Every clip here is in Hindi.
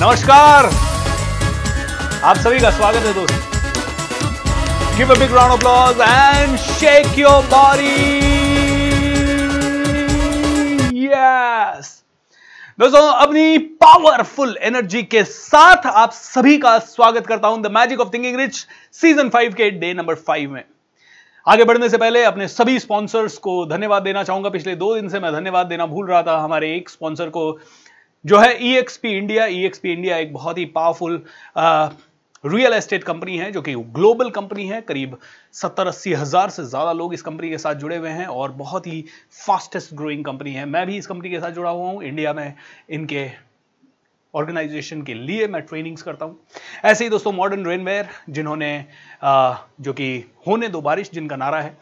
नमस्कार। आप सभी का स्वागत है दोस्तों। Give a big round of applause and shake your body yes दोस्तों, अपनी पावरफुल एनर्जी के साथ आप सभी का स्वागत करता हूँ the magic of thinking rich season five के डे नंबर फाइव में। आगे बढ़ने से पहले अपने सभी स्पॉन्सर्स को धन्यवाद देना चाहूँगा। पिछले दो दिन से मैं धन्यवाद देना भूल रहा था। हमारे एक स्पॉन्सर को जो है ईएक्सपी इंडिया ईएक्सपी इंडिया एक बहुत ही पावरफुल रियल एस्टेट कंपनी है, जो कि ग्लोबल कंपनी है। करीब सत्तर अस्सी हज़ार से ज़्यादा लोग इस कंपनी के साथ जुड़े हुए हैं और बहुत ही फास्टेस्ट ग्रोइंग कंपनी है। मैं भी इस कंपनी के साथ जुड़ा हुआ हूँ। इंडिया में इनके ऑर्गेनाइजेशन के लिए मैं ट्रेनिंग्स करता हूँ। ऐसे ही दोस्तों मॉडर्न रेनवेयर जिन्होंने जो कि होने दो बारिश, जिनका नारा है,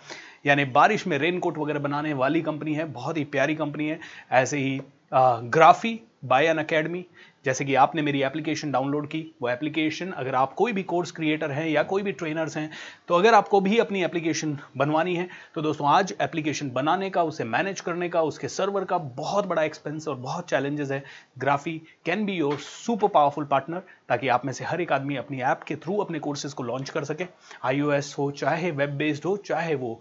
यानी बारिश में रेनकोट वगैरह बनाने वाली कंपनी है, बहुत ही प्यारी कंपनी है। ऐसे ही ग्राफी बाय एन अकेडमी जैसे कि आपने मेरी एप्लीकेशन डाउनलोड की, वो एप्लीकेशन अगर आप कोई भी कोर्स क्रिएटर हैं या कोई भी ट्रेनर्स हैं तो अगर आपको भी अपनी एप्लीकेशन बनवानी है तो दोस्तों आज एप्लीकेशन बनाने का, उसे मैनेज करने का, उसके सर्वर का बहुत बड़ा एक्सपेंस और बहुत चैलेंजेस है। Graphy can be your super powerful partner ताकि आप में से हर एक आदमी अपनी ऐप के थ्रू अपने कोर्सेज को लॉन्च कर सके। आई हो, चाहे वेब बेस्ड हो, चाहे वो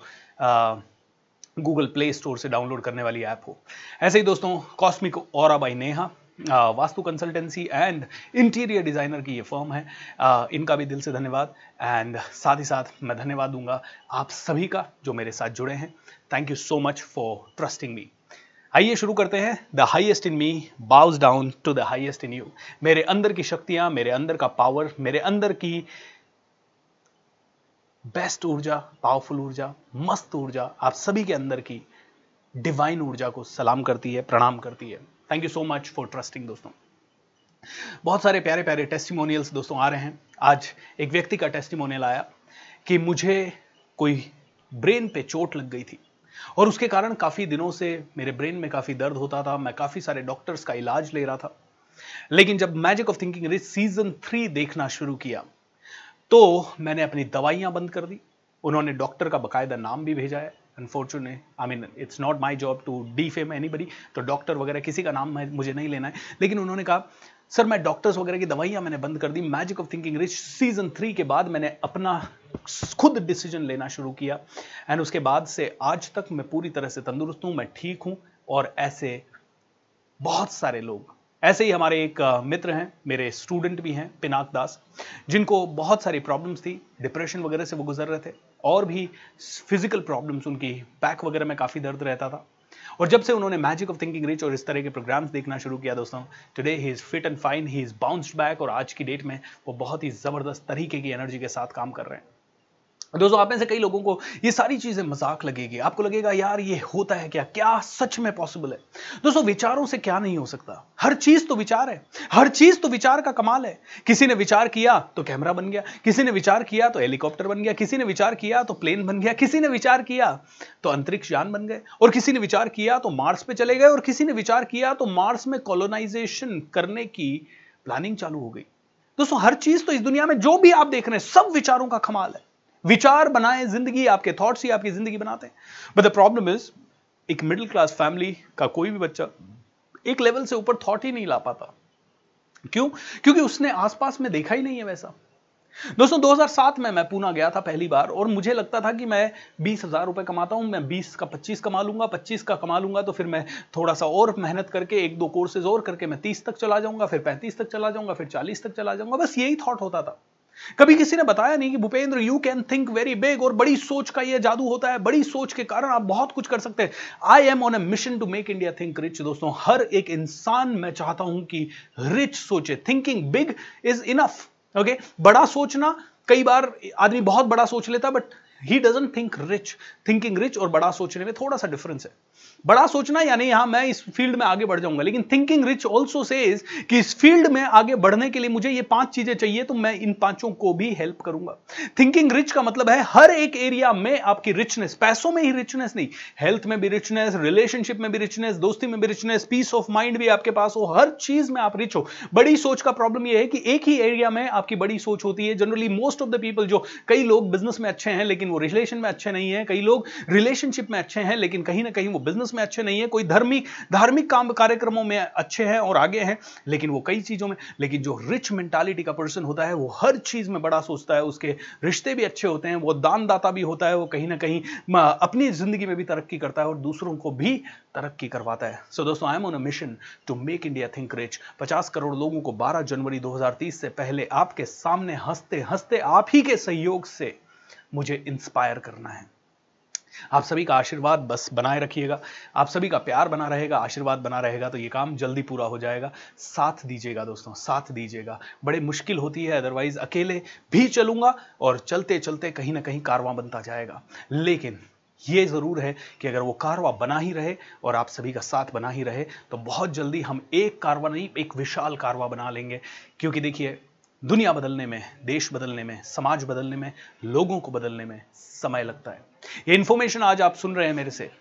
गूगल प्ले स्टोर से डाउनलोड करने वाली ऐप हो। ऐसे ही दोस्तों कॉस्मिक और by Neha Vastu consultancy and interior designer की ये फर्म है। इनका भी दिल से धन्यवाद। एंड साथ ही साथ मैं धन्यवाद दूँगा आप सभी का जो मेरे साथ जुड़े हैं। Thank you so much for trusting me आइए शुरू करते हैं। The highest in me bows down to the highest in you मेरे अंदर की शक्तियाँ, मेरे अंदर का पावर मेरे अंदर की बेस्ट ऊर्जा पावरफुल ऊर्जा, मस्त ऊर्जा आप सभी के अंदर की डिवाइन ऊर्जा को सलाम करती है, प्रणाम करती है। Thank you so much for trusting दोस्तों। बहुत सारे प्यारे प्यारे टेस्टिमोनियल्स दोस्तों आ रहे हैं। आज एक व्यक्ति का टेस्टिमोनियल आया कि मुझे कोई ब्रेन पे चोट लग गई थी और उसके कारण काफ़ी दिनों से मेरे ब्रेन में काफ़ी दर्द होता था, मैं काफ़ी सारे डॉक्टर्स का इलाज ले रहा था। लेकिन जब magic of thinking rich season three देखना शुरू किया तो मैंने अपनी दवाइयाँ बंद कर दी। उन्होंने डॉक्टर का बकायदा नाम भी भेजा है। Unfortunate I mean it's not my job to defame anybody तो डॉक्टर वगैरह किसी का नाम मुझे नहीं लेना है। लेकिन उन्होंने कहा, सर, मैं डॉक्टर्स वगैरह की दवाइयाँ मैंने बंद कर दी। Magic of thinking rich season three के बाद मैंने अपना खुद डिसीज़न लेना शुरू किया। एंड उसके बाद से आज तक मैं पूरी तरह से तंदुरुस्त हूँ, मैं ठीक हूँ और ऐसे बहुत सारे लोग ऐसे ही हमारे एक मित्र हैं, मेरे स्टूडेंट भी हैं, पिनाक दास, जिनको बहुत सारी प्रॉब्लम्स थी डिप्रेशन वगैरह से वो गुजर रहे थे, और भी फ़िज़िकल प्रॉब्लम्स उनकी बैक वगैरह में काफ़ी दर्द रहता था। और जब से उन्होंने मैजिक ऑफ़ थिंकिंग रिच और इस तरह के प्रोग्राम्स देखना शुरू किया दोस्तों today he is fit and fine he is bounced back और आज की डेट में वो बहुत ही ज़बरदस्त तरीके की एनर्जी के साथ काम कर रहे हैं। दोस्तों, आप में से कई लोगों को ये सारी चीज़ें मज़ाक लगेगी। आपको लगेगा, यार, ये होता है क्या? क्या सच में पॉसिबल है? दोस्तों, विचारों से क्या नहीं हो सकता? हर चीज़ तो विचार है। हर चीज़ तो विचार का कमाल है। किसी ने विचार किया तो कैमरा बन गया। किसी ने विचार किया तो हेलीकॉप्टर बन गया। किसी ने विचार किया तो प्लेन बन गया। किसी ने विचार किया तो अंतरिक्ष यान बन गए। और किसी ने विचार किया तो मार्स पे चले गए। और किसी ने विचार किया तो मार्स में कॉलोनाइजेशन करने की प्लानिंग चालू हो गई। दोस्तों, हर चीज़ तो इस दुनिया में जो भी आप देख रहे हैं, सब विचारों का कमाल है। विचार बनाए, ज़िंदगी आपके थॉट्स ही आपकी ज़िंदगी बनाते हैं। बट द प्रॉब्लम इज़ एक मिडिल क्लास फैमिली का कोई भी बच्चा एक लेवल से ऊपर थॉट ही नहीं ला पाता। क्यों? क्योंकि उसने आसपास में देखा ही नहीं है वैसा। दोस्तों 2007 में मैं पूना गया था पहली बार, और मुझे लगता था कि मैं बीस हज़ार रुपए कमाता हूँ, मैं 20 का 25 कमा लूँगा 25 का कमा लूँगा तो फिर मैं थोड़ा सा और मेहनत करके, एक दो कोर्सेज और करके मैं 30 तक चला जाऊँगा, फिर 35 तक चला जाऊँगा, फिर 40 तक चला जाऊँगा, बस यही थॉट होता था। कभी किसी ने बताया नहीं कि Bhupendra you can think very big और बड़ी सोच का यह जादू होता है। बड़ी सोच के कारण आप बहुत कुछ कर सकते हैं। I am on a mission to make India think rich दोस्तों। हर एक इंसान, मैं चाहता हूँ कि रिच सोचे। Thinking big is enough okay बड़ा सोचना, कई बार आदमी बहुत बड़ा सोच लेता but he doesn't think rich thinking rich और बड़ा सोचने में थोड़ा सा डिफरेंस है। बड़ा सोचना यानी यहाँ मैं इस फ़ील्ड में आगे बढ़ जाऊँगा। लेकिन थिंकिंग रिच ऑल्सो सेज कि इस फ़ील्ड में आगे बढ़ने के लिए मुझे ये पाँच चीज़ें चाहिए तो मैं इन पाँचों को भी हेल्प करूँगा। थिंकिंग रिच का मतलब है हर एक एरिया में आपकी रिचनेस पैसों में ही रिचनेस नहीं। हेल्थ में भी रिचनेस रिलेशनशिप में भी रिचनेस दोस्ती में भी रिचनेस पीस ऑफ़ माइंड भी आपके पास हो। हर चीज़ में आप रिच हो। बड़ी सोच का प्रॉब्लम यह है कि एक ही एरिया में आपकी बड़ी सोच होती है। Generally most of the people जो, कई लोग बिज़नेस में अच्छे हैं, लेकिन वो रिलेशन में अच्छे नहीं है, कई लोग रिलेशनशिप में अच्छे हैं, लेकिन कहीं ना कहीं वो बिज़नेस में अच्छे नहीं है, कोई धार्मिक धार्मिक काम, कार्यक्रमों में अच्छे हैं और आगे हैं, लेकिन वो कई चीज़ों में, लेकिन जो रिच मेंटालिटी का पर्सन होता है, वो हर चीज़ में बड़ा सोचता है, उसके रिश्ते भी अच्छे होते हैं, वो दानदाता भी होता है, वो कहीं ना कहीं अपनी ज़िंदगी में भी तरक्की करता है और दूसरों को भी तरक्की करवाता है। सो दोस्तों I am on a mission to make India think rich 50 crore लोगों को 12 जनवरी 2030 से पहले आपके सामने हँसते हँसते आप ही के सहयोग से मुझे इंस्पायर करना है। आप सभी का आशीर्वाद बस बनाए रखिएगा। आप सभी का प्यार बना रहेगा, आशीर्वाद बना रहेगा तो ये काम जल्दी पूरा हो जाएगा। साथ दीजिएगा दोस्तों, साथ दीजिएगा। बड़े मुश्किल होती है अदरवाइज़ अकेले भी चलूँगा और चलते चलते कहीं ना कहीं कारवां बनता जाएगा। लेकिन ये ज़रूर है कि अगर वो कारवा बना ही रहे और आप सभी का साथ बना ही रहे तो बहुत जल्दी हम एक कारवा नहीं, एक विशाल कारवा बना लेंगे। क्योंकि देखिए दुनिया बदलने में, देश बदलने में, समाज बदलने में, लोगों को बदलने में समय लगता है। ये इंफॉर्मेशन आज आप सुन रहे हैं मेरे से।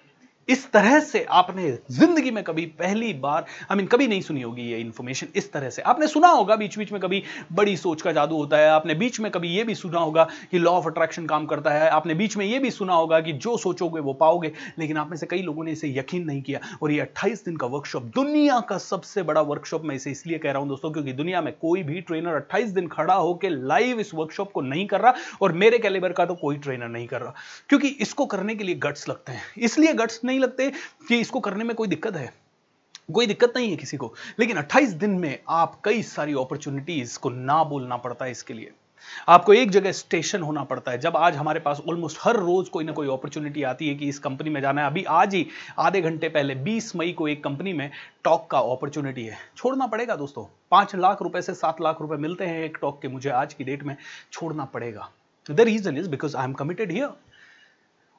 इस तरह से आपने ज़िंदगी में कभी पहली बार आई I मीन mean, कभी नहीं सुनी होगी ये इन्फॉर्मेशन इस तरह से। आपने सुना होगा बीच बीच में कभी बड़ी सोच का जादू होता है आपने बीच में कभी ये भी सुना होगा कि लॉ ऑफ़ अट्रैक्शन काम करता है आपने बीच में ये भी सुना होगा कि जो सोचोगे वो पाओगे लेकिन आप में से कई लोगों ने इसे यकीन नहीं किया। और ये अट्ठाईस दिन का वर्कशॉप दुनिया का सबसे बड़ा वर्कशॉप मैं इसे इसलिए कह रहा हूँ दोस्तों क्योंकि दुनिया में कोई भी ट्रेनर अट्ठाईस दिन खड़ा होकर लाइव इस वर्कशॉप को नहीं कर रहा और मेरे कैलेबर का तो कोई ट्रेनर नहीं कर रहा। क्योंकि इसको करने के लिए गट्स लगते हैं। इसलिए गट्स नहीं लगते कि इसको करने में कोई दिक्कत है। कोई दिक्कत नहीं है किसी को। लेकिन 28 दिन में आप कई सारी अपॉर्चुनिटीज़ को ना बोलना पड़ता है इसके लिए। आपको एक जगह स्टेशन होना पड़ता है। जब आज हमारे पास ऑलमोस्ट हर रोज कोई ना कोई अपॉर्चुनिटी आती है कि इस कंपनी में जाना है। अभी आज ही, आधे घंटे पहले 20 मई को एक कंपनी में टॉक का अपॉर्चुनिटी है। छोड़ना पड़ेगा दोस्तों। पाँच लाख रुपए से सात लाख रुपए मिलते हैं एक टॉक के मुझे आज की डेट में। छोड़ना पड़ेगा। The reason is because I am committed here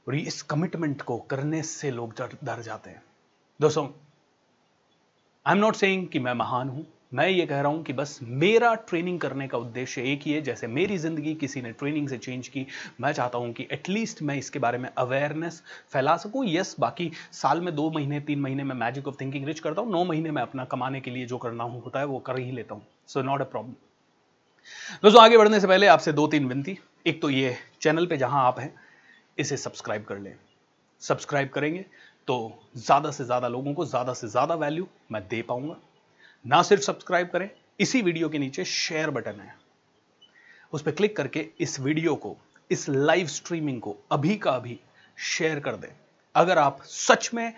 और इस कमिटमेंट को करने से लोग डर जाते हैं। दोस्तों आई एम नॉट सेइंग कि मैं महान हूँ। मैं ये कह रहा हूँ कि बस मेरा ट्रेनिंग करने का उद्देश्य एक ही है। जैसे मेरी ज़िंदगी किसी ने ट्रेनिंग से चेंज की, मैं चाहता हूँ कि एटलीस्ट मैं इसके बारे में अवेयरनेस फैला सकूँ। यस बाकी साल में दो महीने, तीन महीने में मैजिक ऑफ़ थिंकिंग रिच करता हूँ। नौ महीने में अपना कमाने के लिए जो करना होता है वो कर ही लेता हूँ। सो नॉट अ प्रॉब्लम दोस्तों, आगे बढ़ने से पहले आपसे दो तीन विनती। एक तो ये चैनल पे जहाँ आप हैं इसे सब्सक्राइब कर लें। सब्सक्राइब करेंगे तो ज़्यादा से ज़्यादा लोगों को ज़्यादा से ज़्यादा वैल्यू मैं दे पाऊँगा। ना सिर्फ़ सब्सक्राइब करें, इसी वीडियो के नीचे शेयर बटन है। उस पर क्लिक करके इस वीडियो को, इस लाइव स्ट्रीमिंग को अभी का अभी शेयर कर दें। अगर आप सच में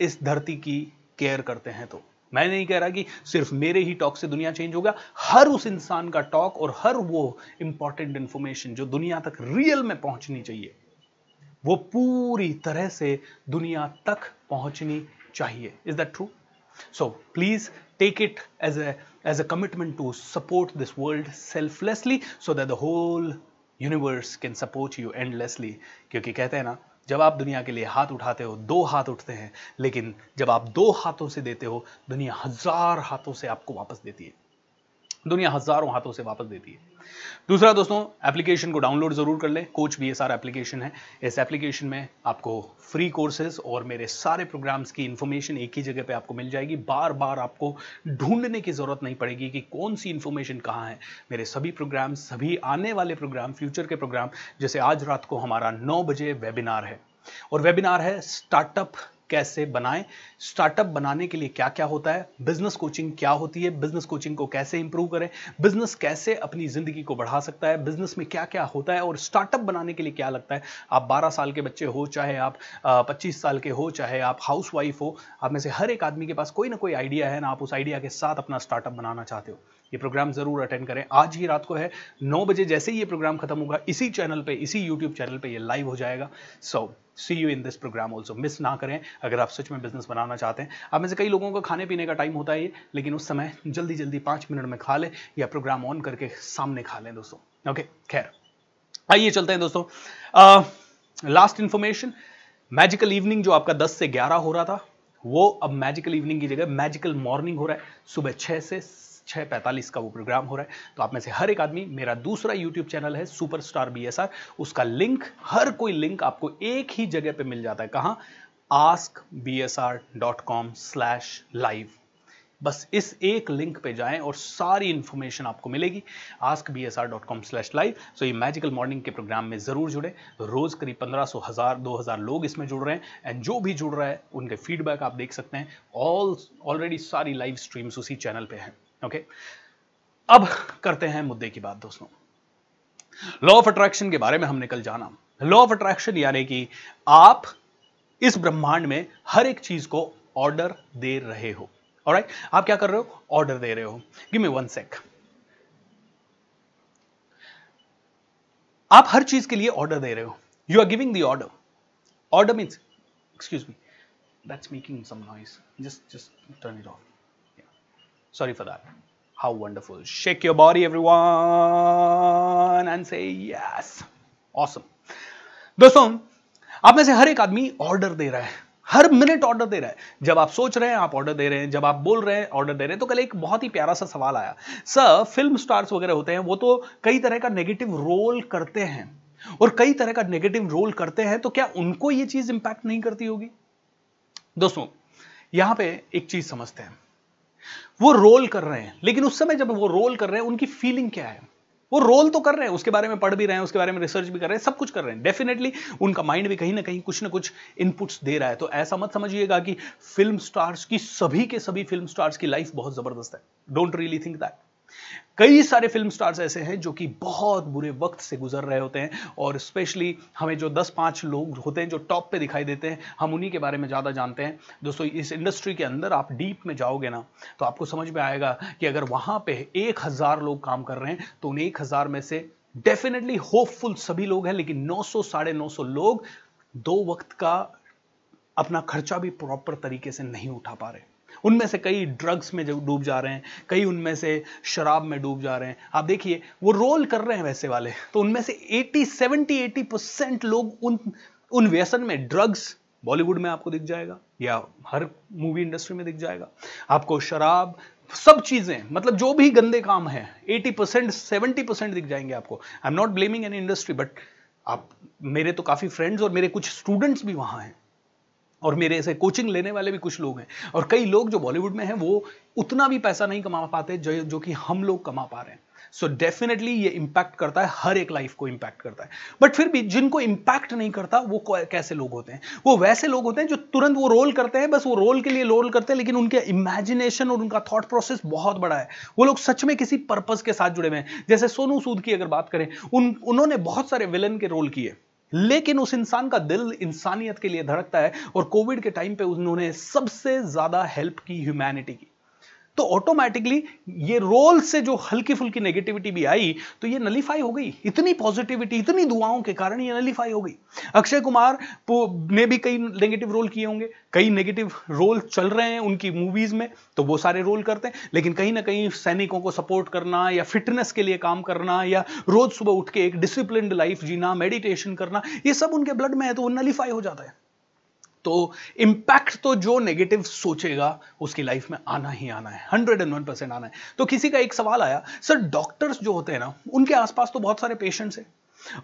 इस धरती की केयर करते हैं तो। मैं नहीं कह रहा कि सिर्फ़ मेरे ही टॉक से दुनिया चेंज होगा, हर उस इंसान का टॉक और हर वो इंपॉर्टेंट इंफॉर्मेशन जो दुनिया तक रियल में पहुंचनी चाहिए वो पूरी तरह से दुनिया तक पहुंचनी चाहिए। Is that true so please take it as as a commitment to support this world selflessly so that the whole universe can support you endlessly क्योंकि कहते हैं ना, जब आप दुनिया के लिए हाथ उठाते हो, दो हाथ उठते हैं, लेकिन जब आप दो हाथों से देते हो, दुनिया हज़ार हाथों से आपको वापस देती है। दुनिया हज़ारों हाथों से वापस देती है। दूसरा दोस्तों एप्लीकेशन को डाउनलोड ज़रूर कर लें। Coach B S R application है। इस एप्लीकेशन में आपको फ्री कोर्सेज और मेरे सारे प्रोग्राम्स की इंफॉर्मेशन एक ही जगह पे आपको मिल जाएगी। बार बार आपको ढूँढने की ज़रूरत नहीं पड़ेगी कि कौन सी इंफॉर्मेशन कहाँ है। मेरे सभी प्रोग्राम सभी आने वाले प्रोग्राम फ्यूचर के प्रोग्राम जैसे आज रात को हमारा नौ बजे वेबिनार है। और वेबिनार है स्टार्टअप कैसे बनाएँ स्टार्टअप बनाने के लिए क्या क्या होता है बिज़नेस कोचिंग क्या होती है बिज़नेस कोचिंग को कैसे इंप्रूव करें बिज़नेस कैसे अपनी ज़िंदगी को बढ़ा सकता है बिज़नेस में क्या क्या होता है और स्टार्टअप बनाने के लिए क्या लगता है। आप 12 साल के बच्चे हो, चाहे आप 25 साल के हो, चाहे आप हाउस वाइफ हो, आप में से हर एक आदमी के पास कोई ना कोई आइडिया है, ना आप उस आइडिया के साथ अपना स्टार्टअप बनाना चाहते हो। ये प्रोग्राम ज़रूर अटेंड करें। आज ही रात को है, नौ बजे जैसे ही ये प्रोग्राम खत्म होगा, इसी चैनल पे, इसी यूट्यूब चैनल पे ये लाइव हो जाएगा। So see you in this program also miss ना करें, अगर आप सच में बिज़नेस बनाना चाहते हैं। आप में से कई लोगों का खाने पीने का टाइम होता है लेकिन उस समय जल्दी जल्दी पाँच मिनट में खा लें या प्रोग्राम ऑन करके सामने खा लें दोस्तों। ओके खैर। आइए चलते हैं दोस्तों। लास्ट इंफॉर्मेशन मैजिकल इवनिंग जो आपका 10 से 11 हो रहा था, वो अब मैजिकल इवनिंग की जगह मैजिकल मॉर्निंग हो रहा है। सुबह 6 से छः पैंतालीस का वो प्रोग्राम हो रहा है। तो आप में से हर एक आदमी, मेरा दूसरा यूट्यूब चैनल है सुपर स्टार बी उसका लिंक हर कोई लिंक आपको एक ही जगह पर मिल जाता है। कहाँ? Ask B S R dot com slash live बस इस एक लिंक पे जाएँ और सारी इंफॉर्मेशन आपको मिलेगी। Ask B S R dot com slash live so ये मैजिकल मॉर्निंग के प्रोग्राम में ज़रूर जुड़े। रोज़ करीब पंद्रह सौ, हज़ार, दो हज़ार लोग इसमें जुड़ रहे हैं। एंड जो भी जुड़ रहा है, उनके फीडबैक आप देख सकते हैं। ऑल ऑलरेडी सारी लाइव स्ट्रीम्स उसी चैनल पे हैं। ओके अब करते हैं मुद्दे की बात, दोस्तों। लॉ ऑफ़ अट्रैक्शन के बारे में हमने कल जाना। लॉ ऑफ़ अट्रैक्शन यानी कि आप इस ब्रह्मांड में हर एक चीज़ को ऑर्डर दे रहे हो। और आप क्या कर रहे हो? ऑर्डर दे रहे हो। गिव मी वन सेक आप हर चीज़ के लिए ऑर्डर दे रहे हो। You are giving the order order means excuse me that's making some noise just just turn it off sorry for that how wonderful shake your body everyone and say yes awesome दोस्तों, आप में से हर एक आदमी ऑर्डर दे रहा है। हर मिनट ऑर्डर दे रहा है। जब आप सोच रहे हैं, आप ऑर्डर दे रहे हैं। जब आप बोल रहे हैं ऑर्डर दे रहे हैं। तो कल एक बहुत ही प्यारा सा सवाल आया। सर फ़िल्म स्टार्स वगैरह होते हैं, वो तो कई तरह का नेगेटिव रोल करते हैं। और कई तरह का नेगेटिव रोल करते हैं तो क्या उनको ये चीज़ इंपैक्ट नहीं करती होगी? दोस्तों, यहाँ पे एक चीज़ समझते हैं। वो रोल कर रहे हैं। लेकिन उस समय जब वो रोल कर रहे हैं, उनकी फीलिंग क्या है? वो रोल तो कर रहे हैं, उसके बारे में पढ़ भी रहे हैं, उसके बारे में रिसर्च भी कर रहे हैं, सब कुछ कर रहे हैं। डेफिनेटली उनका माइंड भी कहीं ना कहीं कुछ ना कुछ इनपुट्स दे रहा है। तो ऐसा मत समझिएगा कि फ़िल्म स्टार्स की सभी के सभी फ़िल्म स्टार्स की लाइफ बहुत ज़बरदस्त है। डोंट रियली थिंक दैट कई सारे फ़िल्म स्टार्स ऐसे हैं जो कि बहुत बुरे वक्त से गुजर रहे होते हैं और स्पेशली हमें जो 10-5 लोग होते हैं जो टॉप पे दिखाई देते हैं, हम उन्हीं के बारे में ज़्यादा जानते हैं। दोस्तों, इस इंडस्ट्री के अंदर आप डीप में जाओगे ना तो आपको समझ में आएगा कि अगर वहाँ पे एक हज़ार लोग काम कर रहे हैं तो उन एक हज़ार में से डेफिनेटली होपफुल सभी लोग हैं, लेकिन नौ साढ़े नौ लोग दो वक्त का अपना खर्चा भी प्रॉपर तरीके से नहीं उठा पा रहे। उनमें से कई ड्रग्स में डूब जा रहे हैं, कई उनमें से शराब में डूब जा रहे हैं। आप देखिए, वो रोल कर रहे हैं वैसे वाले। तो उनमें से 80 70 80 परसेंट लोग उन उन व्यसन में ड्रग्स बॉलीवुड में आपको दिख जाएगा या हर मूवी इंडस्ट्री में दिख जाएगा। आपको शराब, सब चीज़ें मतलब जो भी गंदे काम है 80 परसेंट सेवेंटी परसेंट दिख जाएँगे आपको। I am not blaming an industry but आप, मेरे तो काफ़ी फ्रेंड्स और मेरे कुछ स्टूडेंट्स भी वहाँ हैं। और मेरे से कोचिंग लेने वाले भी कुछ लोग हैं। और कई लोग जो बॉलीवुड में हैं, वो उतना भी पैसा नहीं कमा पाते जो जो कि हम लोग कमा पा रहे हैं। सो so डेफिनेटली ये इंपैक्ट करता है, हर एक लाइफ को इंपैक्ट करता है। बट फिर भी जिनको इंपैक्ट नहीं करता, वो कैसे लोग होते हैं? वो वैसे लोग होते हैं जो तुरंत वो रोल करते हैं, बस वो रोल के लिए रोल करते हैं, लेकिन उनके इमेजिनेशन और उनका थॉट प्रोसेस बहुत बड़ा है। वो लोग सच में किसी पर्पज के साथ जुड़े हुए हैं। जैसे सोनू सूद की अगर बात करें, उन, उन्होंने बहुत सारे विलन के रोल किए। लेकिन उस इंसान का दिल इंसानियत के लिए धड़कता है और कोविड के टाइम पे उन्होंने सबसे ज़्यादा हेल्प की ह्यूमैनिटी की। तो ऑटोमेटिकली ये रोल से जो हल्की फुल्की नेगेटिविटी भी आई तो ये नलीफाई हो गई। इतनी पॉजिटिविटी इतनी दुआओं के कारण ये नलीफाई हो गई। अक्षय कुमार ने भी कई नेगेटिव रोल किए होंगे। कई नेगेटिव रोल चल रहे हैं उनकी मूवीज़ में तो वो सारे रोल करते हैं। लेकिन कहीं ना कहीं सैनिकों को सपोर्ट करना या फिटनेस के लिए काम करना या रोज सुबह उठ के एक डिसिप्लिन लाइफ जीना मेडिटेशन करना, ये सब उनके ब्लड में है तो वो नलीफाई हो जाता है। तो इंपैक्ट तो जो नेगेटिव सोचेगा, उसकी लाइफ में आना ही आना है हंड्रेड एंड वन परसेंट आना है। तो किसी का एक सवाल आया, सर डॉक्टर्स जो होते हैं ना, उनके आसपास तो बहुत सारे पेशेंट्स हैं।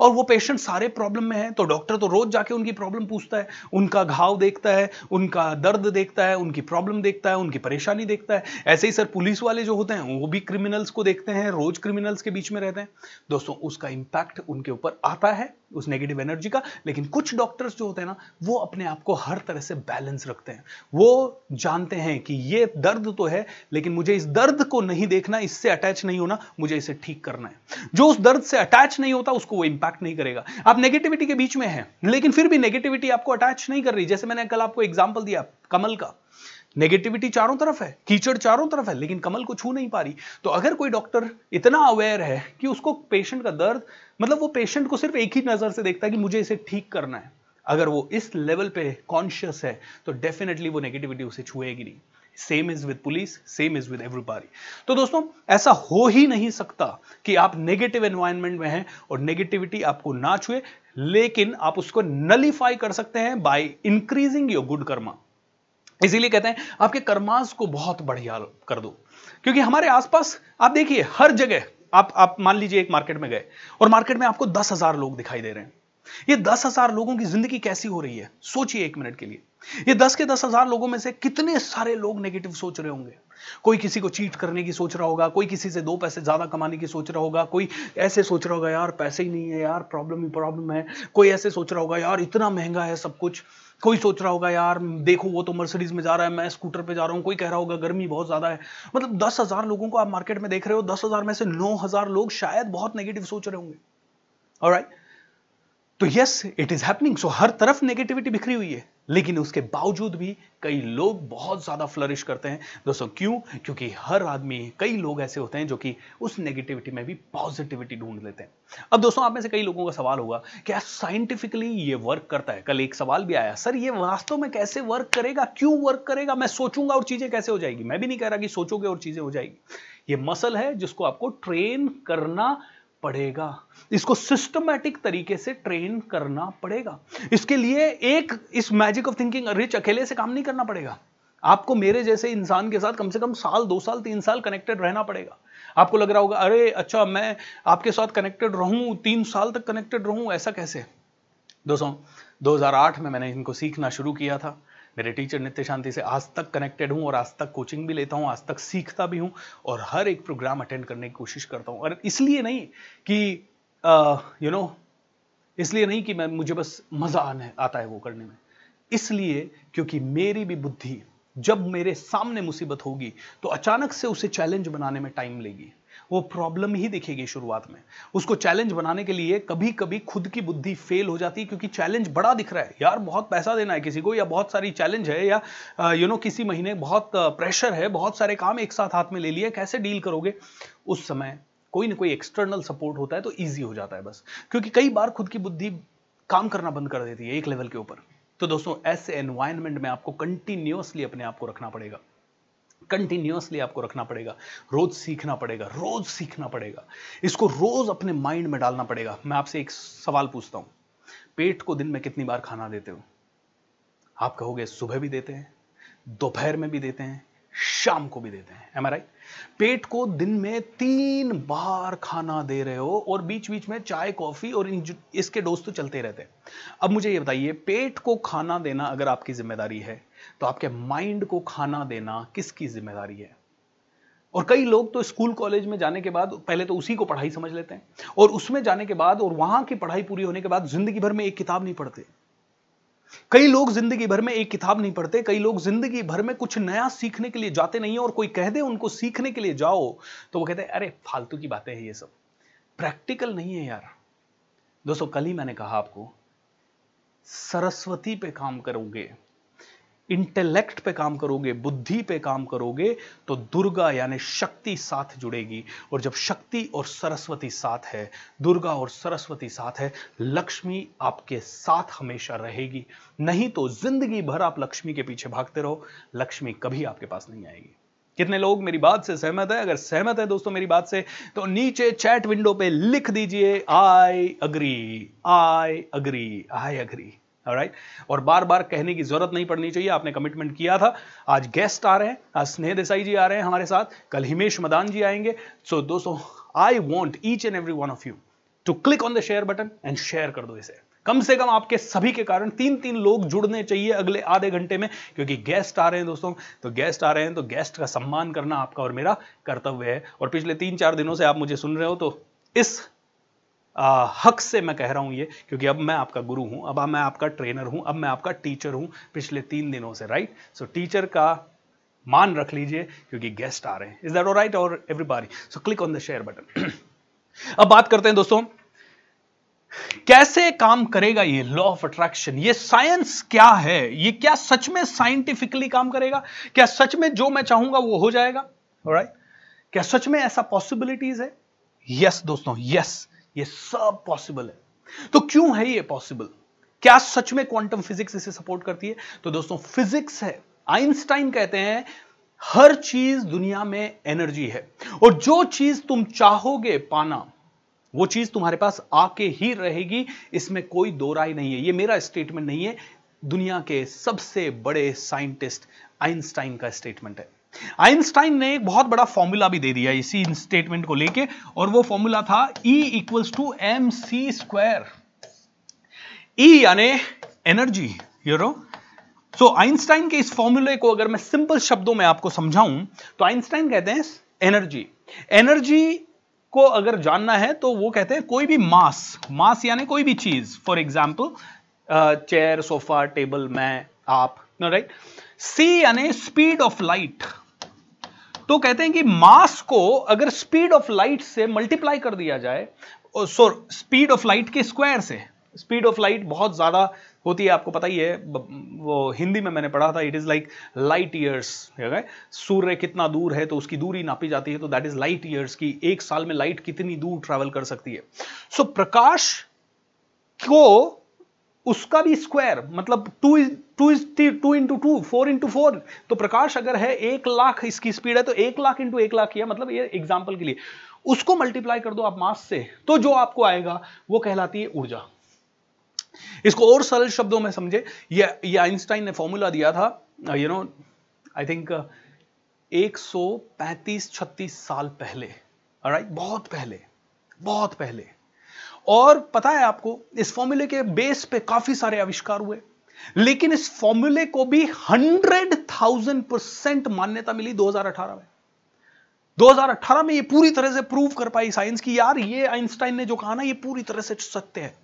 और वो पेशेंट सारे प्रॉब्लम में है तो डॉक्टर तो रोज जाके उनकी प्रॉब्लम पूछता है, उनका घाव देखता है, उनका दर्द देखता है, उनकी प्रॉब्लम देखता है, उनकी परेशानी देखता है। ऐसे ही सर पुलिस वाले जो होते हैं, वो भी क्रिमिनल्स को देखते हैं, रोज क्रिमिनल्स के बीच में रहते हैं। दोस्तों, उसका इंपैक्ट उनके ऊपर आता है, उस नेगेटिव एनर्जी का, लेकिन कुछ डॉक्टर्स जो होते हैं ना, वो अपने आप को हर तरह से बैलेंस रखते हैं। वो जानते हैं कि ये दर्द तो है, लेकिन मुझे इस दर्द को नहीं देखना, इससे अटैच नहीं होना, मुझे इसे ठीक करना है। जो उस दर्द से अटैच नहीं होता, उसको वो इंपैक्ट नहीं करेगा। आप नेगेटिविटी के बीच में हैं, लेकिन फिर भी नेगेटिविटी आपको अटैच नहीं कर रही। जैसे मैंने कल आपको एग्ज़ाम्पल दिया, कमल का। नेगेटिविटी चारों तरफ़ है, कीचड़ चारों तरफ़ है, लेकिन कमल को छू नहीं पा रही। तो अगर कोई डॉक्टर इतना अवेयर है कि उसको पेशेंट का दर्द मतलब वो पेशेंट को सिर्फ़ एक ही नज़र से देखता है कि मुझे इसे ठीक करना है। अगर वो इस लेवल पे कॉन्शियस है तो डेफिनेटली वो नेगेटिविटी उसे छुएगी नहीं। Same is with police same is with everybody तो दोस्तों, ऐसा हो ही नहीं सकता कि आप नेगेटिव एनवायरनमेंट में हैं और नेगेटिविटी आपको ना छुए, लेकिन आप उसको नलीफाई कर सकते हैं by increasing your good karma इसीलिए कहते हैं, आपके कर्मास को बहुत बढ़िया कर दो। क्योंकि हमारे आसपास, आप देखिए, हर जगह, आप आप मान लीजिए एक मार्केट में गए और मार्केट में आपको दस हज़ार लोग दिखाई दे रहे हैं। ये दस हज़ार लोगों की ज़िंदगी कैसी हो रही है? सोचिए एक मिनट के लिए। ये दस के दस हज़ार लोगों में से कितने सारे लोग नेगेटिव सोच रहे होंगे? कोई किसी को चीट करने की सोच रहा होगा, कोई किसी से दो पैसे ज़्यादा कमाने की सोच रहा होगा, कोई ऐसे सोच रहा होगा, यार, पैसे ही नहीं है, यार प्रॉब्लम ही प्रॉब्लम है। कोई ऐसे सोच रहा होगा, यार, इतना महँगा है सब कुछ। कोई सोच रहा होगा, यार, देखो, वो तो मर्सिडीज में जा रहा है, मैं स्कूटर पे जा रहा हूँ। कोई कह रहा होगा, गर्मी बहुत ज़्यादा है। मतलब दस हज़ार लोगों को आप मार्केट में देख रहे हो, दस हज़ार में से नौ हज़ार लोग शायद बहुत नेगेटिव सोच रहे होंगे। और right? तो yes it is happening so हर तरफ़ नेगेटिविटी बिखरी हुई है। लेकिन उसके बावजूद भी कई लोग बहुत ज़्यादा फ्लरिश करते हैं। दोस्तों, क्यों? क्योंकि हर आदमी, कई लोग ऐसे होते हैं जो कि उस नेगेटिविटी में भी पॉजिटिविटी ढूंढ लेते हैं। अब दोस्तों, आप में से कई लोगों का सवाल होगा, क्या साइंटिफिकली ये वर्क करता है? कल एक सवाल भी आया, सर, ये वास्तव में कैसे वर्क करेगा? क्यों वर्क करेगा? मैं सोचूँगा और चीज़ें कैसे हो जाएगी? मैं भी नहीं कह रहा कि सोचोगे और चीज़ें हो जाएगी। ये मसल है जिसको आपको ट्रेन करना पड़ेगा इसको सिस्टमैटिक तरीके से ट्रेन करना पड़ेगा। इसके लिए एक इस मैजिक ऑफ़ थिंकिंग रिच अकेले से काम नहीं करना पड़ेगा। आपको मेरे जैसे इंसान के साथ कम से कम साल, दो साल, तीन साल कनेक्टेड रहना पड़ेगा। आपको लग रहा होगा, अरे अच्छा मैं आपके साथ कनेक्टेड रहूँ, तीन साल तक कनेक्टेड रहूँ, ऐसा कैसे? दोस्तों 2008 में मैंने इनको सीखना शुरू किया था। मेरे टीचर नित्य शांति से आज तक कनेक्टेड हूँ और आज तक कोचिंग भी लेता हूँ, आज तक सीखता भी हूँ और हर एक प्रोग्राम अटेंड करने की कोशिश करता हूँ। और इसलिए नहीं कि यू नो इसलिए नहीं कि मैं, मुझे बस मज़ा आने, आता है वो करने में। इसलिए क्योंकि मेरी भी बुद्धि जब मेरे सामने मुसीबत होगी तो अचानक से उसे चैलेंज बनाने में टाइम लेगी। वो प्रॉब्लम ही दिखेगी शुरुआत में। उसको चैलेंज बनाने के लिए कभी कभी खुद की बुद्धि फेल हो जाती है क्योंकि चैलेंज बड़ा दिख रहा है। यार, बहुत पैसा देना है किसी को या बहुत सारी चैलेंज है या यू नो किसी महीने बहुत प्रेशर है, बहुत सारे काम एक साथ हाथ में ले लिए, कैसे डील करोगे? उस समय कोई ना कोई एक्सटर्नल सपोर्ट होता है तो ईजी हो जाता है बस। क्योंकि कई बार खुद की बुद्धि काम करना बंद कर देती है एक लेवल के ऊपर। तो दोस्तों, ऐसे एनवायरमेंट में आपको कंटिन्यूसली अपने आप को रखना पड़ेगा। कंटिन्यूसली आपको रखना पड़ेगा। रोज सीखना पड़ेगा, रोज सीखना पड़ेगा। इसको रोज अपने माइंड में डालना पड़ेगा। मैं आपसे एक सवाल पूछता हूँ। पेट को दिन में कितनी बार खाना देते हो? आप कहोगे सुबह भी देते हैं, दोपहर में भी देते हैं, शाम को भी देते हैं। एम राइट पेट को दिन में तीन बार खाना दे रहे हो और बीच बीच में चाय, कॉफ़ी और इसके डोज तो चलते रहते हैं। अब मुझे ये बताइए, पेट को खाना देना अगर आपकी ज़िम्मेदारी है तो आपके माइंड को खाना देना किसकी ज़िम्मेदारी है? और कई लोग तो स्कूल, कॉलेज में जाने के बाद पहले तो उसी को पढ़ाई समझ लेते हैं और उसमें जाने के बाद और वहाँ की पढ़ाई पूरी होने के बाद ज़िंदगी भर में एक किताब नहीं पढ़ते। कई लोग ज़िंदगी भर में एक किताब नहीं पढ़ते, कई लोग ज़िंदगी भर में कुछ नया सीखने के लिए जाते नहीं है और कोई कह दे उनको सीखने के लिए जाओ तो वो कहते हैं, अरे, फालतू की बातें हैं ये सब। प्रैक्टिकल नहीं है यार। दोस्तों, कल ही मैंने कहा आपको, सरस्वती पे काम करोगे इंटेलेक्ट पे काम करोगे, बुद्धि पे काम करोगे तो दुर्गा यानी शक्ति साथ जुड़ेगी। और जब शक्ति और सरस्वती साथ है, दुर्गा और सरस्वती साथ है, लक्ष्मी आपके साथ हमेशा रहेगी। नहीं तो ज़िंदगी भर आप लक्ष्मी के पीछे भागते रहो, लक्ष्मी कभी आपके पास नहीं आएगी। कितने लोग मेरी बात से सहमत है? अगर सहमत है दोस्तों मेरी बात से तो नीचे चैट विंडो पे लिख दीजिए I agree I agree I agree. Right और बार बार कहने की ज़रूरत नहीं पड़नी चाहिए। आपने कमिटमेंट किया था। आज गेस्ट आ रहे हैं। आज स्नेह देसाई जी आ रहे हैं हमारे साथ। कल हिमेश मदान जी आएँगे। सो दोस्तों I want each and every one of you to click on the share button and share कर दो इसे। कम से कम आपके सभी के कारण तीन तीन लोग जुड़ने चाहिए अगले आधे घंटे में, क्योंकि गेस्ट आ रहे हैं दोस्तों। तो गेस्ट आ रहे हैं तो गेस्ट का सम्मान करना आपका और मेरा कर्तव्य है। और पिछले तीन चार दिनों से आप मुझे सुन रहे हो तो इस हक से मैं कह रहा हूँ ये, क्योंकि अब मैं आपका गुरु हूँ, अब मैं आपका ट्रेनर हूँ, अब मैं आपका टीचर हूँ पिछले तीन दिनों से राइट सो टीचर का मान रख लीजिए, क्योंकि गेस्ट आ रहे हैं। इज़ दैट राइट और everybody so click on the share button अब बात करते हैं दोस्तों, कैसे काम करेगा ये लॉ ऑफ़ अट्रैक्शन ये साइंस क्या है? ये क्या सच में साइंटिफिकली काम करेगा? क्या सच में जो मैं चाहूँगा वो हो जाएगा? राइट क्या सच में ऐसा पॉसिबिलिटीज है? यस दोस्तों यस ये सब पॉसिबल है। तो क्यों है ये पॉसिबल क्या सच में क्वांटम फिजिक्स इसे सपोर्ट करती है? तो दोस्तों फिजिक्स है। आइंस्टाइन कहते हैं, हर चीज़ दुनिया में एनर्जी है। और जो चीज़ तुम चाहोगे पाना, वो चीज़ तुम्हारे पास आके ही रहेगी। इसमें कोई दो राय नहीं है। ये मेरा स्टेटमेंट नहीं है। दुनिया के सबसे बड़े साइंटिस्ट आइंस्टाइन का स्टेटमेंट है। आइंस्टाइन ने एक बहुत बड़ा फॉर्मूला भी दे दिया इसी स्टेटमेंट को लेके, और वो फॉर्मूला था E equals to M C square E यानी energy you know so Einstein के इस फॉर्मूले को अगर मैं सिंपल शब्दों में आपको समझाऊं तो आइंस्टाइन कहते हैं एनर्जी एनर्जी को अगर जानना है तो वो कहते हैं कोई भी मास मास यानी कोई भी चीज़. For example chair sofa table मैं, आप राइट सी यानी स्पीड ऑफ़ लाइट तो कहते हैं कि मास को अगर स्पीड ऑफ़ लाइट से मल्टीप्लाई कर दिया जाए स्पीड ऑफ़ लाइट के स्क्वायर से स्पीड ऑफ़ लाइट बहुत ज़्यादा होती है आपको पता ही है वो हिंदी में मैंने पढ़ा था it is like light years सूर्य कितना दूर है तो उसकी दूरी नापी जाती है तो दैट इज़ लाइट ईयर्स की एक साल में लाइट कितनी दूर ट्रेवल कर सकती है। सो so, प्रकाश को उसका भी स्क्वायर मतलब two is two is two into two four into four तो प्रकाश अगर है एक लाख, इसकी स्पीड है तो एक लाख इंटू एक लाख किया मतलब ये एग्ज़ाम्पल के लिए। उसको मल्टीप्लाई कर दो आप मास से तो जो आपको आएगा, वो कहलाती है ऊर्जा। इसको और सरल शब्दों में समझे, ये ये आइंस्टाइन ने फॉर्मूला दिया था यू नो आई थिंक 135 36 साल पहले राइट बहुत पहले बहुत पहले। और पता है आपको, इस फॉर्मूले के बेस पे काफ़ी सारे आविष्कार हुए, लेकिन इस फॉर्मूले को भी हंड्रेड थाउज़ेंड परसेंट मान्यता मिली 2018 में। 2018 में ये पूरी तरह से प्रूव कर पाई साइंस की, यार ये आइंस्टाइन ने जो कहा ना, ये पूरी तरह से सत्य है।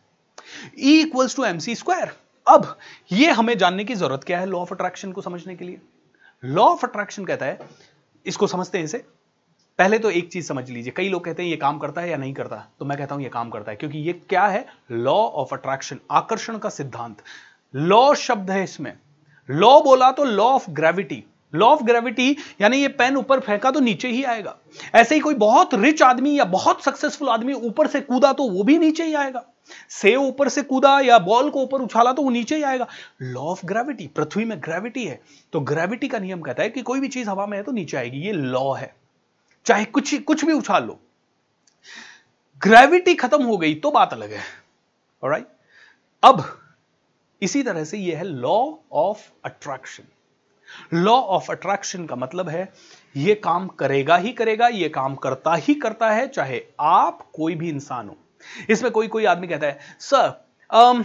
E equals to M C square अब ये हमें जानने की ज़रूरत क्या है लॉ ऑफ़ अट्रैक्शन को समझने के लिए? लॉ ऑफ़ अट्रैक्शन कहता है, इसको समझते हैं इसे पहले तो एक चीज़ समझ लीजिए, कई लोग कहते हैं ये काम करता है या नहीं करता? तो मैं कहता हूँ ये काम करता है, क्योंकि ये क्या है? लॉ ऑफ़ अट्रैक्शन आकर्षण का सिद्धांत। लॉ शब्द है इसमें। लॉ बोला तो law of gravity law of gravity यानी ये पेन ऊपर फेंका तो नीचे ही आएगा। ऐसे ही कोई बहुत रिच आदमी या बहुत सक्सेसफुल आदमी ऊपर से कूदा तो वो भी नीचे ही आएगा। से ऊपर से कूदा या बॉल को ऊपर उछाला तो वो नीचे ही आएगा। लॉ ऑफ़ ग्रेविटी पृथ्वी में ग्रेविटी है। तो ग्रेविटी का नियम कहता है कि कोई भी चीज़ हवा में है तो नीचे आएगी। ये लॉ है। चाहे कुछ कुछ भी उछाल लो। ग्रेविटी खत्म हो गई तो बात अलग है। राइट अब इसी तरह से यह है law of attraction law of attraction का मतलब है यह काम करेगा ही करेगा यह काम करता ही करता है चाहे आप कोई भी इंसान हो। इसमें कोई कोई आदमी कहता है सर um,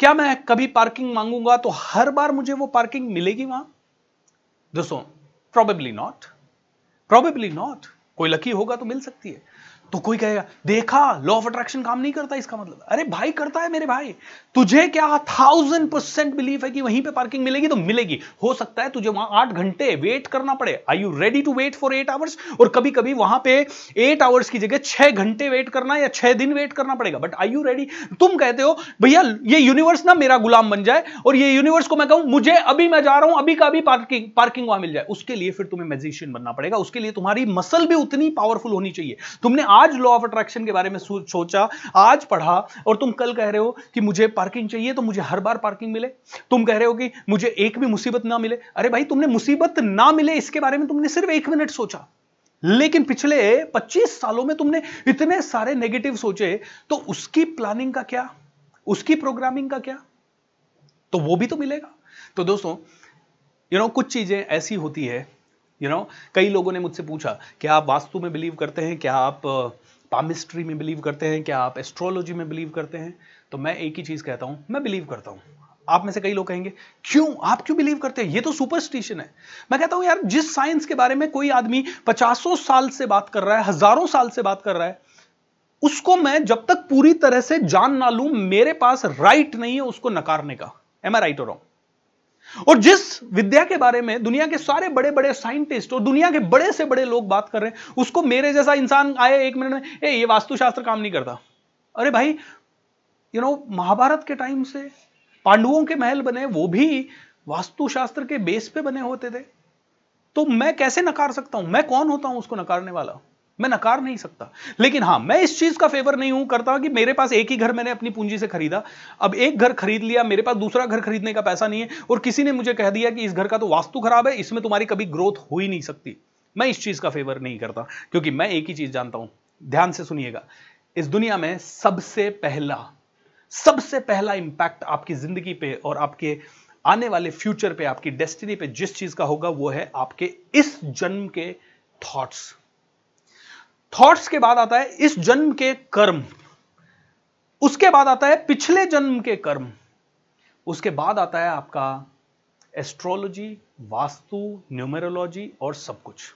क्या मैं कभी पार्किंग मांगूँगा तो हर बार मुझे वो पार्किंग मिलेगी वहाँ? दोस्तों प्रॉबेबली नॉट प्रोबेबली नॉट कोई लकी होगा तो मिल सकती है। तो कोई कहेगा, देखा लॉ ऑफ़ अट्रैक्शन काम नहीं करता इसका मतलब। अरे भाई, करता है मेरे भाई। तुझे क्या थाउज़ेंड परसेंट बिलीव है कि वहीं पे पार्किंग मिलेगी? तो मिलेगी। हो सकता है तुझे वहाँ आठ घंटे वेट करना पड़े। Are you ready to wait for eight hours और कभी कभी वहाँ पे एट आवर्स की जगह छह घंटे वेट करना या छह दिन वेट करना पड़ेगा। बट आई यू रेडी तुम कहते हो, भैया, ये यूनिवर्स ना मेरा गुलाम बन जाए और ये यूनिवर्स को मैं कहूँ, मुझे अभी मैं जा रहा हूँ, अभी का अभी पार्किंग पार्किंग वहाँ मिल जाए। उसके लिए फिर तुम्हें मैजिशियन बनना पड़ेगा। उसके लिए तुम्हारी मसल भी उतनी पावरफुल होनी चाहिए। तुमने आज आज लॉ ऑफ़ अट्रैक्शन के बारे में सोचा आज पढ़ा और तुम कल कह रहे हो कि मुझे पार्किंग चाहिए तो मुझे हर बार पार्किंग मिले। तुम कह रहे हो कि मुझे एक भी मुसीबत ना मिले। अरे भाई तुमने मुसीबत ना मिले इसके बारे में तुमने सिर्फ़ एक मिनट सोचा। लेकिन पिछले 25 सालों में तुमने इतने सारे नेगेटिव सोचे तो उसकी प्लानिंग का क्या? उसकी प्रोग्रामिंग का क्या? तो वो भी तो मिलेगा। तो दोस्तों यू you नो know, कुछ चीज़ें ऐसी होती है यू नो कई लोगों ने मुझसे पूछा, क्या आप वास्तु में बिलीव करते हैं? क्या आप पामिस्ट्री में बिलीव करते हैं? क्या आप एस्ट्रोलॉजी में बिलीव करते हैं? तो मैं एक ही चीज़ कहता हूँ, मैं बिलीव करता हूँ। आप में से कई लोग कहेंगे, क्यों? आप क्यों बिलीव करते हैं? ये तो सुपरस्टिशन है। मैं कहता हूँ, यार, जिस साइंस के बारे में कोई आदमी पचासों साल से बात कर रहा है, हज़ारों साल से बात कर रहा है, उसको मैं जब तक पूरी तरह से जान ना लू, मेरे पास राइट नहीं है उसको नकारने का। एम आई राइट और रॉन्ग और जिस विद्या के बारे में दुनिया के सारे बड़े बड़े साइंटिस्ट और दुनिया के बड़े से बड़े लोग बात कर रहे हैं, उसको मेरे जैसा इंसान आए एक मिनट में, ए, ये वास्तुशास्त्र काम नहीं करता। अरे भाई यू नो महाभारत के टाइम से पांडवों के महल बने, वो भी वास्तुशास्त्र के बेस पे बने होते थे। तो मैं कैसे नकार सकता हूँ? मैं कौन होता हूँ उसको नकारने वाला? मैं नकार नहीं सकता। लेकिन हाँ, मैं इस चीज़ का फेवर नहीं हूँ करता कि मेरे पास एक ही घर मैंने अपनी पूंजी से खरीदा। अब एक घर खरीद लिया, मेरे पास दूसरा घर खरीदने का पैसा नहीं है और किसी ने मुझे कह दिया कि इस घर का तो वास्तु खराब है, इसमें तुम्हारी कभी ग्रोथ हो ही नहीं सकती। मैं इस चीज़ का फेवर नहीं करता, क्योंकि मैं एक ही चीज़ जानता हूँ। ध्यान से सुनिएगा, इस दुनिया में सबसे पहला सबसे पहला इंपैक्ट आपकी ज़िंदगी पे और आपके आने वाले फ्यूचर पे, आपकी डेस्टिनी पे जिस चीज़ का होगा, वो है आपके इस जन्म के थॉट्स थॉट्स के बाद आता है, इस जन्म के कर्म। उसके बाद आता है, पिछले जन्म के कर्म। उसके बाद आता है आपका एस्ट्रोलॉजी वास्तु न्यूमेरोलॉजी और सब कुछ।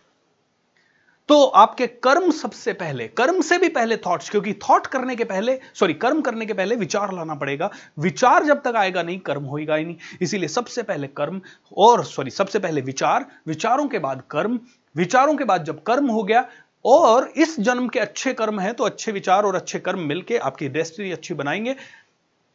तो आपके कर्म सबसे पहले, कर्म से भी पहले थॉट्स क्योंकि थॉट करने के पहले सॉरी कर्म करने के पहले विचार लाना पड़ेगा। विचार जब तक आएगा नहीं, कर्म होएगा ही नहीं। इसीलिए सबसे पहले कर्म और सॉरी सबसे पहले विचार। विचारों के बाद कर्म। विचारों के बाद जब कर्म हो गया और इस जन्म के अच्छे कर्म हैं तो अच्छे विचार और अच्छे कर्म मिलके आपकी डेस्टिनी अच्छी बनाएँगे।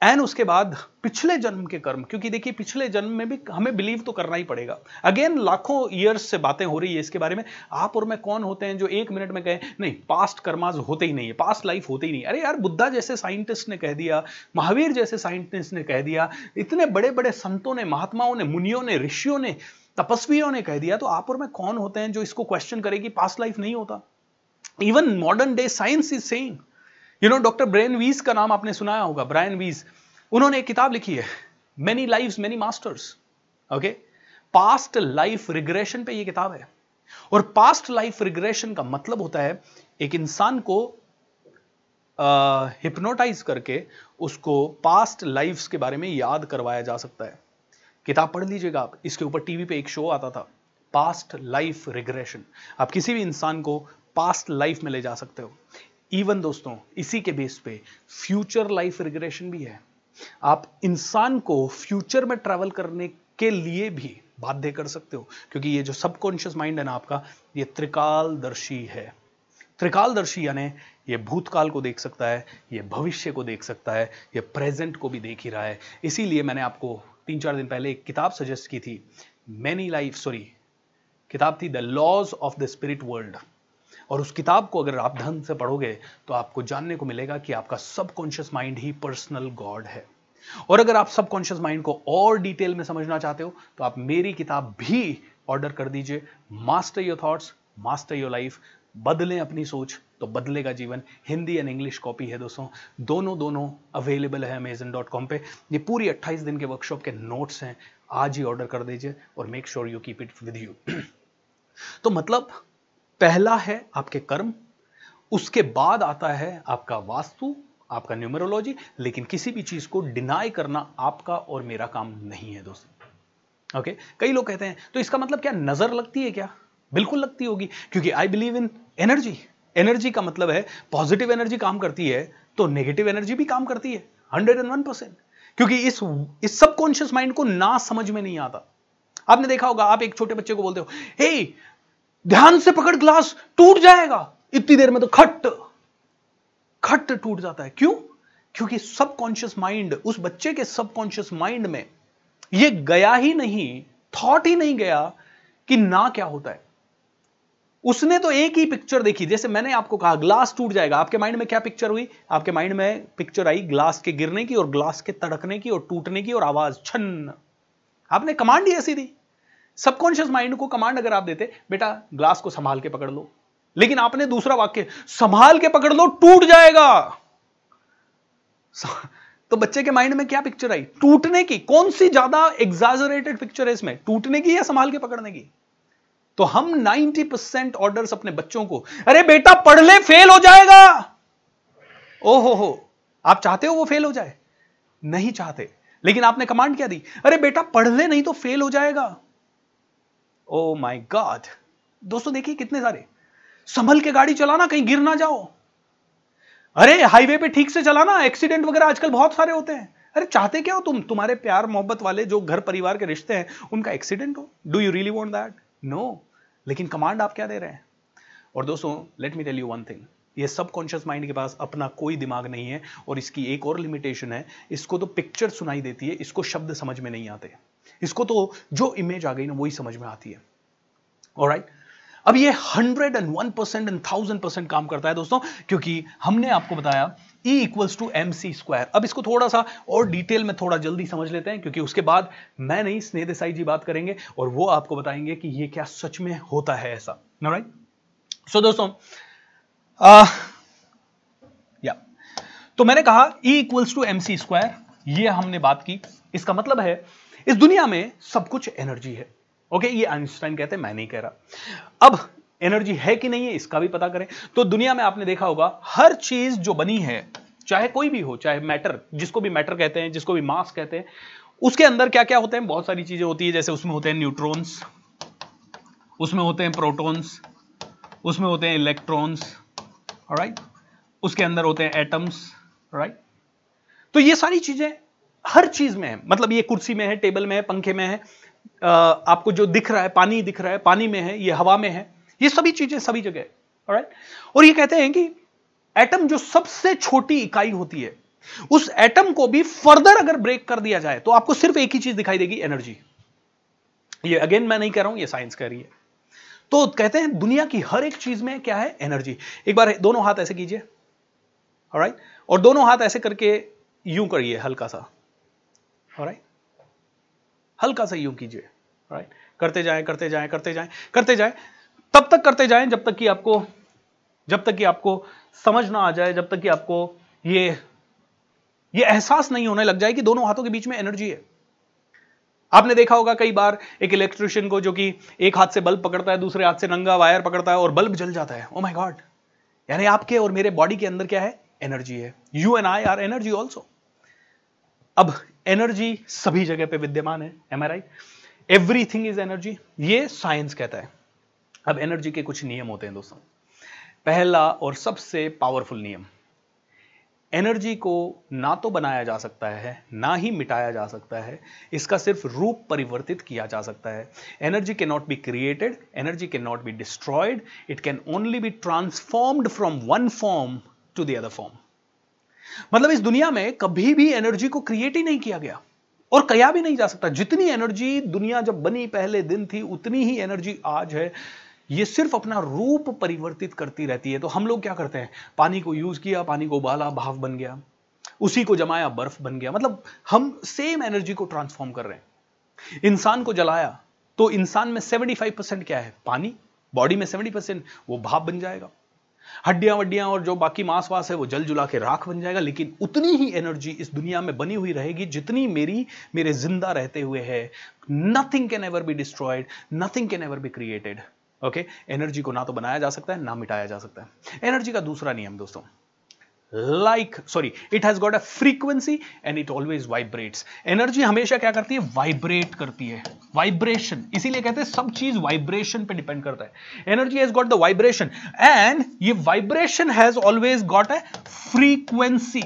एंड उसके बाद पिछले जन्म के कर्म, क्योंकि देखिए पिछले जन्म में भी हमें बिलीव तो करना ही पड़ेगा। अगेन लाखों ईयर्स से बातें हो रही है इसके बारे में। आप और मैं कौन होते हैं जो एक मिनट में कहें, नहीं पास्ट कर्माज होते ही नहीं है पास्ट लाइफ होते ही नहीं अरे यार, बुद्धा जैसे साइंटिस्ट ने कह दिया, महावीर जैसे साइंटिस्ट ने कह दिया, इतने बड़े बड़े संतों ने, महात्माओं ने, मुनियों ने, ऋषियों ने, तपस्वियों ने कह दिया तो आप और मैं कौन होते हैं जो इसको क्वेश्चन करेगी पास्ट लाइफ नहीं होता? Even modern day science is saying you know doctor Brian Weiss का नाम आपने सुनाया होगा ब्रायन वीज उन्होंने एक किताब लिखी है many life many masters okay past life regression पे ये किताब है। और पास्ट लाइफ रिग्रेशन का मतलब होता है, एक इंसान को हिप्नोटाइज करके उसको पास्ट लाइफ्स के बारे में याद करवाया जा सकता है। किताब पढ़ लीजिएगा आप, इसके ऊपर टीवी पे एक शो आता था पास्ट लाइफ रिग्रेशन आप किसी भी इंसान को पास्ट लाइफ में ले जा सकते हो। इवन दोस्तों, इसी के बेस पे फ्यूचर लाइफ रिग्रेशन भी है। आप इंसान को फ्यूचर में ट्रैवल करने के लिए भी बाध्य कर सकते हो, क्योंकि ये जो सबकॉन्शियस माइंड है ना आपका, ये त्रिकालदर्शी है। त्रिकालदर्शी यानी ये भूतकाल को देख सकता है, ये भविष्य को देख सकता है, ये प्रेजेंट को भी देख ही रहा है। इसीलिए मैंने आपको तीन चार दिन पहले एक किताब सजेस्ट की थी मैनी लाइफ सॉरी किताब थी the laws of the spirit world और उस किताब को अगर आप ढंग से पढ़ोगे तो आपको जानने को मिलेगा कि आपका सबकॉन्शियस माइंड ही पर्सनल गॉड है। और अगर आप सबकॉन्शियस माइंड को और डिटेल में समझना चाहते हो तो आप मेरी किताब भी ऑर्डर कर दीजिए। Master your thoughts master your life बदलें अपनी सोच तो बदलेगा जीवन। हिंदी एंड इंग्लिश कॉपी है दोस्तों। दोनों दोनों अवेलेबल है अमेजन डॉट कॉम पर ये पूरी 28 दिन के वर्कशॉप के नोट्स हैं। आज ही ऑर्डर कर दीजिए और make sure you keep it with you तो मतलब पहला है आपके कर्म, उसके बाद आता है आपका वास्तु, आपका न्यूमरोलॉजी लेकिन किसी भी चीज़ को डिनाई करना आपका और मेरा काम नहीं है दोस्तों। ओके कई लोग कहते हैं तो इसका मतलब क्या, नज़र लगती है क्या? बिल्कुल लगती होगी, क्योंकि I believe in energy energy का मतलब है पॉजिटिव एनर्जी काम करती है तो नेगेटिव एनर्जी भी काम करती है हंड्रेड एंड वन परसेंट क्योंकि इस इस सबकॉन्शियस माइंड को ना समझ में नहीं आता। आपने देखा होगा, आप एक छोटे बच्चे को बोलते हो हे ध्यान से पकड़, ग्लास टूट जाएगा। इतनी देर में तो खट खट टूट जाता है। क्यों? क्योंकि सबकॉन्शियस माइंड उस बच्चे के सबकॉन्शियस माइंड में यह गया ही नहीं थॉट ही नहीं गया कि ना क्या होता है। उसने तो एक ही पिक्चर देखी। जैसे मैंने आपको कहा, ग्लास टूट जाएगा। आपके माइंड में क्या पिक्चर हुई? आपके माइंड में पिक्चर आई ग्लास के गिरने की और ग्लास के तड़कने की और टूटने की और आवाज़, छन्न। आपने कमांड ही ऐसी दी। सबकॉन्शियस माइंड को कमांड अगर आप देते, बेटा ग्लास को संभाल के पकड़ लो। लेकिन आपने दूसरा वाक्य, संभाल के पकड़ लो, टूट जाएगा। तो बच्चे के माइंड में क्या पिक्चर आई? टूटने की, कौन सी ज़्यादा एग्जाजरेटेड पिक्चर है इसमें? टूटने की या संभाल के पकड़ने की? तो हम 90 परसेंट ऑर्डर अपने बच्चों को, अरे बेटा पढ़ ले फेल हो जाएगा। ओहो हो, आप चाहते हो वो फेल हो जाए? नहीं चाहते। लेकिन आपने कमांड क्या दी? अरे बेटा पढ़ ले नहीं तो फेल हो जाएगा। ओ माई गॉड दोस्तों, देखिए कितने सारे। संभल के गाड़ी चलाना, कहीं गिर ना जाओ। अरे हाईवे पे ठीक से चलाना एक्सीडेंट वगैरह आजकल बहुत सारे होते हैं। अरे, चाहते क्या हो तुम? तुम्हारे प्यार, मोहब्बत वाले जो घर परिवार के रिश्ते हैं, उनका एक्सीडेंट हो। Do you really want that no लेकिन कमांड आप क्या दे रहे हैं? और दोस्तों let me tell you one thing ये सबकॉन्शियस माइंड के पास अपना कोई दिमाग नहीं है, और इसकी एक और लिमिटेशन है, इसको तो पिक्चर सुनाई देती है, इसको शब्द समझ में नहीं आते। इसको तो जो इमेज आ गई ना वही समझ में आती है। और right? अब ये hundred and one percent and thousand percent काम करता है दोस्तों क्योंकि हमने आपको बताया E equals to M C square अब इसको थोड़ा सा और डिटेल में थोड़ा जल्दी समझ लेते हैं क्योंकि उसके बाद मैं नहीं स्नेह देसाई जी बात करेंगे और वो आपको बताएँगे कि ये क्या सच में होता है ऐसा। राइट सो so, दोस्तों आ, या तो मैंने कहा E equals to M C square ये हमने बात की। इसका मतलब है इस दुनिया में सब कुछ एनर्जी है। ओके ये आइंस्टाइन कहते हैं, मैं नहीं कह रहा। अब एनर्जी है कि नहीं है, इसका भी पता करें। तो दुनिया में आपने देखा होगा, हर चीज़ जो बनी है, चाहे कोई भी हो, चाहे मैटर जिसको भी मैटर कहते हैं, जिसको भी मास कहते हैं, उसके अंदर क्या क्या होते हैं? बहुत सारी चीज़ें होती है, जैसे उसमें होते हैं न्यूट्रॉन्स उसमें होते हैं प्रोटॉन्स उसमें होते हैं इलेक्ट्रॉन्स राइट उसके अंदर होते हैं एटम्स राइट तो ये सारी चीज़ें हर चीज़ में है। मतलब ये कुर्सी में है, टेबल में है, पंखे में है आपको जो दिख रहा है, पानी दिख रहा है, पानी में है, ये हवा में है, ये सभी चीज़ें सभी जगह राइट और ये कहते हैं कि एटम जो सबसे छोटी इकाई होती है, उस एटम को भी फर्दर अगर ब्रेक कर दिया जाए तो आपको सिर्फ़ एक ही चीज़ दिखाई देगी एनर्जी ये अगेन मैं नहीं कह रहा हूँ, ये साइंस कह रही है। तो कहते हैं दुनिया की हर एक चीज़ में क्या है? एनर्जी एक बार दोनों हाथ ऐसे कीजिए राइट और दोनों हाथ ऐसे करके यूँ करिए, हल्का सा। राइट हल्का सा यूँ कीजिए राइट करते जाए करते जाए करते जाए करते जाए। तब तक करते जाए जब तक कि आपको, जब तक कि आपको समझ ना आ जाए, जब तक कि आपको ये ये एहसास नहीं होने लग जाए कि दोनों हाथों के बीच में एनर्जी है। आपने देखा होगा कई बार एक इलेक्ट्रिशियन को जो कि एक हाथ से बल्ब पकड़ता है, दूसरे हाथ से नंगा वायर पकड़ता है और बल्ब जल जाता है। ओ माय गॉड यानी आपके और मेरे बॉडी के अंदर क्या है? एनर्जी है। You and I are energy also अब एनर्जी सभी जगह पे विद्यमान है am are I right everything is energy ये साइंस कहता है। अब एनर्जी के कुछ नियम होते हैं दोस्तों। पहला और सबसे पावरफुल नियम। एनर्जी को ना तो बनाया जा सकता है, ना ही मिटाया जा सकता है, इसका सिर्फ़ रूप परिवर्तित किया जा सकता है। Energy can not be created energy can not be destroyed it can only be transformed from one form to the other form मतलब इस दुनिया में कभी भी एनर्जी को क्रिएट ही नहीं किया गया और कया भी नहीं जा सकता। जितनी एनर्जी दुनिया जब बनी, पहले दिन थी, उतनी ही एनर्जी आज है। ये सिर्फ़ अपना रूप परिवर्तित करती रहती है। तो हम लोग क्या करते हैं? पानी को यूज़ किया, पानी को उबाला भाव बन गया। उसी को जमाया, बर्फ़ बन गया। मतलब हम सेम एनर्जी को ट्रांसफॉर्म कर रहे हैं। इंसान को जलाया तो इंसान में 75 परसेंट क्या है? पानी। बॉडी में 70 परसेंट वो भाप बन जाएगा। हड्डियाँ वड्डियाँ और जो बाकी मांस वास है वो जल जुला के राख बन जाएगा, लेकिन उतनी ही एनर्जी इस दुनिया में बनी हुई रहेगी जितनी मेरी, मेरे ज़िंदा रहते हुए है। Nothing can ever be destroyed nothing can ever be created okay energy को ना तो बनाया जा सकता है, ना मिटाया जा सकता है। एनर्जी का दूसरा नियम दोस्तों like sorry it has got a frequency and it always vibrate energy हमेशा क्या करती है? वाइब्रेट करती है. वाइब्रेशन इसीलिए कहते हैं सब चीज़ वाइब्रेशन पे डिपेंड करता है. Energy has got the vibration and ये vibration has always got a frequency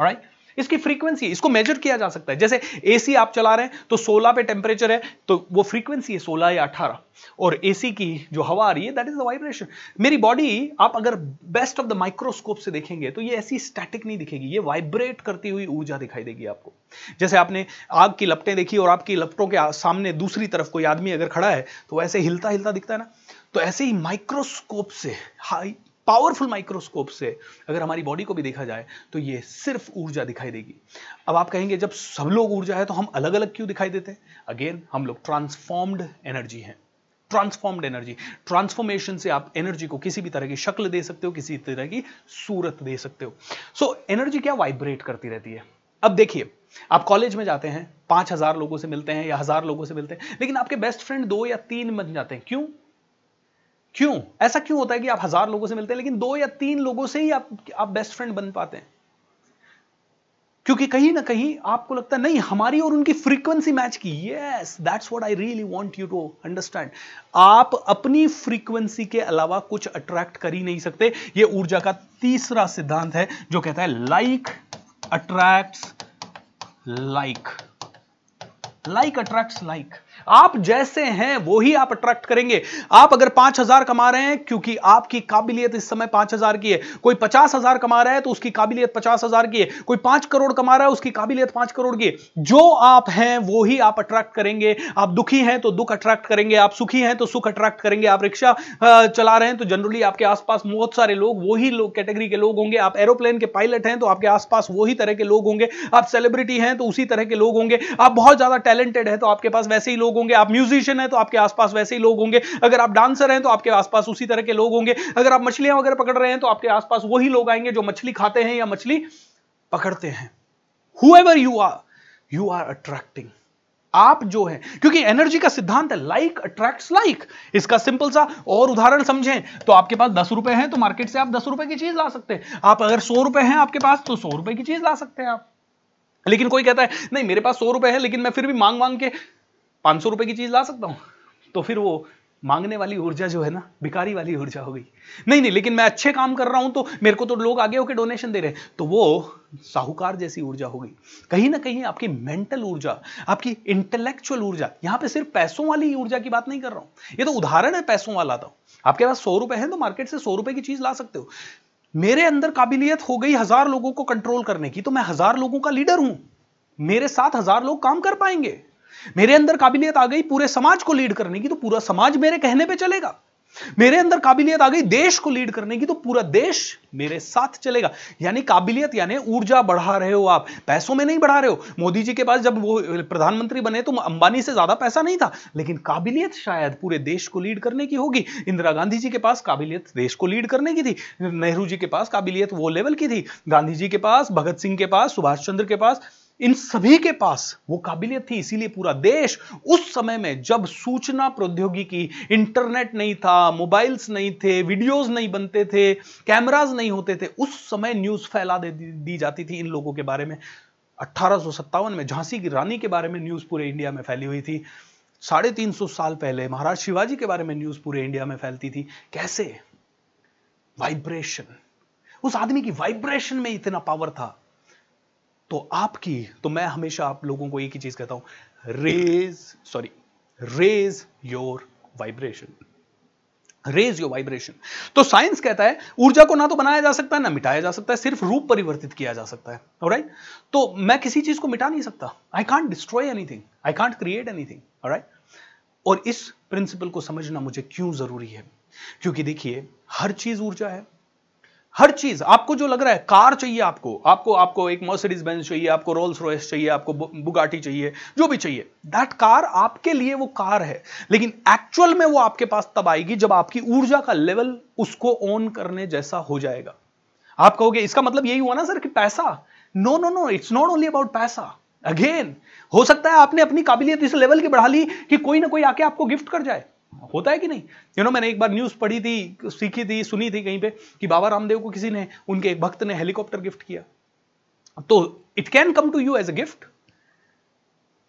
right इसकी फ्रीक्वेंसी इसको मेजर किया जा सकता है। जैसे एसी आप चला रहे हैं तो 16 पे टेम्परेचर है तो वो फ्रीक्वेंसी है 16 या 18 और एसी की जो हवा आ रही है दैट इज़ द वाइब्रेशन मेरी बॉडी आप अगर बेस्ट ऑफ़ द माइक्रोस्कोप से देखेंगे तो ये ऐसी स्टैटिक नहीं दिखेगी, ये वाइब्रेट करती हुई ऊर्जा दिखाई देगी आपको। जैसे आपने आग की लपटें देखी और आपकी लपटों के सामने दूसरी तरफ़ कोई आदमी अगर खड़ा है तो ऐसे हिलता हिलता दिखता है ना? तो ऐसे ही माइक्रोस्कोप से हाई पावरफुल माइक्रोस्कोप से अगर हमारी बॉडी को भी देखा जाए तो ये सिर्फ़ ऊर्जा दिखाई देगी। अब आप कहेंगे जब सब लोग ऊर्जा है तो हम अलग अलग क्यों दिखाई देते हैं? अगेन हम लोग ट्रांसफॉर्म्ड एनर्जी हैं। ट्रांसफॉर्म्ड एनर्जी ट्रांसफॉर्मेशन से आप एनर्जी को किसी भी तरह की शक्ल दे सकते हो किसी तरह की सूरत दे सकते हो। सो so, एनर्जी क्या वाइब्रेट करती रहती है? अब देखिए आप कॉलेज में जाते हैं पाँच हज़ार लोगों से मिलते हैं या हज़ार लोगों से मिलते हैं लेकिन आपके बेस्ट फ्रेंड दो या तीन बन जाते हैं। क्यों? क्यों? ऐसा क्यों होता है कि आप हज़ार लोगों से मिलते हैं, लेकिन दो या तीन लोगों से ही आप आप बेस्ट फ्रेंड बन पाते हैं? क्योंकि कहीं ना कहीं आपको लगता है, नहीं, हमारी और उनकी फ्रीक्वेंसी मैच की। Yes that's what I really want you to understand आप अपनी फ्रीक्वेंसी के अलावा कुछ अट्रैक्ट कर ही नहीं सकते। ये ऊर्जा का तीसरा सिद्धांत है, जो कहता है like attracts like like attracts like आप जैसे हैं, वो ही आप अट्रैक्ट करेंगे। आप अगर पाँच हज़ार कमा रहे हैं, क्योंकि आपकी काबिलियत इस समय पाँच हज़ार की है। कोई पचास हज़ार कमा रहा है तो उसकी काबिलियत पचास हज़ार की है। कोई पाँच करोड़ कमा रहा है, उसकी काबिलियत पाँच करोड़ की है। जो आप हैं, वो ही आप अट्रैक्ट करेंगे। आप दुखी हैं तो दुख अट्रैक्ट करेंगे। आप सुखी हैं तो सुख अट्रैक्ट करेंगे। आप रिक्शा चला रहे हैं तो जनरली आपके आसपास बहुत सारे लोग वही लोग कैटेगरी के लोग होंगे। आप एरोप्लेन के पायलट हैं तो आपके आसपास वही तरह के लोग होंगे। आप सेलिब्रिटी हैं तो उसी तरह के लोग होंगे। आप बहुत ज़्यादा टैलेंटेड है तो आपके पास वैसे ही लोग होंगे, आप म्यूजिशियन है तो आपके आसपास वैसे ही लोग होंगे। अगर आप डांसर हैं तो आपके आसपास उसी तरह के लोग होंगे। अगर आप मछलियाँ वगैरह पकड़ रहे हैं तो आपके आसपास वही लोग आएँगे जो मछली खाते हैं या मछली पकड़ते हैं। Whoever you are you are attracting आप जो है, क्योंकि एनर्जी का सिद्धांत है लाइक अट्रैक्ट्स लाइक इसका सिंपल सा और उदाहरण समझें। तो आपके पास दस रुपए हैं तो मार्केट से आप दस रुपए की चीज़ ला सकते हैं। आप अगर सौ रुपए हैं आपके पास तो सौ रुपए की चीज़ ला सकते हैं आप। लेकिन कोई कहता है, नहीं, मेरे पास सौ रुपए है, लेकिन मैं फिर भी मांग मांग के पाँच सौ रुपए की चीज़ ला सकता हूँ। तो फिर वो मांगने वाली ऊर्जा जो है ना बिकारी वाली ऊर्जा हो गई। नहीं नहीं, लेकिन मैं अच्छे काम कर रहा हूँ तो मेरे को तो लोग आगे होकर डोनेशन दे रहे हैं। तो वो साहूकार जैसी ऊर्जा हो गई। कहीं ना कहीं आपकी मेंटल ऊर्जा, आपकी इंटेलेक्चुअल ऊर्जा, यहाँ पे सिर्फ़ पैसों वाली ऊर्जा की बात नहीं कर रहा हूँ। ये तो उदाहरण है पैसों वाला तो। आपके पास सौ रुपए है तो मार्केट से सौ रुपए की चीज़ ला सकते हो। मेरे अंदर काबिलियत हो गई हज़ार लोगों को कंट्रोल करने की तो मैं हज़ार लोगों का लीडर हूँ। मेरे साथ हज़ार लोग काम कर पाएँगे। मेरे अंदर काबिलियत आ गई पूरे समाज को लीड करने की तो पूरा समाज मेरे कहने पे चलेगा। मेरे अंदर काबिलियत आ गई देश को लीड करने की तो पूरा देश मेरे साथ चलेगा। यानी काबिलियत, यानी ऊर्जा बढ़ा रहे हो आप। पैसों में नहीं बढ़ा रहे हो। मोदी जी के पास जब वो प्रधानमंत्री बने तो अंबानी से ज़्यादा पैसा नहीं था। लेकिन काबिलियत शायद पूरे देश को लीड करने की होगी। इंदिरा गांधी जी के पास काबिलियत देश को लीड करने की थी। नेहरू जी के पास काबिलियत वो लेवल की थी। गांधी जी के पास, भगत सिंह के पास, सुभाष चंद्र के पास इन सभी के पास वो काबिलियत थी, इसीलिए पूरा देश उस समय में जब सूचना प्रौद्योगिकी इंटरनेट नहीं था, मोबाइल्स नहीं थे, वीडियोस नहीं बनते थे कैमराज नहीं होते थे, उस समय न्यूज़ फैला दे, दी जाती थी इन लोगों के बारे में। अट्ठारह में झांसी की रानी के बारे में न्यूज़ पूरे इंडिया में फैली हुई थी। साढ़े तीन सौ साल पहले महाराज शिवाजी के बारे में न्यूज़ पूरे इंडिया में फैलती थी। कैसे? वाइब्रेशन। उस आदमी की वाइब्रेशन में इतना पावर था। तो आपकी तो मैं हमेशा आप लोगों को एक ही चीज़ कहता हूँ raise sorry raise your vibration raise your vibration तो साइंस कहता है, ऊर्जा को ना तो बनाया जा सकता है, ना मिटाया जा सकता है, सिर्फ़ रूप परिवर्तित किया जा सकता है राइट तो मैं किसी चीज़ को मिटा नहीं सकता। I can't destroy anything I can't create anything right और इस प्रिंसिपल को समझना मुझे क्यों ज़रूरी है? क्योंकि देखिए, हर चीज़ ऊर्जा है। हर चीज़, आपको जो लग रहा है, कार चाहिए आपको आपको आपको एक मर्सिडीज बेंज चाहिए, आपको रोल्स रॉयस चाहिए, आपको बुगाटी चाहिए, जो भी चाहिए दैट कार आपके लिए वो कार है। लेकिन एक्चुअल में वो आपके पास तब आएगी जब आपकी ऊर्जा का लेवल उसको ऑन करने जैसा हो जाएगा। आप कहोगे, इसका मतलब यही हुआ ना सर कि पैसा? No no no it's not only about पैसा। अगेन हो सकता है आपने अपनी काबिलियत इस लेवल की बढ़ा ली कि कोई ना कोई आके आपको गिफ्ट कर जाए। होता है कि नहीं? यू you नो know, मैंने एक बार न्यूज़ पढ़ी थी सीखी थी सुनी थी कहीं पे कि बाबा रामदेव को किसी ने उनके एक भक्त ने हेलीकॉप्टर गिफ्ट किया। तो it can come to you as a gift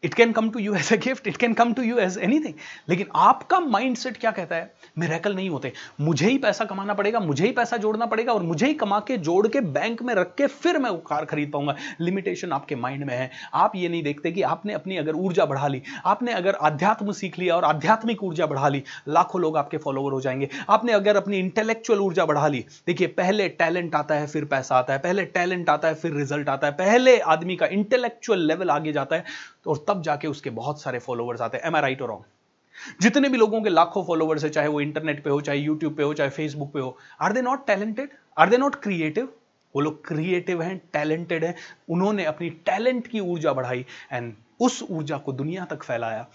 it can come to you as a gift it can come to you as anything लेकिन आपका माइंडसेट क्या कहता है? मेरेकल नहीं होते। मुझे ही पैसा कमाना पड़ेगा, मुझे ही पैसा जोड़ना पड़ेगा और मुझे ही कमा के, जोड़ के बैंक में रख के फिर मैं वो कार खरीद पाऊँगा। लिमिटेशन आपके माइंड में है। आप ये नहीं देखते कि आपने अपनी अगर ऊर्जा बढ़ा ली, आपने अगर आध्यात्म सीख लिया और आध्यात्मिक ऊर्जा बढ़ा ली, लाखों लोग आपके फॉलोवर हो जाएँगे। आपने अगर अपनी इंटेलेक्चुअल ऊर्जा बढ़ा ली, देखिए पहले टैलेंट आता है, फिर पैसा आता है, पहले टैलेंट आता है, फिर रिज़ल्ट आता है, पहले आदमी का इंटेलेक्चुअल लेवल आगे जाता है। और तब जाके उसके बहुत सारे फॉलोवर्स आते हैं। एम आई राइट और जितने भी लोगों के लाखों फॉलोवर्स है, चाहे वो इंटरनेट पे हो, चाहे यूट्यूब पे हो, चाहे फेसबुक पे हो are they not talented are they not creative वो लोग क्रिएटिव हैं टैलेंटेड हैं। उन्होंने अपनी टैलेंट की ऊर्जा बढ़ाई एंड उस ऊर्जा को दुनिया तक फैलाया।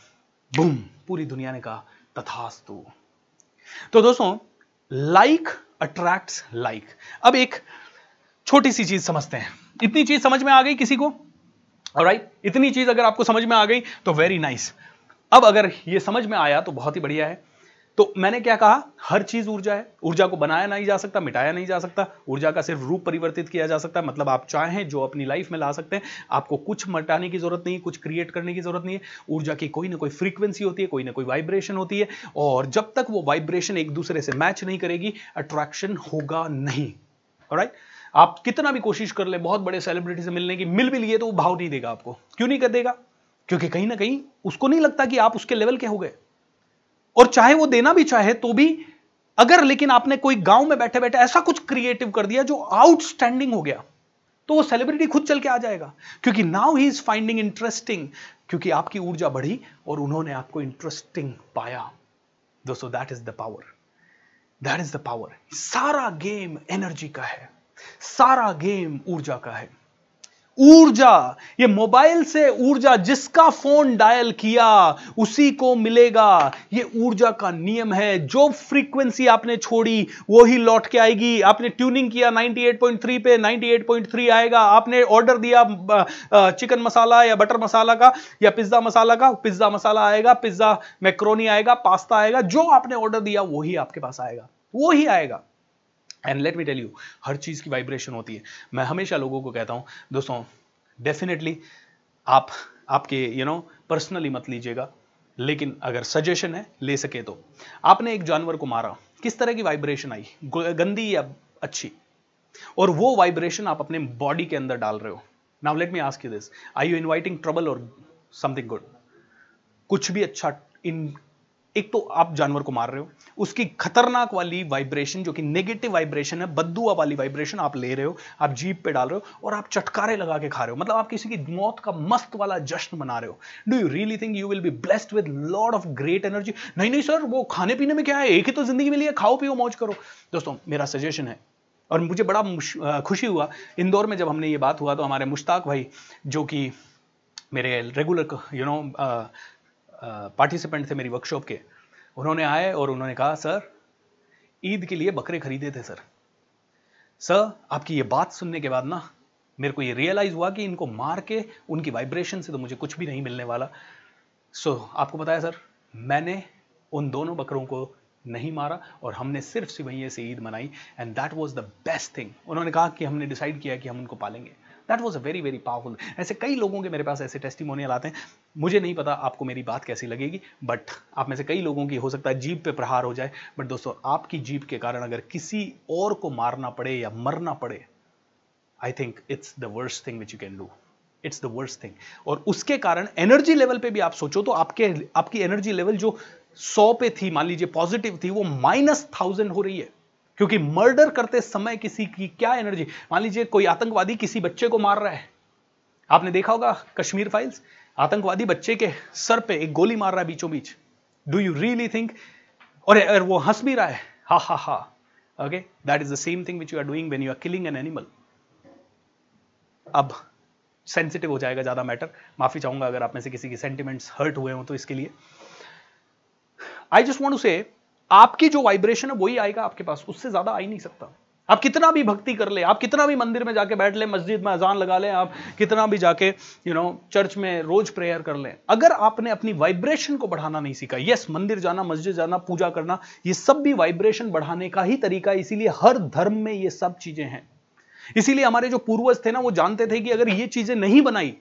बूम पूरी दुनिया ने कहा, तथास्तु. तो दोस्तों लाइक अट्रैक्ट्स लाइक अब एक छोटी सी चीज़ समझते हैं। इतनी चीज़ समझ में आ गई किसी को? Right right? इतनी चीज़ अगर आपको समझ में आ गई तो वेरी नाइस. अब अगर ये समझ में आया तो बहुत ही बढ़िया है। तो मैंने क्या कहा? हर चीज़ ऊर्जा है। ऊर्जा को बनाया नहीं जा सकता, मिटाया नहीं जा सकता। ऊर्जा का सिर्फ़ रूप परिवर्तित किया जा सकता है। मतलब आप चाहें, जो अपनी लाइफ में ला सकते हैं। आपको कुछ मटाने की ज़रूरत नहीं, कुछ क्रिएट करने की ज़रूरत नहीं है। ऊर्जा की कोई ना कोई फ्रीक्वेंसी होती है, कोई ना कोई वाइब्रेशन होती है। और जब तक वो वाइब्रेशन एक दूसरे से मैच नहीं करेगी अट्रैक्शन होगा नहीं। राइट आप कितना भी कोशिश कर ले, बहुत बड़े सेलिब्रिटी से मिलने की, मिल भी लिए तो वो भाव नहीं देगा आपको। क्यों नहीं कर देगा? क्योंकि कहीं ना कहीं उसको नहीं लगता कि आप उसके लेवल के हो गए। और चाहे वो देना भी चाहे तो भी अगर, लेकिन आपने कोई गाँव में बैठे बैठे ऐसा कुछ क्रिएटिव कर दिया जो आउटस्टैंडिंग हो गया तो वो सेलिब्रिटी खुद चल के आ जाएगा। क्योंकि now he is finding interesting क्योंकि आपकी ऊर्जा बढ़ी और उन्होंने आपको इंटरेस्टिंग पाया। दोस्तों that is the power that is the power सारा गेम एनर्जी का है। सारा गेम ऊर्जा का है। ऊर्जा, ये मोबाइल से ऊर्जा जिसका फ़ोन डायल किया, उसी को मिलेगा। ये ऊर्जा का नियम है। जो फ्रीक्वेंसी आपने छोड़ी, वो ही लौट के आएगी। आपने ट्यूनिंग किया 98.3 पे 98.3 आएगा। आपने ऑर्डर दिया चिकन मसाला या बटर मसाला का, या पिज्जा मसाला का, पिज्जा मसाला आएगा, पिज्जा मैक्रोनी आएगा, पास्ता आएगा। जो आपने ऑर्डर दिया वही आपके पास आएगा। वो ही आएगा। And let me tell you हर चीज़ की वाइब्रेशन होती है। मैं हमेशा लोगों को कहता हूँ, दोस्तों डेफिनेटली आप, आपके यू नो पर्सनली मत लीजिएगा, लेकिन अगर सजेशन है, ले सके तो। आपने एक जानवर को मारा, किस तरह की वाइब्रेशन आई? गंदी या अच्छी? और वो वाइब्रेशन आप अपने बॉडी के अंदर डाल रहे हो। Now let me ask you this I you inviting trouble और समथिंग गुड कुछ भी अच्छा इन एक तो आप जानवर को मार रहे हो, उसकी खतरनाक वाली वाइब्रेशन जो कि नेगेटिव वाइब्रेशन है बद्दुआ वाली वाइब्रेशन आप ले रहे हो, आप जीप पे डाल रहे हो और आप चटकारे लगा के खा रहे हो। मतलब आप किसी की मौत का मस्त वाला जश्न मना रहे हो। Do you really think you will be blessed with lord of great energy नहीं नहीं सर वो खाने पीने में क्या है? एक ही तो ज़िंदगी मिली है, खाओ पियो, मौज करो। दोस्तों, मेरा सजेशन है, और मुझे बड़ा खुशी हुआ, इंदौर में जब हमने ये बात हुआ तो हमारे मुश्ताक भाई, जो कि मेरे रेगुलर यू नो पार्टिसिपेंट थे मेरी वर्कशॉप के। उन्होंने आए और उन्होंने कहा सर ईद के लिए बकरे खरीदे थे सर। सर आपकी ये बात सुनने के बाद ना मेरे को ये रियलाइज़ हुआ कि इनको मार के उनकी वाइब्रेशन से तो मुझे कुछ भी नहीं मिलने वाला। सो so, आपको बताया सर मैंने उन दोनों बकरों को नहीं मारा और हमने सिर्फ़ सिवैये से ईद मनाई and that was the best thing उन्होंने कहा कि हमने डिसाइड किया कि हम उनको पालेंगे. That was a very very powerful ऐसे कई लोगों के मेरे पास ऐसे टेस्टिमोनियल आते हैं. मुझे नहीं पता आपको मेरी बात कैसी लगेगी बट आप में से कई लोगों की हो सकता है जीप पे प्रहार हो जाए. बट दोस्तों, आपकी जीप के कारण अगर किसी और को मारना पड़े या मरना पड़े I think it's the worst thing which you can do it's the worst thing और उसके कारण एनर्जी लेवल पे भी आप सोचो तो आपके, आपकी एनर्जी लेवल जो सौ पे थी, मान लीजिए पॉजिटिव थी, वो माइनस थाउज़ेंड हो रही है। क्योंकि मर्डर करते समय किसी की क्या एनर्जी मान लीजिए कोई आतंकवादी किसी बच्चे को मार रहा है। आपने देखा होगा कश्मीर फाइल्स आतंकवादी बच्चे के सर पे एक गोली मार रहा है बीचों बीच डू यू रियली थिंक और वो हंस भी रहा है। हा हा हा। Okay that is the same thing which you are doing when you are killing an animal अब सेंसिटिव हो जाएगा ज़्यादा मैटर माफ़ी चाहूँगा अगर आप में से किसी के सेंटिमेंट्स हर्ट हुए हो तो इसके लिए। आई जस्ट वॉन्ट से आपकी जो वाइब्रेशन है, वही आएगा आपके पास। उससे ज़्यादा आ नहीं सकता। आप कितना भी भक्ति कर ले, आप कितना भी मंदिर में जाके बैठ ले, मस्जिद में अजान लगा ले, आप कितना भी जाके यू नो चर्च में रोज प्रेयर कर ले। अगर आपने अपनी वाइब्रेशन को बढ़ाना नहीं सीखा यस मंदिर जाना, मस्जिद जाना, पूजा करना, ये सब भी वाइब्रेशन बढ़ाने का ही तरीका इसीलिए हर धर्म में ये सब चीज़ें हैं। इसीलिए हमारे जो पूर्वज थे ना, वो जानते थे कि अगर ये चीज़ें नहीं बनाई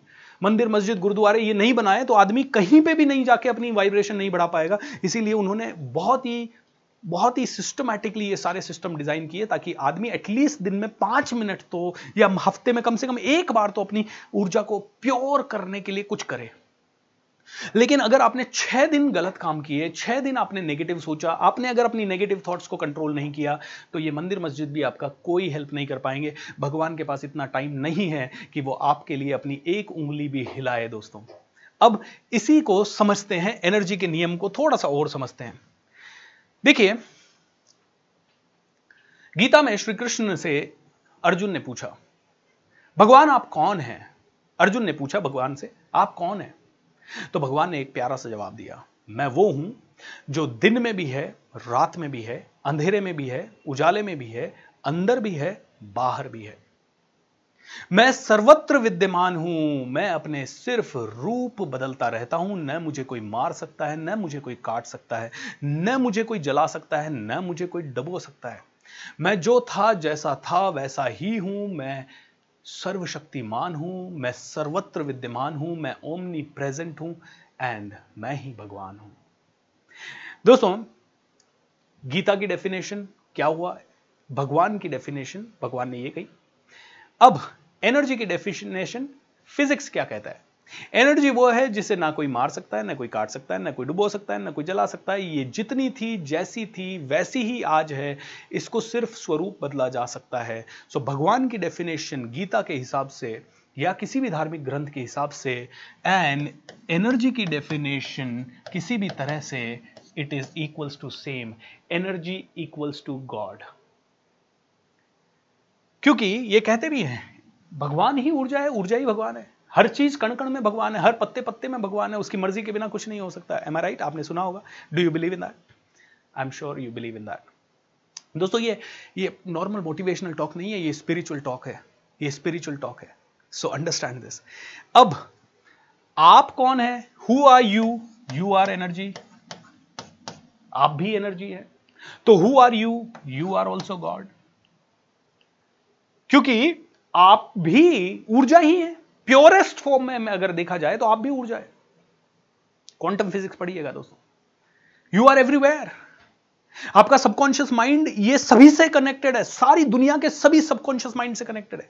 मंदिर, मस्जिद, गुरुद्वारे ये नहीं बनाए तो आदमी कहीं पे भी नहीं जाके अपनी वाइब्रेशन नहीं बढ़ा पाएगा। इसीलिए उन्होंने बहुत ही बहुत ही सिस्टमैटिकली ये सारे सिस्टम डिज़ाइन किए ताकि आदमी एटलीस्ट दिन में पाँच मिनट तो या हफ़्ते में कम से कम एक बार तो अपनी ऊर्जा को प्योर करने के लिए कुछ करे। लेकिन अगर आपने छह दिन गलत काम किए, छह दिन आपने नेगेटिव सोचा, आपने अगर अपनी नेगेटिव थॉट्स को कंट्रोल नहीं किया तो ये मंदिर मस्जिद भी आपका कोई हेल्प नहीं कर पाएँगे। भगवान के पास इतना टाइम नहीं है कि वो आपके लिए अपनी एक उंगली भी हिलाए दोस्तों। अब इसी को समझते हैं एनर्जी के नियम को थोड़ा सा और समझते हैं। देखिए, गीता में श्री कृष्ण से अर्जुन ने पूछा, भगवान आप कौन हैं? अर्जुन ने पूछा, भगवान से आप कौन हैं? तो भगवान ने एक प्यारा सा जवाब दिया, मैं वो हूँ जो दिन में भी है, रात में भी है, अंधेरे में भी है, उजाले में भी है, अंदर भी है, बाहर भी है। मैं सर्वत्र विद्यमान हूँ, मैं अपने सिर्फ़ रूप बदलता रहता हूँ, न मुझे कोई मार सकता है, न मुझे कोई काट सकता है, न मुझे कोई जला सकता है, न मुझे कोई डबो सकता है। मैं जो था जैसा था, वैसा ही हूँ, मैं सर्वशक्तिमान हूँ, मैं सर्वत्र विद्यमान हूँ, मैं ओमनी प्रेजेंट हूँ एंड मैं ही भगवान हूँ। दोस्तों, गीता की डेफिनेशन क्या हुआ? भगवान की डेफिनेशन भगवान ने ये कही। अब एनर्जी की डेफिनेशन फिजिक्स क्या कहता है? एनर्जी वो है जिसे ना कोई मार सकता है, ना कोई काट सकता है, ना कोई डुबो सकता है, ना कोई जला सकता है। ये जितनी थी, जैसी थी, वैसी ही आज है। इसको सिर्फ़ स्वरूप बदला जा सकता है। सो भगवान की डेफिनेशन गीता के हिसाब से या किसी भी धार्मिक ग्रंथ के हिसाब से एंड एनर्जी की डेफिनेशन किसी भी तरह से it is equals to same energy equals to God क्योंकि ये कहते भी हैं, भगवान ही ऊर्जा है, ऊर्जा ही भगवान है। हर चीज़ कण कण में भगवान है, हर पत्ते पत्ते में भगवान है, उसकी मर्ज़ी के बिना कुछ नहीं हो सकता। एम राइट आपने सुना होगा। Do you believe in that I am sure you believe in that दोस्तों, ये ये नॉर्मल मोटिवेशनल टॉक नहीं है, ये स्पिरिचुअल टॉक है। ये स्पिरिचुअल टॉक है। सो अंडरस्टैंड दिस अब, आप कौन है? Who are you you are energy आप भी एनर्जी है। तो who are you you are also God क्योंकि आप भी ऊर्जा ही है। प्योरेस्ट फॉर्म में अगर देखा जाए तो आप भी ऊर्जा है क्वांटम फिजिक्स पढ़िएगा दोस्तों। यू आर एवरीवेयर आपका सबकॉन्शियस माइंड ये सभी से कनेक्टेड है। सारी दुनिया के सभी सबकॉन्शियस माइंड से कनेक्टेड है।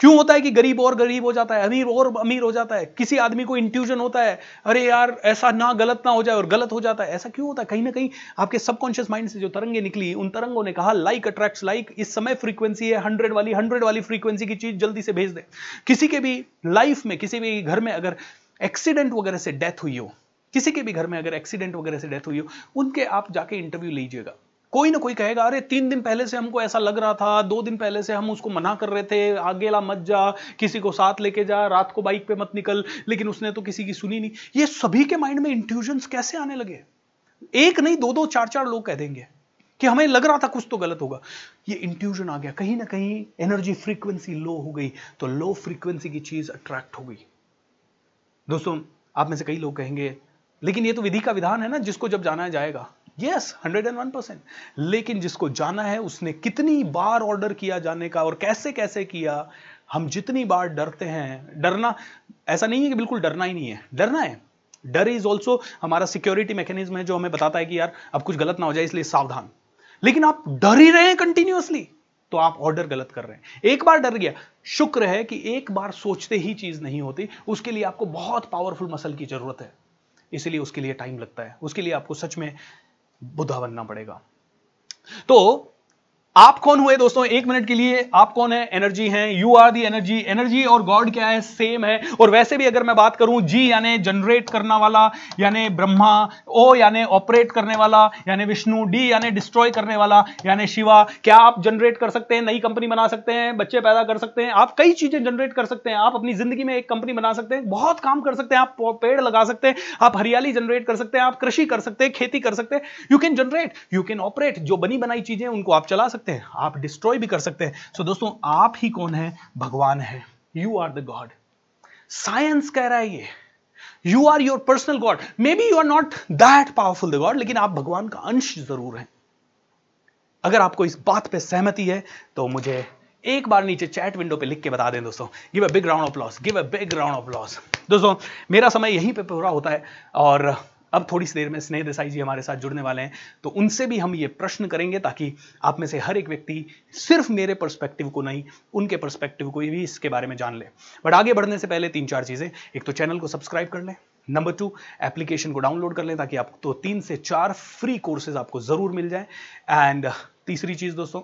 क्यों होता है कि गरीब और गरीब हो जाता है, अमीर और अमीर हो जाता है? किसी आदमी को इंट्यूजन होता है, अरे यार, ऐसा ना गलत ना हो जाए और गलत हो जाता है। ऐसा क्यों होता है? कहीं ना कहीं आपके सबकॉन्शियस माइंड से जो तरंगे निकली, उन तरंगों ने कहा लाइक अट्रैक्ट्स लाइक इस समय फ्रीक्वेंसी है हंड्रेड वाली हंड्रेड वाली फ्रीक्वेंसी की चीज़ जल्दी से भेज दे। किसी के भी लाइफ में, किसी भी घर में अगर एक्सीडेंट वगैरह से डेथ हुई हो, किसी के भी घर में अगर एक्सीडेंट वगैरह से डेथ हुई हो, उनके आप जाके इंटरव्यू लीजिएगा। कोई ना कोई कहेगा, अरे, तीन दिन पहले से हमको ऐसा लग रहा था, दो दिन पहले से हम उसको मना कर रहे थे आगेला मत जा, किसी को साथ लेके जा, रात को बाइक पे मत निकल। लेकिन उसने तो किसी की सुनी नहीं। ये सभी के माइंड में इंट्यूजन कैसे आने लगे? एक नहीं, दो दो, चार चार लोग कह देंगे कि हमें लग रहा था कुछ तो गलत होगा। ये इंट्यूजन आ गया। कहीं ना कहीं एनर्जी फ्रीक्वेंसी लो हो गई तो लो फ्रीक्वेंसी की चीज़ अट्रैक्ट हो गई। दोस्तों, आप में से कई लोग कहेंगे, लेकिन ये तो विधि का विधान है ना, जिसको जब जाना जाएगा yes hundred and one percent लेकिन जिसको जाना है, उसने कितनी बार ऑर्डर किया जाने का और कैसे कैसे किया, हम जितनी बार डरते हैं, डरना, ऐसा नहीं है कि बिल्कुल डरना ही नहीं है, डरना है। डर इज़ ऑल्सो हमारा सिक्योरिटी मैकेनिज्म है जो हमें बताता है कि यार, अब कुछ गलत ना हो जाए, इसलिए सावधान। लेकिन आप डर ही रहे हैं कंटिन्यूसली तो आप ऑर्डर गलत कर रहे हैं। एक बार डर गया, शुक्र है कि एक बार सोचते ही चीज़ नहीं होती, उसके लिए आपको बहुत पावरफुल मसल की ज़रूरत है। इसलिए उसके लिए टाइम लगता है, उसके लिए आपको सच में बुद्धा बनना पड़ेगा। तो आप कौन हुए दोस्तों? एक मिनट के लिए आप कौन है? एनर्जी हैं. You are the energy energy और गॉड क्या है? सेम है. और वैसे भी अगर मैं बात करूँ जी यानी जनरेट करने वाला, यानी ब्रह्मा ओ यानी ऑपरेट करने वाला, यानी विष्णु डी यानी डिस्ट्रॉय करने वाला, यानी शिवा, क्या आप जनरेट कर सकते हैं? नई कंपनी बना सकते हैं? बच्चे पैदा कर सकते हैं? आप कई चीज़ें जनरेट कर सकते हैं। आप अपनी ज़िंदगी में एक कंपनी बना सकते हैं। बहुत काम कर सकते हैं। आप पेड़ लगा सकते हैं। आप हरियाली जनरेट कर सकते हैं। आप कृषि कर सकते हैं। खेती कर सकते हैं। You can generate you can operate जो बनी बनाई चीज़ें उनको आप चला सकते सकते हैं आप डिस्ट्रॉय भी कर सकते हैं। सो so, दोस्तों आप ही कौन है? भगवान है। You are the God science कह रहा है ये। You are your personal God maybe you are not that powerful the God लेकिन आप भगवान का अंश ज़रूर हैं। अगर आपको इस बात पे सहमति है तो मुझे एक बार नीचे चैट विंडो पे लिख के बता दें दोस्तों। Give a big round of applause give a big round of applause दोस्तों मेरा समय यहीं पे पूरा होता है और अब थोड़ी सी देर में स्नेह देसाई जी हमारे साथ जुड़ने वाले हैं तो उनसे भी हम ये प्रश्न करेंगे ताकि आप में से हर एक व्यक्ति सिर्फ़ मेरे पर्सपेक्टिव को नहीं, उनके पर्सपेक्टिव को भी इसके बारे में जान ले। बट आगे बढ़ने से पहले तीन चार चीज़ें। एक तो चैनल को सब्सक्राइब कर लें। नंबर टू एप्लीकेशन को डाउनलोड कर लें ताकि आपको तो तीन से चार फ्री कोर्सेज आपको ज़रूर मिल जाए। एंड तीसरी चीज़ दोस्तों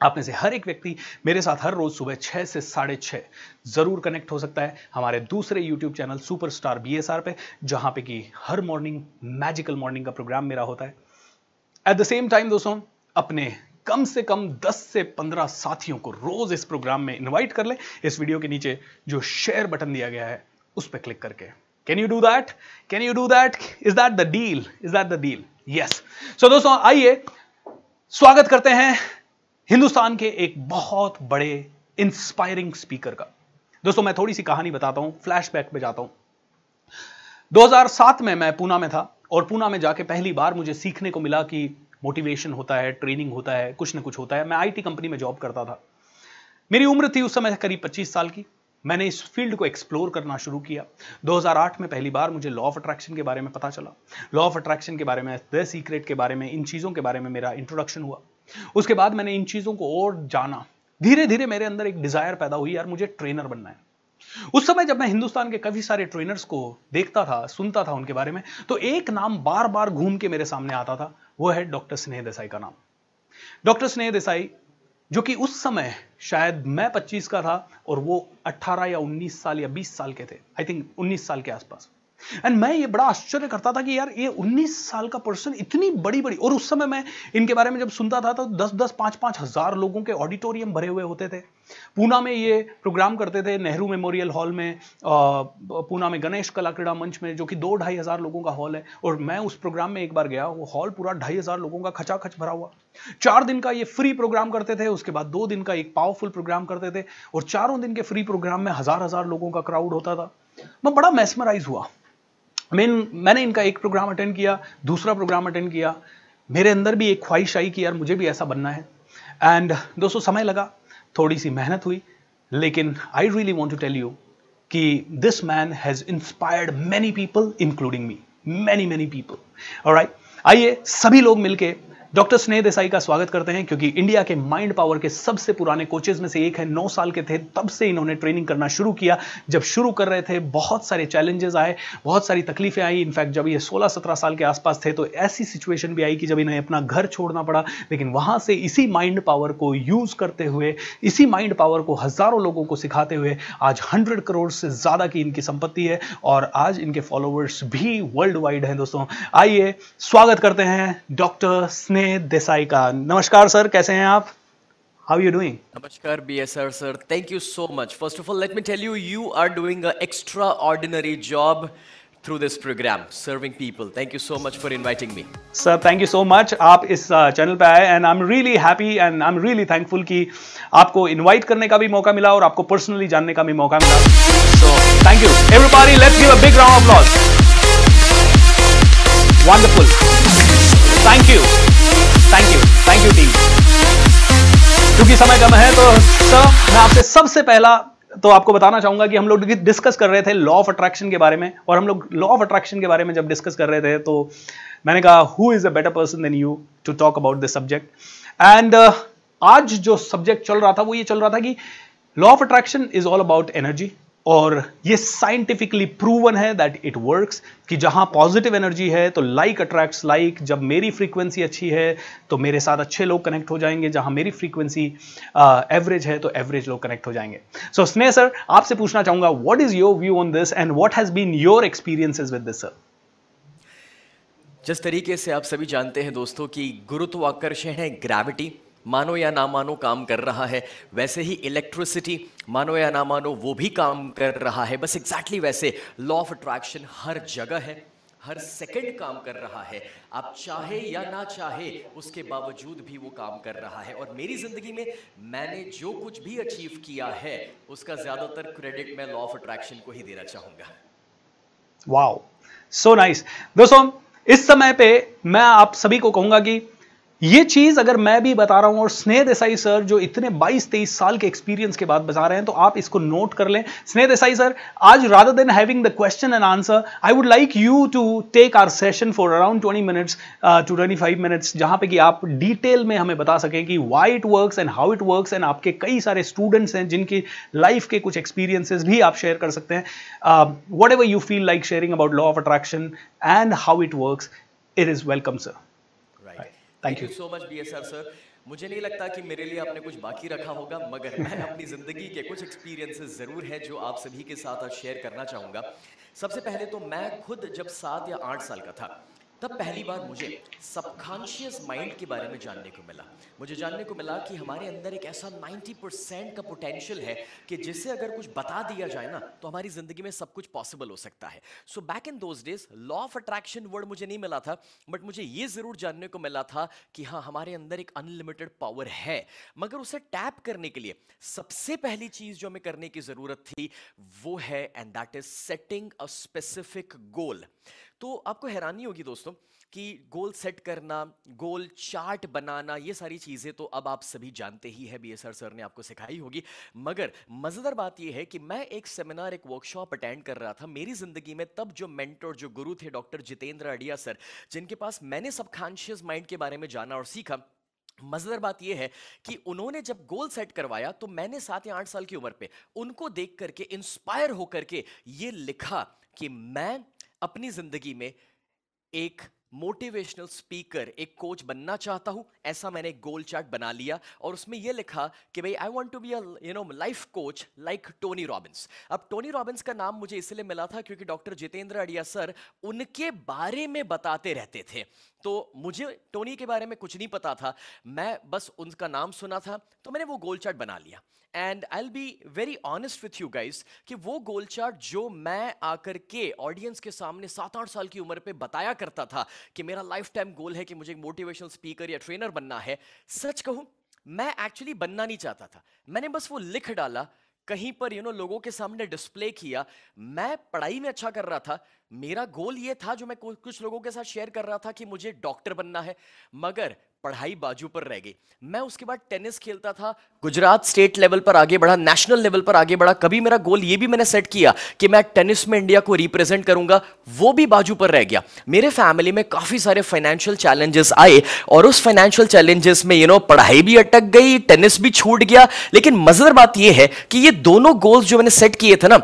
आप में से हर एक व्यक्ति मेरे साथ हर रोज सुबह छह से साढ़े छह ज़रूर कनेक्ट हो सकता है। हमारे दूसरे YouTube channel super superstar BSR पे, जहाँ पे कि हर मॉर्निंग मैजिकल मॉर्निंग का प्रोग्राम मेरा होता है। एट द सेम टाइम दोस्तों, अपने कम से कम 10 से 15 साथियों को रोज इस प्रोग्राम में इनवाइट कर ले। इस वीडियो के नीचे जो शेयर बटन दिया गया है, उस पर क्लिक करके। Can you do that can you do that is that the deal is that the deal yes so दोस्तों, आइए, स्वागत करते हैं हिंदुस्तान के एक बहुत बड़े इंस्पायरिंग स्पीकर का। दोस्तों, मैं थोड़ी सी कहानी बताता हूँ फ्लैशबैक पे जाता हूँ। 2007 में मैं पूना में था और पूना में जाके पहली बार मुझे सीखने को मिला कि मोटिवेशन होता है ट्रेनिंग होता है, कुछ ना कुछ होता है। मैं आईटी कंपनी में जॉब करता था। मेरी उम्र थी उस समय करीब 25 साल की। मैंने इस फ़ील्ड को एक्सप्लोर करना शुरू किया। 2008 में पहली बार मुझे लॉ ऑफ़ अट्रैक्शन के बारे में पता चला। लॉ ऑफ़ अट्रैक्शन के बारे में द सीक्रेट के बारे में, इन चीज़ों के बारे में मेरा इंट्रोडक्शन हुआ। उसके बाद मैंने इन चीज़ों को और जाना। धीरे धीरे मेरे अंदर एक डिज़ायर पैदा हुई, यार मुझे ट्रेनर बनना है। उस समय जब मैं हिंदुस्तान के काफ़ी सारे ट्रेनर्स को देखता था, सुनता था उनके बारे में तो एक नाम बार बार घूम के मेरे सामने आता था, वो है डॉक्टर स्नेह देसाई का नाम। डॉक्टर स्नेह देसाई, जो कि उस समय शायद मैं 25 का था और वो 18 या 19 साल या 20 साल के थे आई थिंक 19 साल के आसपास। एंड मैं ये बड़ा आश्चर्य करता था कि यार, ये 19 साल का पर्सन इतनी बड़ी बड़ी और उस समय मैं इनके बारे में जब सुनता था तो 10 10 5 5 हज़ार लोगों के ऑडिटोरियम भरे हुए होते थे। पूना में ये प्रोग्राम करते थे, नेहरू मेमोरियल हॉल में पूना में गणेश कला क्रीड़ा मंच में, जो कि दो ढाई हज़ार लोगों का हॉल है, और मैं उस प्रोग्राम में एक बार गया, वो हॉल पूरा ढाई हज़ार लोगों का खचाखच भरा हुआ। चार दिन का ये फ्री प्रोग्राम करते थे, उसके बाद दो दिन का एक पावरफुल प्रोग्राम करते थे, और चारों दिन के फ्री प्रोग्राम में हज़ार हज़ार लोगों का क्राउड होता था। मैं बड़ा मैसमराइज हुआ। मीन मैंने इनका एक प्रोग्राम अटेंड किया, दूसरा प्रोग्राम अटेंड किया। मेरे अंदर भी एक ख्वाहिश आई कि यार मुझे भी ऐसा बनना है। एंड दोस्तों, समय लगा थोड़ी सी मेहनत हुई, लेकिन I really want to tell you कि this man has inspired many people including me many many people और आइए, सभी लोग मिलके डॉक्टर स्नेह देसाई का स्वागत करते हैं, क्योंकि इंडिया के माइंड पावर के सबसे पुराने कोचेज में से एक है। नौ साल के थे, तब से इन्होंने ट्रेनिंग करना शुरू किया। जब शुरू कर रहे थे, बहुत सारे चैलेंजेस आए, बहुत सारी तकलीफें आई। इनफैक्ट जब ये 16-17 साल के आसपास थे तो ऐसी सिचुएशन भी आई कि जब इन्हें अपना घर छोड़ना पड़ा, लेकिन वहाँ से इसी माइंड पावर को यूज़ करते हुए, इसी माइंड पावर को हज़ारों लोगों को सिखाते हुए, आज हंड्रेड करोड़ से ज़्यादा की इनकी संपत्ति है, और आज इनके फॉलोअर्स भी वर्ल्ड वाइड हैं, दोस्तों। आइए, स्वागत करते हैं डॉक्टर स्नेह देसाई का। नमस्कार सर कैसे हैं आप? हाउ यू डूइंग नमस्कार B S sir sir thank you so much first of all let me tell you you are doing a extraordinary job through this program serving people. Thank you so much for inviting me. Sir thank you so much. आप इस चैनल uh, पे आए and I am really happy and I am really thankful कि आपको इनवाइट करने का भी मौका मिला और आपको पर्सनली जानने का भी मौका मिला। So thank you everybody let's give a big round of applause wonderful thank you thank you team क्योंकि समय कम है तो सर मैं आपसे सबसे पहला तो आपको बताना चाहूँगा कि हम लोग डिस्कस कर रहे थे लॉ ऑफ़ अट्रैक्शन के बारे में और हम लोग लॉ ऑफ़ अट्रैक्शन के बारे में जब डिस्कस कर रहे थे तो मैंने कहा who is a better person than you to talk about this subject and आज जो सब्जेक्ट चल रहा था, वो ये चल रहा था कि law of attraction is all about energy और ये साइंटिफिकली प्रूवन है दैट इट वर्क्स कि जहाँ पॉजिटिव एनर्जी है तो लाइक अट्रैक्ट्स लाइक जब मेरी फ्रीक्वेंसी अच्छी है तो मेरे साथ अच्छे लोग कनेक्ट हो जाएँगे जहाँ मेरी फ्रीक्वेंसी एवरेज uh, है तो एवरेज लोग कनेक्ट हो जाएँगे। सो so, स्नेह सर आपसे पूछना चाहूँगा what is your view on this and what has been your experiences with this sir जिस तरीके से आप सभी जानते हैं दोस्तों कि गुरुत्वाकर्षण है ग्रेविटी मानो या ना मानो काम कर रहा है, वैसे ही इलेक्ट्रिसिटी मानो या ना मानो वो भी काम कर रहा है। बस एग्जैक्टली exactly वैसे लॉ ऑफ़ अट्रैक्शन हर जगह है, हर सेकंड काम कर रहा है। आप चाहे या ना चाहे, उसके बावजूद भी वो काम कर रहा है। और मेरी ज़िंदगी में मैंने जो कुछ भी अचीव किया है, उसका ज़्यादातर क्रेडिट मैं लॉ ऑफ़ अट्रैक्शन को ही देना चाहूँगा। वाओ सो नाइस दोस्तों, इस समय पे मैं आप सभी को कहूँगा कि ये चीज़ अगर मैं भी बता रहा हूँ और स्नेह देसाई सर जो इतने 22-23 साल के एक्सपीरियंस के बाद बता रहे हैं तो आप इसको नोट कर लें। स्नेह देसाई सर, आज rather than having the question and answer I would like you to take our session for around 20 minutes to 25 minutes जहाँ पे कि आप डिटेल में हमें बता सकें कि why it works and how it works and आपके कई सारे स्टूडेंट्स हैं जिनकी लाइफ के कुछ एक्सपीरियंसेस भी आप शेयर कर सकते हैं। Whatever you feel like sharing about law of attraction and how it works it is welcome sir thank you so much B S R sir मुझे नहीं लगता कि मेरे लिए आपने कुछ बाकी रखा होगा मगर मैं अपनी ज़िंदगी के कुछ एक्सपीरियंसेस ज़रूर है जो आप सभी के साथ आज शेयर करना चाहूँगा। सबसे पहले तो मैं खुद जब सात या आठ साल का था तब पहली बार मुझे सबकॉन्शियस माइंड के बारे में जानने को मिला। मुझे जानने को मिला कि हमारे अंदर एक ऐसा 90 परसेंट का पोटेंशियल है कि जिसे अगर कुछ बता दिया जाए ना तो हमारी ज़िंदगी में सब कुछ पॉसिबल हो सकता है। So back in those days law of attraction word मुझे नहीं मिला था बट मुझे ये ज़रूर जानने को मिला था कि हाँ हमारे अंदर एक अनलिमिटेड पावर है। मगर उसे टैप करने के लिए सबसे पहली चीज़ जो हमें करने की ज़रूरत थी, वो है and that is setting a specific goal तो आपको हैरानी होगी दोस्तों कि गोल सेट करना, गोल चार्ट बनाना, ये सारी चीज़ें तो अब आप सभी जानते ही है बी एस सर ने आपको सिखाई होगी। मगर मज़ेदार बात यह है कि मैं एक सेमिनार एक वर्कशॉप अटेंड कर रहा था मेरी ज़िंदगी में, तब जो मेंटर जो गुरु थे डॉक्टर जितेंद्र अडिया सर, जिनके पास मैंने सबकॉन्शियस माइंड के बारे में जाना और सीखा, मज़ेदार बात यह है कि उन्होंने जब गोल सेट करवाया तो मैंने सात या आठ साल की उम्र पे उनको देख करके इंस्पायर होकर के ये लिखा कि मैं अपनी ज़िंदगी में एक मोटिवेशनल स्पीकर एक कोच बनना चाहता हूँ, ऐसा मैंने एक गोल चार्ट बना लिया और उसमें यह लिखा कि भाई I want to be no life coach like Tony Robbins अब टोनी रॉबिन्स का नाम मुझे इसलिए मिला था क्योंकि डॉक्टर जितेंद्र अडिया सर उनके बारे में बताते रहते थे। तो मुझे टोनी के बारे में कुछ नहीं पता था। मैं बस उनका नाम सुना था तो मैंने वो गोल चार्ट बना लिया। And I be very honest with you guys कि वो गोल चार्ट जो मैं आकर के ऑडियंस के सामने सात आठ साल की उम्र पे बताया करता था कि मेरा लाइफ टाइम गोल है कि मुझे एक मोटिवेशनल स्पीकर या ट्रेनर बनना है, सच कहूँ, मैं एक्चुअली बनना नहीं चाहता था। मैंने बस वो लिख डाला कहीं पर यू नो लोगों के सामने डिस्प्ले किया। मैं पढ़ाई में अच्छा कर रहा था। मेरा गोल ये था, जो मैं कुछ लोगों के साथ शेयर कर रहा था कि मुझे डॉक्टर बनना है। मगर पढ़ाई बाजू पर रह गई। मैं उसके बाद टेनिस खेलता था, गुजरात स्टेट लेवल पर आगे बढ़ा, नेशनल लेवल पर आगे बढ़ा। कभी मेरा गोल ये भी मैंने सेट किया कि मैं टेनिस में इंडिया को रिप्रेजेंट करूँगा, वो भी बाजू पर रह गया। मेरे फैमिली में काफ़ी सारे फाइनेंशियल चैलेंजेस आए और उस फाइनेंशियल चैलेंजेस में यू नो पढ़ाई भी अटक गई, टेनिस भी छूट गया। लेकिन मज़ेदार बात यह है कि ये दोनों गोल्स जो मैंने सेट किए थे ना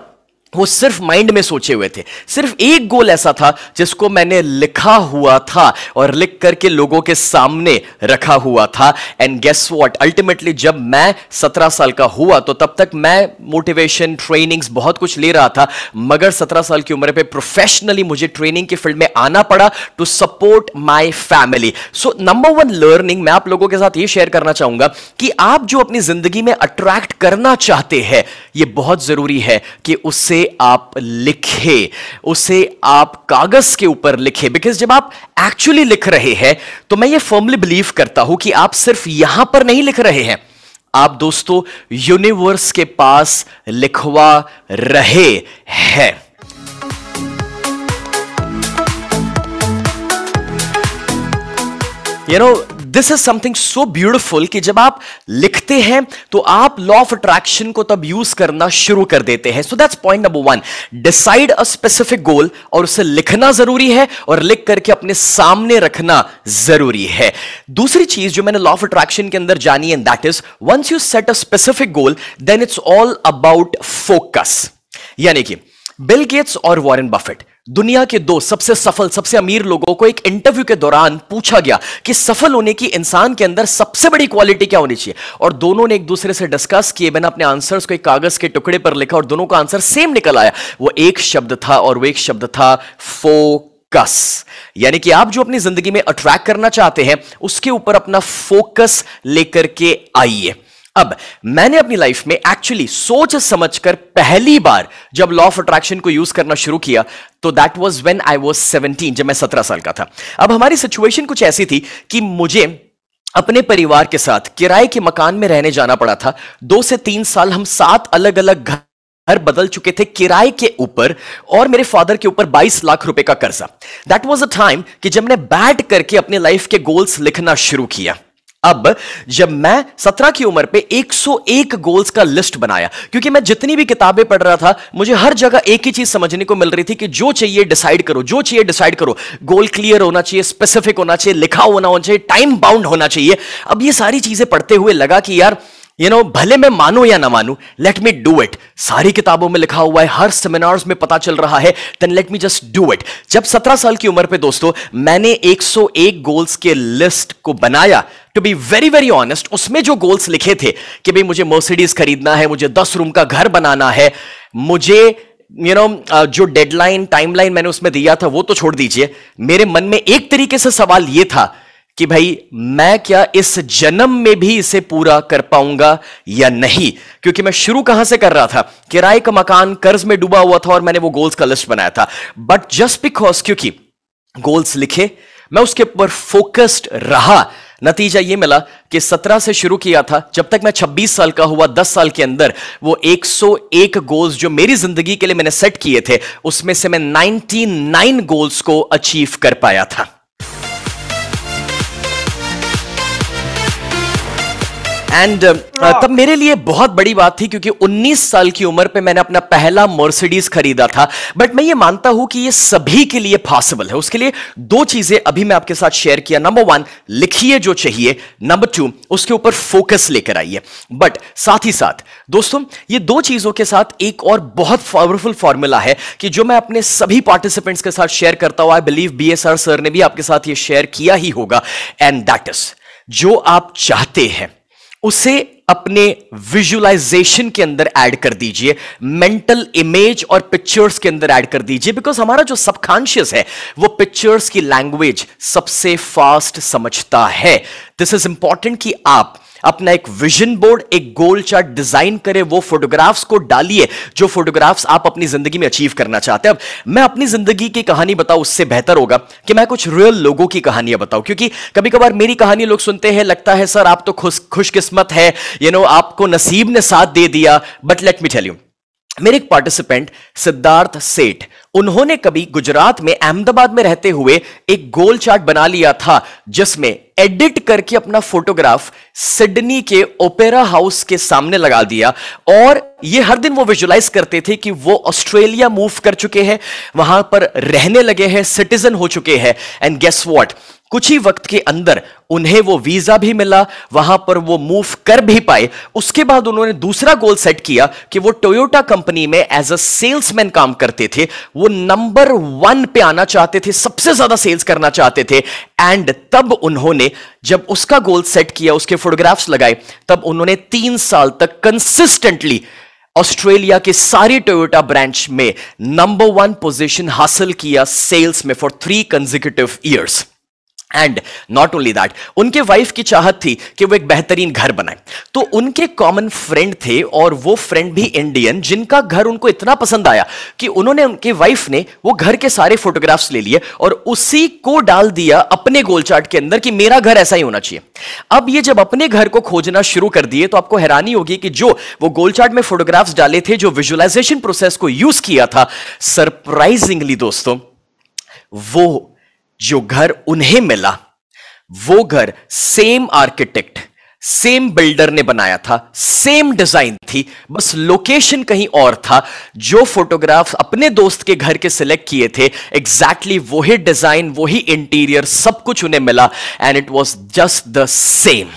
वो सिर्फ़ माइंड में सोचे हुए थे। सिर्फ़ एक गोल ऐसा था जिसको मैंने लिखा हुआ था और लिख करके लोगों के सामने रखा हुआ था। एंड गेस व्हाट अल्टीमेटली जब मैं सत्रह साल का हुआ तो तब तक मैं मोटिवेशन ट्रेनिंग्स बहुत कुछ ले रहा था। मगर सत्रह साल की उम्र पे प्रोफेशनली मुझे ट्रेनिंग के फ़ील्ड में आना पड़ा to support my family so number one learning मैं आप लोगों के साथ ये शेयर करना चाहूँगा कि आप जो अपनी ज़िंदगी में अट्रैक्ट करना चाहते हैं, ये बहुत ज़रूरी है कि उससे आप लिखे, उसे आप कागज़ के ऊपर लिखे। बिकॉज़ जब आप एक्चुअली लिख रहे हैं तो मैं ये फर्मली बिलीव करता हूँ कि आप सिर्फ़ यहाँ पर नहीं लिख रहे हैं। आप दोस्तों यूनिवर्स के पास लिखवा रहे हैं। You know this is something so beautiful कि जब आप लिखते हैं तो आप लॉ ऑफ़ अट्रैक्शन को तब यूज़ करना शुरू कर देते हैं। So that's point number one decide a specific goal और उसे लिखना ज़रूरी है और लिख करके अपने सामने रखना ज़रूरी है। दूसरी चीज़ जो मैंने लॉ ऑफ़ अट्रैक्शन के अंदर जानी है that is once you set a specific goal then it's all about focus यानी कि बिल गेट्स और वॉरेन बफेट दुनिया के दो सबसे सफल, सबसे अमीर लोगों को एक इंटरव्यू के दौरान पूछा गया कि सफल होने की इंसान के अंदर सबसे बड़ी क्वालिटी क्या होनी चाहिए। और दोनों ने एक दूसरे से डिस्कस किए मैंने अपने आंसर्स को एक कागज़ के टुकड़े पर लिखा और दोनों का आंसर सेम निकल आया। वो एक शब्द था और वो एक शब्द था फोकस यानी कि आप जो अपनी ज़िंदगी में अट्रैक्ट करना चाहते हैं, उसके ऊपर अपना फोकस लेकर के आइए। अब, मैंने अपनी लाइफ में एक्चुअली सोच समझकर पहली बार जब लॉ ऑफ़ अट्रैक्शन को यूज़ करना शुरू किया तो that was when I was 17 जब मैं 17 साल का था। अब हमारी सिचुएशन कुछ ऐसी थी कि मुझे अपने परिवार के साथ किराए के मकान में रहने जाना पड़ा था। दो से तीन साल हम सात अलग अलग घर घर बदल चुके थे किराए के ऊपर और मेरे फादर के ऊपर 22 लाख रुपए का कर्जा। दैट वाज अ टाइम कि जब मैंने बैठ करके अपने लाइफ के गोल्स लिखना शुरू किया। अब जब मैं सत्रह की उम्र पे 101 गोल्स का लिस्ट बनाया, क्योंकि मैं जितनी भी किताबें पढ़ रहा था, मुझे हर जगह एक ही चीज़ समझने को मिल रही थी कि जो चाहिए डिसाइड करो, जो चाहिए डिसाइड करो। गोल क्लियर होना चाहिए स्पेसिफिक होना चाहिए, लिखा होना होना चाहिए टाइम बाउंड होना चाहिए। अब ये सारी चीज़ें पढ़ते हुए लगा कि यार यू नो भले मैं मानू या ना मानू लेट मी डू इट सारी किताबों में लिखा हुआ है हर सेमिनार्स में पता चल रहा है then let me just do it जब 17 साल की उम्र पे दोस्तों मैंने 101 गोल्स के लिस्ट को बनाया to be very very honest उसमें जो गोल्स लिखे थे कि भाई मुझे मर्सिडीज खरीदना है मुझे दस रूम का घर बनाना है मुझे यू you नो know, जो डेडलाइन टाइमलाइन मैंने उसमें दिया था वो तो छोड़ दीजिए। मेरे मन में एक तरीके से सवाल ये था कि भाई, मैं क्या इस जन्म में भी इसे पूरा कर पाऊँगा या नहीं? क्योंकि मैं शुरू कहाँ से कर रहा था? किराए का मकान कर्ज में डूबा हुआ था और मैंने वो गोल्स का लिस्ट बनाया था। बट जस्ट बिकॉज़ क्योंकि गोल्स लिखे, मैं उसके ऊपर फोकस्ड रहा। नतीजा ये मिला कि 17 से शुरू किया था, जब तक मैं 26 साल का हुआ 10 साल के अंदर, वो 101 गोल्स जो मेरी ज़िंदगी के लिए मैंने सेट किए थे, उसमें से मैं 99 गोल्स को अचीव कर पाया था। एंड uh, तब मेरे लिए बहुत बड़ी बात थी क्योंकि 19 साल की उम्र पे मैंने अपना पहला मर्सिडीज खरीदा था। बट मैं ये मानता हूँ कि ये सभी के लिए पॉसिबल है। उसके लिए दो चीज़ें अभी मैं आपके साथ शेयर किया। नंबर वन लिखिए जो चाहिए। नंबर टू उसके ऊपर फोकस लेकर आइए। बट साथ ही साथ दोस्तों ये दो चीज़ों के साथ एक और बहुत पावरफुल फॉर्मूला है कि जो मैं अपने सभी पार्टिसिपेंट्स के साथ शेयर करता हूँ। आई बिलीव बीएसआर सर ने भी आपके साथ ये शेयर किया ही होगा। एंड दैट इज़ जो आप चाहते हैं उसे अपने विजुअलाइजेशन के अंदर ऐड कर दीजिए मेंटल इमेज और पिक्चर्स के अंदर ऐड कर दीजिए बिकॉज़ हमारा जो सबकॉन्शियस है, वो पिक्चर्स की लैंग्वेज सबसे फास्ट समझता है। दिस इज़ इंपॉर्टेंट कि आप अपना एक विजन बोर्ड एक गोल चार्ट डिज़ाइन करें वो फोटोग्राफ्स को डालिए जो फोटोग्राफ्स आप अपनी ज़िंदगी में अचीव करना चाहते हैं। अब मैं अपनी ज़िंदगी की कहानी बताऊँ उससे बेहतर होगा कि मैं कुछ रियल लोगों की कहानियाँ बताऊँ क्योंकि कभी कभार मेरी कहानी लोग सुनते हैं लगता है सर आप तो खुश खुशकिस्मत है यू you नो know, आपको नसीब ने साथ दे दिया but let me tell you मेरे एक पार्टिसिपेंट सिद्धार्थ सेठ, उन्होंने कभी गुजरात में, अहमदाबाद में रहते हुए एक गोल चार्ट बना लिया था, जिसमें एडिट करके अपना फोटोग्राफ सिडनी के ओपेरा हाउस के सामने लगा दिया। और ये हर दिन वो विजुलाइज करते थे कि वो ऑस्ट्रेलिया मूव कर चुके हैं, वहाँ पर रहने लगे हैं सिटीजन हो चुके हैं। एंड गेस व्हाट कुछ ही वक्त के अंदर उन्हें वो वीज़ा भी मिला, वहाँ पर वो मूव कर भी पाए। उसके बाद उन्होंने दूसरा गोल सेट किया कि वो टोयोटा कंपनी में एज अ सेल्समैन काम करते थे। वो नंबर वन पे आना चाहते थे, सबसे ज़्यादा सेल्स करना चाहते थे। एंड तब उन्होंने, जब उसका गोल सेट किया, उसके फोटोग्राफ्स लगाए, तब उन्होंने तीन साल तक कंसिस्टेंटली ऑस्ट्रेलिया के सारे टोयोटा ब्रांच में नंबर वन पोजीशन हासिल किया सेल्स में for three consecutive years and not only that उनके वाइफ की चाहत थी कि वो एक बेहतरीन घर बनाए। तो उनके कॉमन फ्रेंड थे और वो फ्रेंड भी इंडियन जिनका घर उनको इतना पसंद आया कि उन्होंने उनके वाइफ ने वो घर के सारे फोटोग्राफ्स ले लिए और उसी को डाल दिया अपने गोल चार्ट के अंदर कि मेरा घर ऐसा ही होना चाहिए। अब ये जब अपने घर को खोजना शुरू कर दिए तो आपको हैरानी होगी कि जो वो गोल चार्ट में फोटोग्राफ्स डाले थे, जो विजुअलाइजेशन प्रोसेस को यूज़ किया था सरप्राइजिंगली दोस्तों, वो जो घर उन्हें मिला, वो घर सेम आर्किटेक्ट सेम बिल्डर ने बनाया था सेम डिज़ाइन थी, बस लोकेशन कहीं और था, जो फोटोग्राफ अपने दोस्त के घर के सिलेक्ट किए थे एग्जैक्टली exactly वही डिज़ाइन वही इंटीरियर सब कुछ उन्हें मिला and it was just the same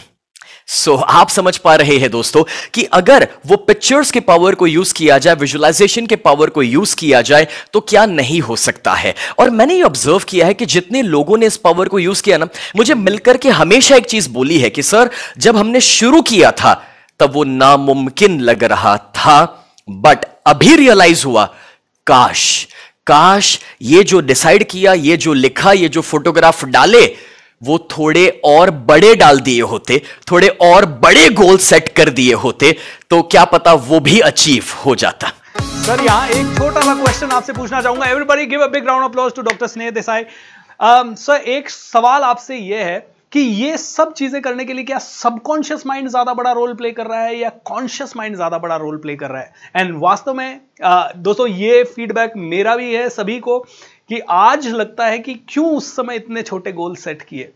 so so, आप समझ पा रहे हैं दोस्तों कि अगर वो पिक्चर्स के पावर को यूज़ किया जाए विजुअलाइजेशन के पावर को यूज़ किया जाए तो क्या नहीं हो सकता है? और मैंने ये ऑब्ज़र्व किया है कि जितने लोगों ने इस पावर को यूज़ किया ना मुझे मिलकर के हमेशा एक चीज़ बोली है कि सर जब हमने शुरू किया था तब वो नामुमकिन लग रहा था बट अभी रियलाइज़ हुआ काश काश ये जो डिसाइड किया ये जो लिखा ये जो फोटोग्राफ डाले वो थोड़े और बड़े डाल दिए होते थोड़े और बड़े गोल सेट कर दिए होते तो क्या पता वो भी अचीव हो जाता। सर यहाँ एक छोटा सा क्वेश्चन आपसे पूछना चाहूँगा। Everybody give a big round applause to doctor Sneh Desai sir एक सवाल आपसे यह है कि ये सब चीज़ें करने के लिए क्या सबकॉन्शियस माइंड ज़्यादा बड़ा रोल प्ले कर रहा है या कॉन्शियस माइंड ज़्यादा बड़ा रोल प्ले कर रहा है? एंड वास्तव में uh, दोस्तों ये फीडबैक मेरा भी है सभी को कि आज लगता है कि क्यों उस समय इतने छोटे गोल सेट किए।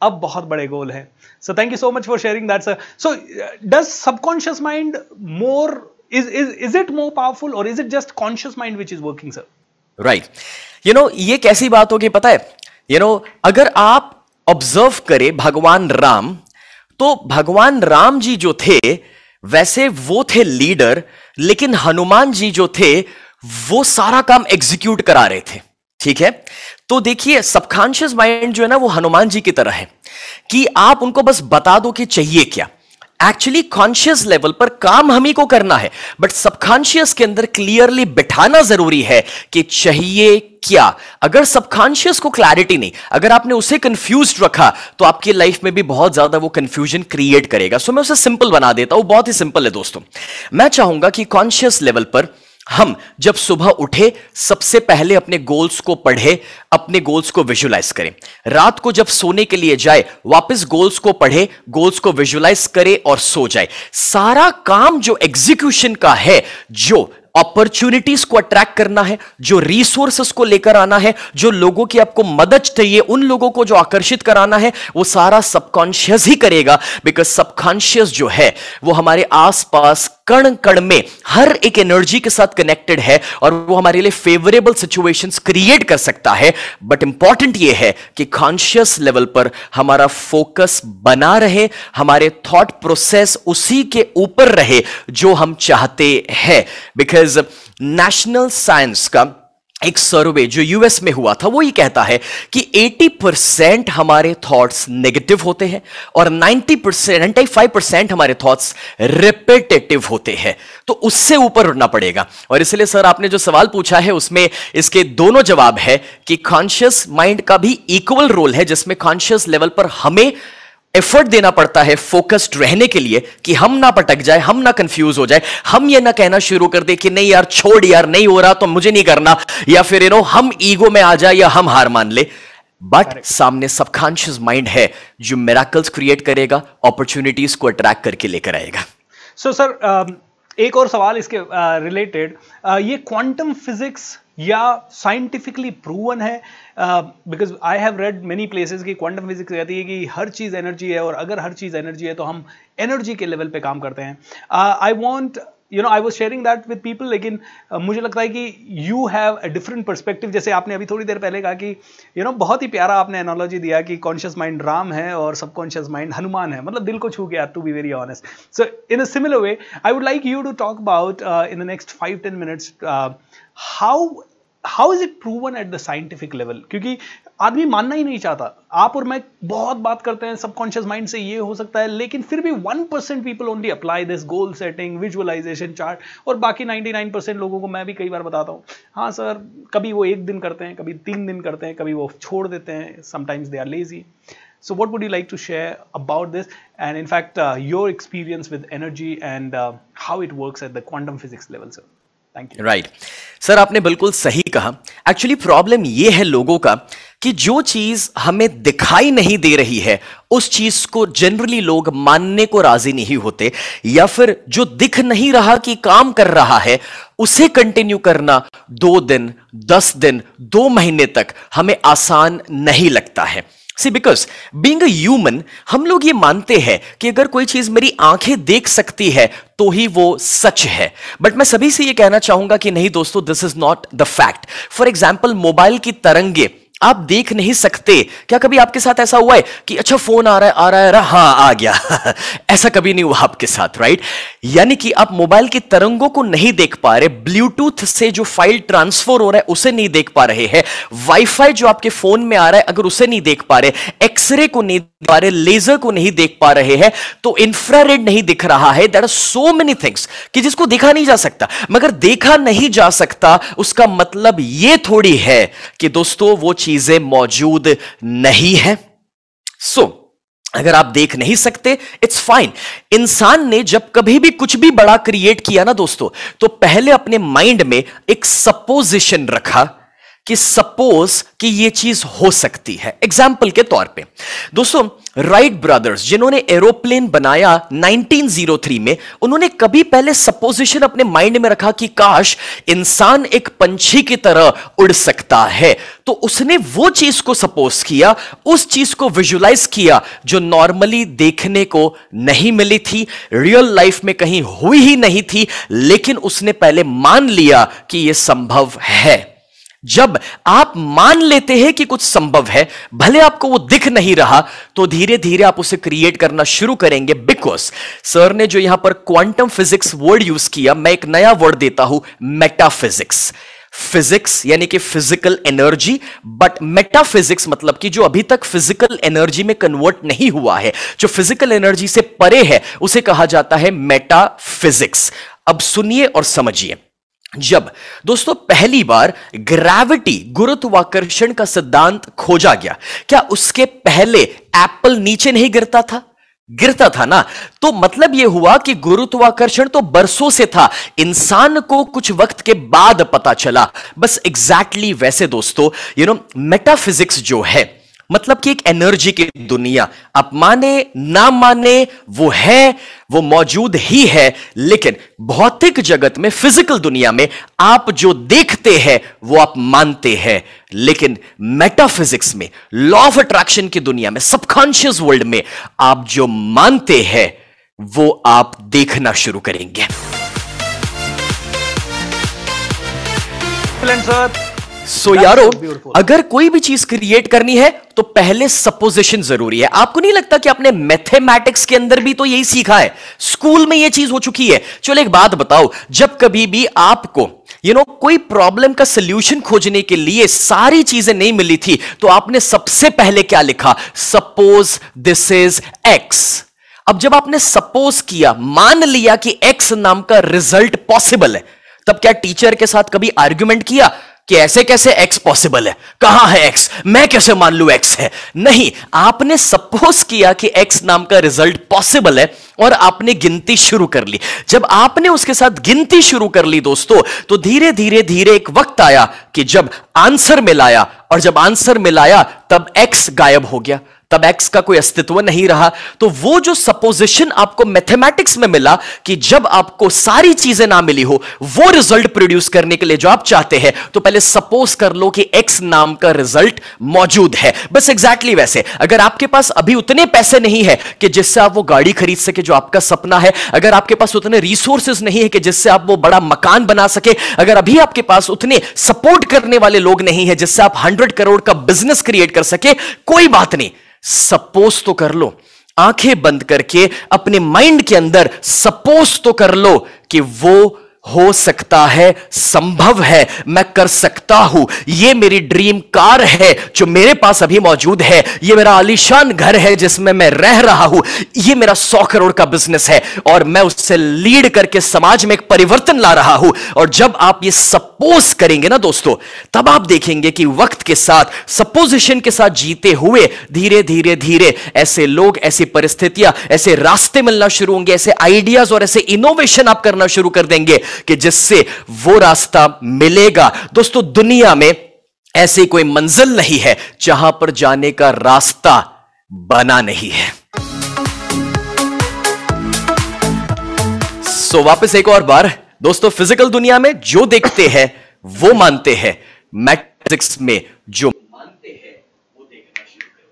अब बहुत बड़े गोल हैं। So thank you so much for sharing that sir so does subconscious mind more is is is it more powerful और is it just conscious mind which is working sir right you know ये कैसी बात होगी पता है? यू you नो know, अगर आप ऑब्ज़र्व करें भगवान राम तो भगवान राम जी जो थे वैसे वो थे लीडर लेकिन हनुमान जी जो थे वो सारा काम एग्जीक्यूट करा रहे थे। ठीक है? तो देखिए सबकॉन्शियस माइंड जो है ना वो हनुमान जी की तरह है कि आप उनको बस बता दो कि चाहिए क्या। एक्चुअली कॉन्शियस लेवल पर काम हम ही को करना है बट सबकॉन्शियस के अंदर क्लियरली बिठाना ज़रूरी है कि चाहिए क्या। अगर सबकॉन्शियस को क्लैरिटी नहीं अगर आपने उसे कंफ्यूज रखा तो आपकी लाइफ में भी बहुत ज़्यादा वो कंफ्यूजन क्रिएट करेगा। सो so, मैं उसे सिंपल बना देता हूँ बहुत ही सिंपल है दोस्तों। मैं चाहूँगा कि कॉन्शियस लेवल पर हम जब सुबह उठे, सबसे पहले अपने गोल्स को पढ़े, अपने गोल्स को विजुलाइज करें। रात को जब सोने के लिए जाए, वापस गोल्स को पढ़े गोल्स को विजुलाइज करे और सो जाए। सारा काम जो एग्जीक्यूशन का है, जो अपॉर्चुनिटीज़ को अट्रैक्ट करना है, जो रिसोर्सेस को लेकर आना है, जो लोगों की आपको मदद चाहिए, उन लोगों को जो आकर्षित कराना है, वो सारा सबकॉन्शियस ही करेगा। बिकॉज़ सबकॉन्शियस जो है, वो हमारे आसपास कण कण में हर एक एनर्जी के साथ कनेक्टेड है और वो हमारे लिए फेवरेबल सिचुएशंस क्रिएट कर सकता है। बट इंपॉर्टेंट ये है कि कॉन्शियस लेवल पर हमारा फोकस बना रहे, हमारे थॉट प्रोसेस उसी के ऊपर रहे जो हम चाहते हैं। बिकॉज़ नेशनल साइंस का एक सर्वे जो यूएस में हुआ था, वो ये कहता है कि 80 परसेंट हमारे थॉट्स नेगेटिव होते हैं और 90 परसेंट 95 परसेंट हमारे थॉट्स रिपेटेटिव होते हैं। तो उससे ऊपर उठना पड़ेगा। और इसलिए सर, आपने जो सवाल पूछा है, उसमें इसके दोनों जवाब है कि कॉन्शियस माइंड का भी इक्वल रोल है, जिसमें कॉन्शियस लेवल पर हमें एफर्ट देना पड़ता है फोकस्ड रहने के लिए कि हम ना पटक जाए हम ना कंफ्यूज हो जाए। हम ये ना कहना शुरू कर दे कि नहीं यार छोड़ यार नहीं हो रहा तो मुझे नहीं करना। या फिर यू नो हम ईगो में आ जाए या हम हार मान ले। बट सामने सबकॉन्शियस माइंड है जो मेराकल्स क्रिएट करेगा अपॉर्चुनिटीज़ को अट्रैक्ट करके लेकर आएगा। सो so, सर um, एक और सवाल इसके रिलेटेड uh, uh, ये क्वांटम फिजिक्स या साइंटिफिकली प्रूवन है because I have read many places की क्वांटम फिजिक्स कहती है कि हर चीज़ एनर्जी है और अगर हर चीज़ एनर्जी है तो हम एनर्जी के लेवल पे काम करते हैं। I want you know I was sharing that with people लेकिन uh, मुझे लगता है कि you have a different perspective जैसे आपने अभी थोड़ी देर पहले कहा कि यू you नो know, बहुत ही प्यारा आपने एनोलॉजी दिया कि कॉन्शियस माइंड राम है और सबकॉन्शियस माइंड हनुमान है। मतलब दिल को छू गया to be very honest so in a similar way I would like you to talk about in the next five ten minutes how how is it proven at the scientific level क्योंकि आदमी मानना ही नहीं चाहता। आप और मैं बहुत बात करते हैं सबकॉन्शियस माइंड से ये हो सकता है लेकिन फिर भी one percent people only apply this goal setting visualization chart और बाकी 99 परसेंट लोगों को मैं भी कई बार बताता हूँ। हाँ सर कभी वो एक दिन करते हैं कभी तीन दिन करते हैं कभी वो छोड़ देते हैं sometimes they are lazy So what would you like to share about this? And in fact uh, your experience with energy and uh, how it works at the quantum physics level, sir? Thank you right sir आपने बिल्कुल सही कहा। एक्चुअली प्रॉब्लम ये है लोगों का कि जो चीज़ हमें दिखाई नहीं दे रही है, उस चीज़ को जनरली लोग मानने को राज़ी नहीं होते। या फिर जो दिख नहीं रहा कि काम कर रहा है, उसे कंटिन्यू करना दो दिन, दस दिन, दो महीने तक हमें आसान नहीं लगता है। सी बिकॉज़ बींग ह्यूमन हम लोग ये मानते हैं कि अगर कोई चीज़ मेरी आँखें देख सकती है तो ही वो सच है। बट मैं सभी से ये कहना चाहूँगा कि नहीं दोस्तों this is not the fact for example mobile की तरंगे आप देख नहीं सकते। क्या कभी आपके साथ ऐसा हुआ है कि अच्छा फ़ोन आ रहा है, आ रहा है हाँ आ गया। ऐसा कभी नहीं हुआ आपके साथ राइट यानी कि आप मोबाइल की तरंगों को नहीं देख पा रहे ब्लूटूथ से जो फ़ाइल ट्रांसफ़र हो रहा है, उसे नहीं देख पा रहे हैं। वाईफाई जो आपके फ़ोन में आ रहा है, अगर उसे नहीं देख पा रहे एक्सरे को नहीं देख पा रहे लेजर को नहीं देख पा रहे हैं तो इंफ्रारेड नहीं दिख रहा है। There are so many things कि जिसको देखा नहीं जा सकता। मगर देखा नहीं जा सकता, उसका मतलब यह थोड़ी है कि दोस्तों, वो चीज़ चीज़ें मौजूद नहीं है। सो so, अगर आप देख नहीं सकते इट्स फाइन इंसान ने जब कभी भी कुछ भी बड़ा क्रिएट किया ना दोस्तों तो पहले अपने माइंड में एक सपोजिशन रखा कि सपोज़ कि ये चीज़ हो सकती है। एग्ज़ाम्पल के तौर पे। दोस्तों राइट ब्रदर्स जिन्होंने एरोप्लेन बनाया 1903 में, उन्होंने कभी पहले सपोजिशन अपने माइंड में रखा कि, काश इंसान एक पंछी की तरह उड़ सकता है। तो उसने वो चीज़ को सपोज़ किया, उस चीज़ को विजुलाइज किया, जो नॉर्मली देखने को नहीं मिली थी रियल लाइफ में कहीं हुई ही नहीं थी, लेकिन उसने पहले मान लिया कि यह संभव है। जब आप मान लेते हैं कि कुछ संभव है, भले आपको वो दिख नहीं रहा तो धीरे धीरे आप उसे क्रिएट करना शुरू करेंगे बिकॉज़ सर ने जो यहाँ पर क्वांटम फिजिक्स वर्ड यूज़ किया, मैं एक नया वर्ड देता हूँ मेटाफिजिक्स फिजिक्स यानी कि फ़िज़िकल एनर्जी बट मेटाफिजिक्स मतलब कि जो अभी तक फ़िज़िकल एनर्जी में कन्वर्ट नहीं हुआ है, जो फ़िज़िकल एनर्जी से परे है, उसे कहा जाता है मेटाफिजिक्स अब सुनिए और समझिए। जब दोस्तों पहली बार ग्रेविटी गुरुत्वाकर्षण का सिद्धांत खोजा गया, क्या उसके पहले एप्पल नीचे नहीं गिरता था? गिरता था ना? तो मतलब यह हुआ कि गुरुत्वाकर्षण तो बरसों से था, इंसान को कुछ वक्त के बाद पता चला। बस एग्जैक्टली exactly वैसे दोस्तों यू नो मेटाफिजिक्स जो है मतलब कि एक एनर्जी की दुनिया। आप माने, ना माने, वो है, वो मौजूद ही है, लेकिन भौतिक जगत में फ़िज़िकल दुनिया में, आप जो देखते हैं, वो आप मानते हैं। लेकिन मेटाफिजिक्स में लॉ ऑफ़ अट्रैक्शन की दुनिया में सबकॉन्शियस वर्ल्ड में, आप जो मानते हैं, वो आप देखना शुरू करेंगे। सो so, यारो अगर कोई भी चीज़ क्रिएट करनी है तो पहले सपोजिशन ज़रूरी है। आपको नहीं लगता कि आपने मैथमेटिक्स के अंदर भी तो यही सीखा है? स्कूल में यह चीज़ हो चुकी है। चलो एक बात बताओ जब कभी भी आपको यू you नो know, कोई प्रॉब्लम का सोल्यूशन खोजने के लिए सारी चीज़ें नहीं मिली थी तो आपने सबसे पहले क्या लिखा? सपोज़ दिस इज़ एक्स अब जब आपने सपोज़ किया मान लिया कि एक्स नाम का रिज़ल्ट पॉसिबल है तब क्या टीचर के साथ कभी आर्ग्यूमेंट किया? कि ऐसे कैसे एक्स पॉसिबल है? कहाँ है एक्स मैं कैसे मान लू एक्स है? नहीं, आपने सपोज़ किया कि एक्स नाम का रिज़ल्ट पॉसिबल है और आपने गिनती शुरू कर ली। जब आपने उसके साथ गिनती शुरू कर ली दोस्तों तो धीरे धीरे धीरे एक वक्त आया कि जब आंसर मिलाया और जब आंसर मिलाया तब एक्स गायब हो गया। तब एक्स का कोई अस्तित्व नहीं रहा। तो वो जो सपोजिशन आपको मैथमेटिक्स में मिला कि जब आपको सारी चीज़ें ना मिली हो, वो रिज़ल्ट प्रोड्यूस करने के लिए जो आप चाहते हैं तो पहले सपोज़ कर लो कि एक्स नाम का रिज़ल्ट मौजूद है। बस एग्जैक्टली exactly वैसे। अगर आपके पास अभी उतने पैसे नहीं है कि जिससे आप वो गाड़ी खरीद सके, जो आपका सपना है, अगर आपके पास उतने रिसोर्सेज नहीं है कि जिससे आप वो बड़ा मकान बना सके, अगर अभी आपके पास उतने सपोर्ट करने वाले लोग नहीं है जिससे आप हंड्रेड करोड़ का बिज़नेस क्रिएट कर सके, कोई बात नहीं। सपोज़ तो कर लो, आँखें बंद करके अपने माइंड के अंदर सपोज़ तो कर लो कि वो हो सकता है, संभव है, मैं कर सकता हूँ। यह मेरी ड्रीम कार है, जो मेरे पास अभी मौजूद है। यह मेरा आलिशान घर है, जिसमें मैं रह रहा हूँ। यह मेरा सौ करोड़ का बिज़नेस है, और मैं उससे लीड करके समाज में एक परिवर्तन ला रहा हूँ। और जब आप ये सपोज़ करेंगे ना दोस्तों, तब आप देखेंगे कि वक्त के साथ सपोजिशन के साथ जीते हुए धीरे धीरे धीरे ऐसे लोग, ऐसी परिस्थितियाँ, ऐसे रास्ते मिलना शुरू होंगे, ऐसे आइडियाज़ और ऐसे इनोवेशन आप करना शुरू कर देंगे। कि जिससे वो रास्ता मिलेगा। दोस्तों दुनिया में ऐसी कोई मंजिल नहीं है जहाँ पर जाने का रास्ता बना नहीं है। सो so, वापस एक और बार दोस्तों फ़िज़िकल दुनिया में जो देखते हैं वो मानते हैं। मैट्रिक्स में जो शुरू कर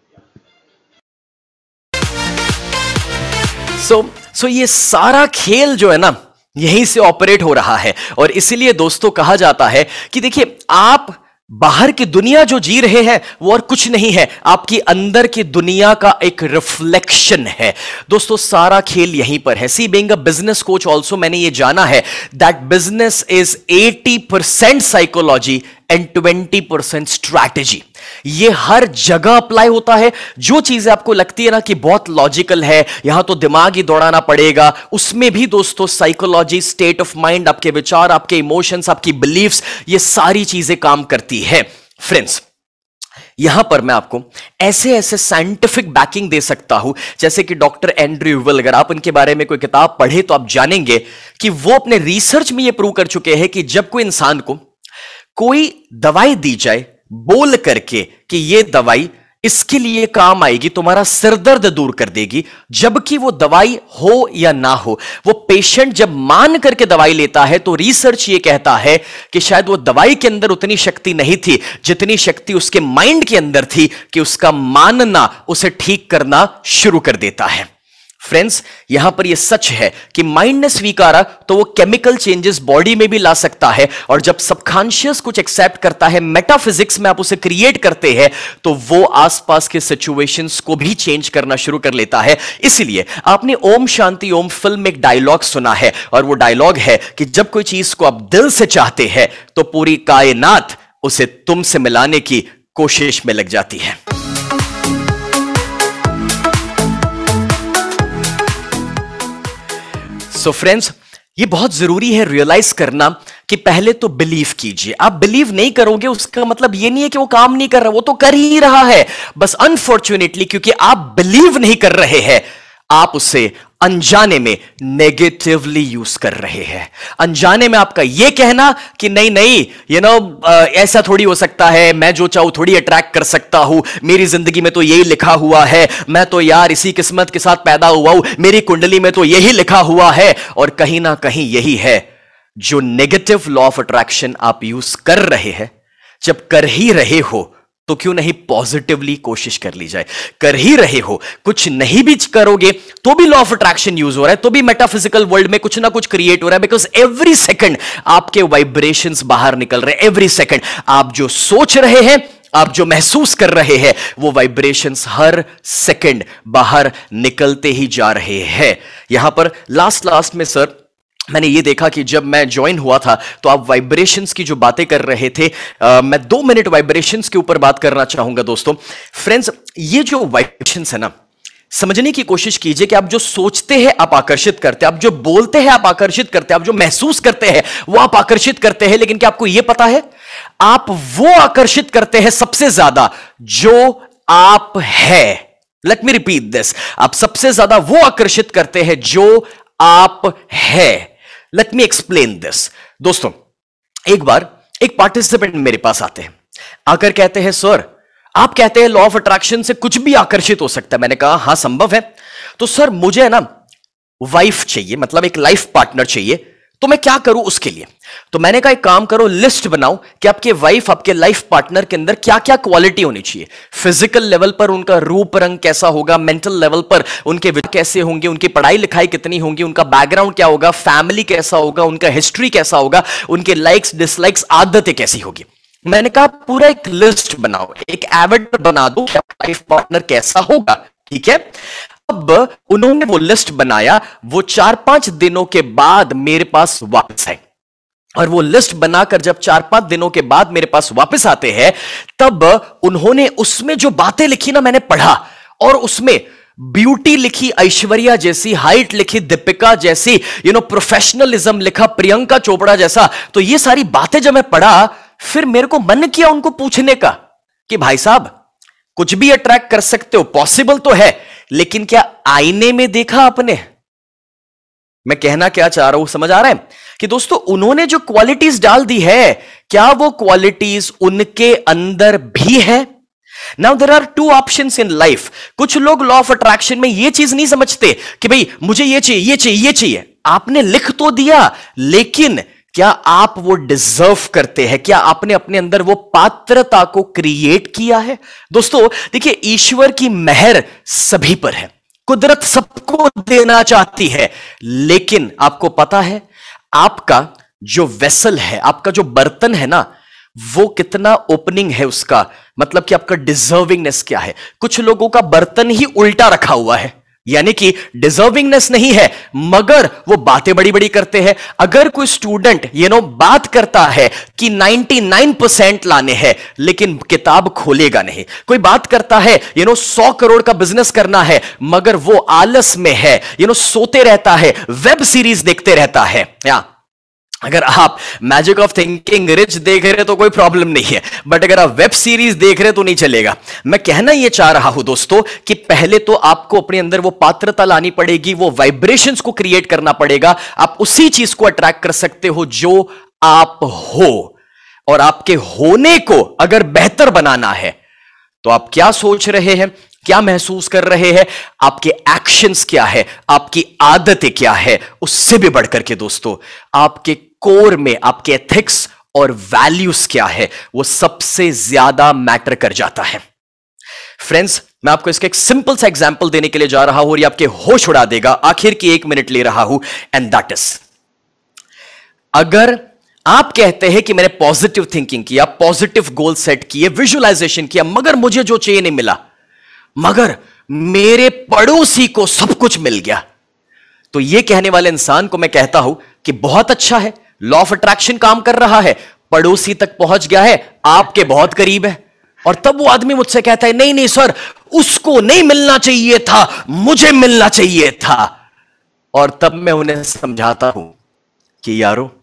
सो सो ये सारा खेल जो है ना यहीं से ऑपरेट हो रहा है। और इसीलिए दोस्तों कहा जाता है कि देखिए, आप बाहर की दुनिया जो जी रहे हैं, वो और कुछ नहीं है। आपकी अंदर की दुनिया का एक रिफ्लेक्शन है। दोस्तों, सारा खेल यहीं पर है। See being business coach also मैंने ये जाना है that business is 80 percent psychology and 20 percent strategy ये हर जगह अप्लाई होता है। जो चीज़ें आपको लगती है ना कि बहुत लॉजिकल है, यहाँ तो दिमाग ही दौड़ाना पड़ेगा। उसमें भी दोस्तों साइकोलॉजी स्टेट ऑफ़ माइंड आपके विचार, आपके इमोशंस आपकी बिलीव्स ये सारी चीज़ें काम करती है। फ्रेंड्स यहाँ पर मैं आपको ऐसे ऐसे साइंटिफिक बैकिंग दे सकता हूँ। जैसे कि डॉक्टर एंड्रयू विल अगर आप उनके बारे में कोई किताब पढ़े तो आप जानेंगे कि वो अपने रिसर्च में ये प्रूव कर चुके हैं कि जब कोई इंसान को कोई दवाई दी जाए, बोल करके कि ये दवाई इसके लिए काम आएगी, तुम्हारा सिरदर्द दूर कर देगी, जबकि वो दवाई हो या ना हो, वो पेशेंट जब मान करके दवाई लेता है तो रिसर्च ये कहता है कि शायद वो दवाई के अंदर उतनी शक्ति नहीं थी, जितनी शक्ति उसके माइंड के अंदर थी कि उसका मानना, उसे ठीक करना शुरू कर देता है। फ्रेंड्स यहाँ पर यह सच है कि माइंड ने स्वीकारा तो वो केमिकल चेंजेस बॉडी में भी ला सकता है और जब सबकॉन्शियस कुछ एक्सेप्ट करता है मेटाफिजिक्स में आप उसे क्रिएट करते हैं तो वो आसपास के सिचुएशंस को भी चेंज करना शुरू कर लेता है। इसलिए आपने ओम शांति ओम फ़िल्म में एक डायलॉग सुना है और वो डायलॉग है कि जब कोई चीज़ को आप दिल से चाहते हैं तो पूरी कायनात उसे तुमसे मिलाने की कोशिश में लग जाती है। सो so फ्रेंड्स ये बहुत ज़रूरी है रियलाइज़ करना कि पहले तो बिलीव कीजिए। आप बिलीव नहीं करोगे, उसका मतलब ये नहीं है कि वो काम नहीं कर रहा, वो तो कर ही रहा है। बस अनफॉर्चुनेटली क्योंकि आप बिलीव नहीं कर रहे हैं आप उसे अनजाने में नेगेटिवली यूज़ कर रहे हैं। अनजाने में आपका यह कहना कि नहीं नहीं यू नो ऐसा थोड़ी हो सकता है, मैं जो चाहूँ थोड़ी अट्रैक्ट कर सकता हूँ, मेरी ज़िंदगी में तो यही लिखा हुआ है, मैं तो यार इसी किस्मत के साथ पैदा हुआ हूँ, मेरी कुंडली में तो यही लिखा हुआ है, और कहीं ना कहीं यही है जो नेगेटिव लॉ ऑफ़ अट्रैक्शन आप यूज़ कर रहे हैं। जब कर ही रहे हो तो क्यों नहीं पॉजिटिवली कोशिश कर ली जाए? कर ही रहे हो। कुछ नहीं भी करोगे तो भी लॉ ऑफ़ अट्रैक्शन यूज़ हो रहा है तो भी मेटाफिजिकल वर्ल्ड में कुछ ना कुछ क्रिएट हो रहा है बिकॉज़ एवरी सेकंड आपके वाइब्रेशन बाहर निकल रहे एवरी सेकंड आप जो सोच रहे हैं, आप जो महसूस कर रहे हैं, वो वाइब्रेशंस हर सेकंड बाहर निकलते ही जा रहे हैं। यहाँ पर लास्ट लास्ट में सर मैंने ये देखा कि जब मैं ज्वाइन हुआ था तो आप वाइब्रेशंस की जो बातें कर रहे थे आ, मैं दो मिनट वाइब्रेशंस के ऊपर बात करना चाहूँगा दोस्तों। फ्रेंड्स ये जो वाइब्रेशंस है ना समझने की कोशिश कीजिए कि आप जो सोचते हैं आप आकर्षित करते हैं। आप जो बोलते हैं आप आकर्षित करते हैं। आप जो महसूस करते हैं वो आप आकर्षित करते हैं। लेकिन क्या आपको यह पता है? आप वो आकर्षित करते हैं सबसे ज़्यादा जो आप है। लेट मी रिपीट दिस आप सबसे ज़्यादा वो आकर्षित करते हैं जो आप है। लेट मी एक्सप्लेन दिस दोस्तों, एक बार एक पार्टिसिपेंट मेरे पास आते हैं। आकर कहते हैं, सर, आप कहते हैं लॉ ऑफ़ अट्रैक्शन से कुछ भी आकर्षित हो सकता है। मैंने कहा, हाँ, संभव है। तो सर, मुझे ना वाइफ चाहिए मतलब एक लाइफ पार्टनर चाहिए। तो मैं क्या करूँ उसके लिए? तो मैंने कहा, एक काम करो लिस्ट बनाओ कि आपके वाइफ आपके लाइफ पार्टनर के अंदर क्या क्या क्वालिटी होनी चाहिए। फ़िज़िकल लेवल पर उनका रूप रंग कैसा होगा मेंटल लेवल पर उनके कैसे होंगे, उनकी पढ़ाई लिखाई कितनी होंगी, उनका बैकग्राउंड क्या होगा फैमिली कैसा होगा, उनका हिस्ट्री कैसा होगा, उनके लाइक्स डिसलाइक्स आदतें कैसी होगी। मैंने कहा, पूरा एक लिस्ट बनाओ, एक एवेट बना दो लाइफ पार्टनर कैसा होगा, ठीक है? अब उन्होंने वो लिस्ट बनाया, वो चार पाँच दिनों के बाद मेरे पास वापस है और वो लिस्ट बनाकर जब चार पाँच दिनों के बाद मेरे पास वापस आते हैं, तब उन्होंने उसमें जो बातें लिखी ना मैंने पढ़ा, और उसमें ब्यूटी लिखी, ऐश्वर्या जैसी हाइट लिखी, दीपिका जैसी यू नो प्रोफेशनलिज्म लिखा, प्रियंका चोपड़ा जैसा तो ये सारी बातें जब मैं पढ़ा, फिर मेरे को मन किया उनको पूछने का, कि भाई साहब, कुछ भी अट्रैक्ट कर सकते हो पॉसिबल तो है लेकिन क्या आईने में देखा आपने? मैं कहना क्या चाह रहा हूँ, समझ आ रहा है? कि दोस्तों, उन्होंने जो क्वालिटीज डाल दी है, क्या वो क्वालिटीज उनके अंदर भी है? Now there are two option in life कुछ लोग लॉ ऑफ़ अट्रैक्शन में ये चीज़ नहीं समझते कि भाई, मुझे ये चाहिए ये चाहिए ये चाहिए। आपने लिख तो दिया, लेकिन क्या आप वो डिजर्व करते हैं? क्या आपने अपने अंदर वो पात्रता को क्रिएट किया है? दोस्तों, देखिए, ईश्वर की मेहर सभी पर है। कुदरत सबको देना चाहती है, लेकिन आपको पता है, आपका जो वेसल है, आपका जो बर्तन है ना, वो कितना ओपनिंग है उसका। मतलब कि आपका डिजर्विंगनेस क्या है? कुछ लोगों का बर्तन ही उल्टा रखा हुआ है। यानी कि डिजर्विंगनेस नहीं है, मगर वो बातें बड़ी बड़ी करते हैं। अगर कोई स्टूडेंट ये नो बात करता है कि 99 परसेंट लाने हैं, लेकिन किताब खोलेगा नहीं। कोई बात करता है यू नो 100 करोड़ का बिज़नेस करना है, मगर वो आलस में है ये नो सोते रहता है वेब सीरीज़ देखते रहता है। या अगर आप मैजिक ऑफ़ थिंकिंग रिच देख रहे तो कोई प्रॉब्लम नहीं है बट अगर आप वेब सीरीज़ देख रहे तो नहीं चलेगा। मैं कहना यह चाह रहा हूँ दोस्तों कि पहले तो आपको अपने अंदर वो पात्रता लानी पड़ेगी, वो वाइब्रेशन को क्रिएट करना पड़ेगा। आप उसी चीज़ को अट्रैक्ट कर सकते हो जो आप हो। और आपके होने को अगर बेहतर बनाना है तो आप क्या सोच रहे हैं, क्या महसूस कर रहे हैं, आपके एक्शंस क्या है, आपकी आदतें क्या है, उससे भी बढ़कर के दोस्तों, आपके कोर में आपके एथिक्स और वैल्यूज़ क्या है, वो सबसे ज़्यादा मैटर कर जाता है। फ्रेंड्स मैं आपको इसका एक सिंपल सा एग्जांपल देने के लिए जा रहा हूँ और ये आपके होश उड़ा देगा। आखिर की एक मिनट ले रहा हूँ एंड दैट इज़ अगर आप कहते हैं कि मैंने पॉजिटिव थिंकिंग किया पॉजिटिव गोल सेट किए विजुअलाइजेशन किया, मगर मुझे जो चाहिए नहीं मिला, मगर मेरे पड़ोसी को सब कुछ मिल गया तो यह कहने वाले इंसान को मैं कहता हूँ कि बहुत अच्छा है लॉ ऑफ़ अट्रैक्शन काम कर रहा है। पड़ोसी तक पहुँच गया है। आपके बहुत करीब है। और तब वो आदमी मुझसे कहता है, नहीं नहीं, सर, उसको नहीं मिलना चाहिए था। मुझे मिलना चाहिए था। और तब मैं उन्हें समझाता हूँ कि, यारो,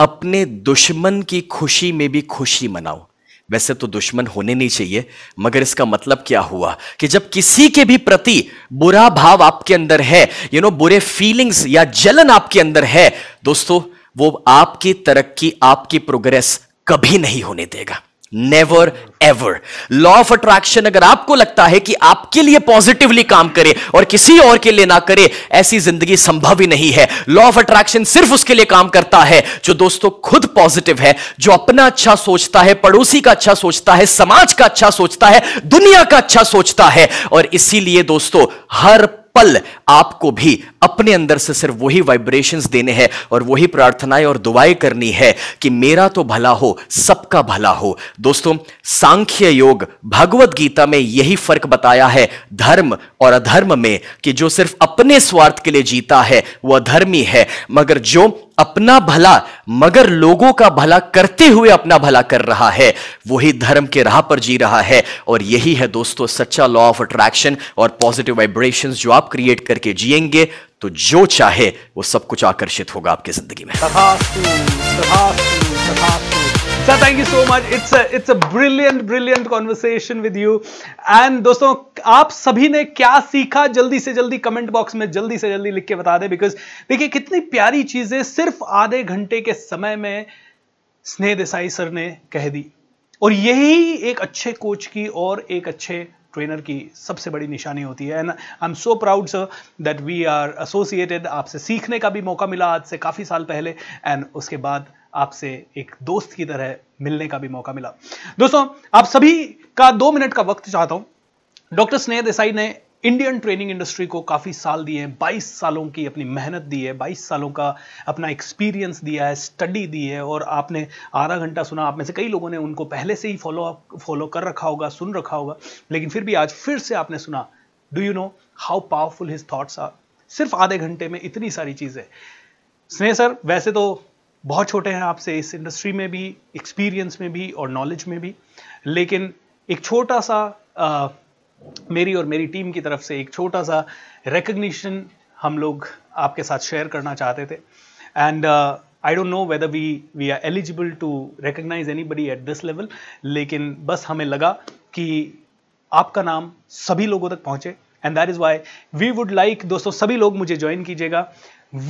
अपने दुश्मन की खुशी में भी खुशी मनाओ। वैसे तो दुश्मन होने नहीं चाहिए, मगर इसका मतलब क्या हुआ कि जब किसी के भी प्रति बुरा भाव आपके अंदर है यू नो बुरे फीलिंग्स या जलन आपके अंदर है, दोस्तों वो आपकी तरक्की, आपकी प्रोग्रेस कभी नहीं होने देगा. Never ever law of attraction अगर आपको लगता है कि आपके लिए पॉजिटिवली काम करे और किसी और के लिए ना करे, ऐसी ज़िंदगी संभव ही नहीं है. लॉ ऑफ़ अट्रैक्शन सिर्फ़ उसके लिए काम करता है जो दोस्तों खुद पॉजिटिव है, जो अपना अच्छा सोचता है, पड़ोसी का अच्छा सोचता है, समाज का अच्छा सोचता है, दुनिया का अच्छा सोचता है. और इसीलिए दोस्तों, हर पल आपको भी अपने अंदर से सिर्फ़ वही वाइब्रेशंस देने हैं और वही प्रार्थनाएँ और दुआएँ करनी है कि मेरा तो भला हो, सबका भला हो। दोस्तों, सांख्य योग भगवत गीता में यही फ़र्क बताया है धर्म और अधर्म में कि जो सिर्फ़ अपने स्वार्थ के लिए जीता है वह अधर्मी है। मगर जो अपना भला, मगर लोगों का भला करते हुए अपना भला कर रहा है, वही धर्म के राह पर जी रहा है। और यही है दोस्तों, सच्चा लॉ ऑफ़ अट्रैक्शन और पॉजिटिव वाइब्रेशंस जो आप क्रिएट करके जिएँगे तो जो चाहे वो सब कुछ आकर्षित होगा आपकी ज़िंदगी में Sir, thank you so much. It's it's a brilliant brilliant conversation with you. And दोस्तों आप सभी ने क्या सीखा जल्दी से जल्दी कमेंट बॉक्स में जल्दी से जल्दी लिख के बता दें बिकॉज़ देखिए कितनी प्यारी चीज़ें सिर्फ़ आधे घंटे के समय में स्नेह देसाई सर ने कह दी और यही एक अच्छे कोच की और एक अच्छे ट्रेनर की सबसे बड़ी निशानी होती है। And I am so proud sir that we are associated आपसे सीखने का भी मौका मिला आज से काफ़ी साल पहले। एंड उसके बाद आपसे एक दोस्त की तरह मिलने का भी मौका मिला। दोस्तों, आप सभी का दो मिनट का वक्त चाहता हूँ। डॉक्टर स्नेह देसाई ने इंडियन ट्रेनिंग इंडस्ट्री को काफ़ी साल दिए हैं, बाईस सालों की अपनी मेहनत दी है, बाईस सालों का अपना एक्सपीरियंस दिया है स्टडी दी है और आपने आधा घंटा सुना, आप में से कई लोगों ने उनको पहले से ही फॉलो फॉलो कर रखा होगा, सुन रखा होगा, लेकिन फिर भी आज फिर से आपने सुना do you know how powerful his thoughts are सिर्फ़ आधे घंटे में इतनी सारी चीज़ें। स्नेह सर, वैसे तो बहुत छोटे हैं आपसे इस इंडस्ट्री में भी एक्सपीरियंस में भी और नॉलेज में भी, लेकिन एक छोटा सा मेरी और मेरी टीम की तरफ़ से एक छोटा सा रिकग्निशन हम लोग आपके साथ शेयर करना चाहते थे. And I don't know whether we we are eligible to recognize anybody at this level लेकिन बस हमें लगा कि आपका नाम सभी लोगों तक पहुँचे. And that is why we would like दोस्तों, सभी लोग मुझे ज्वाइन कीजिएगा.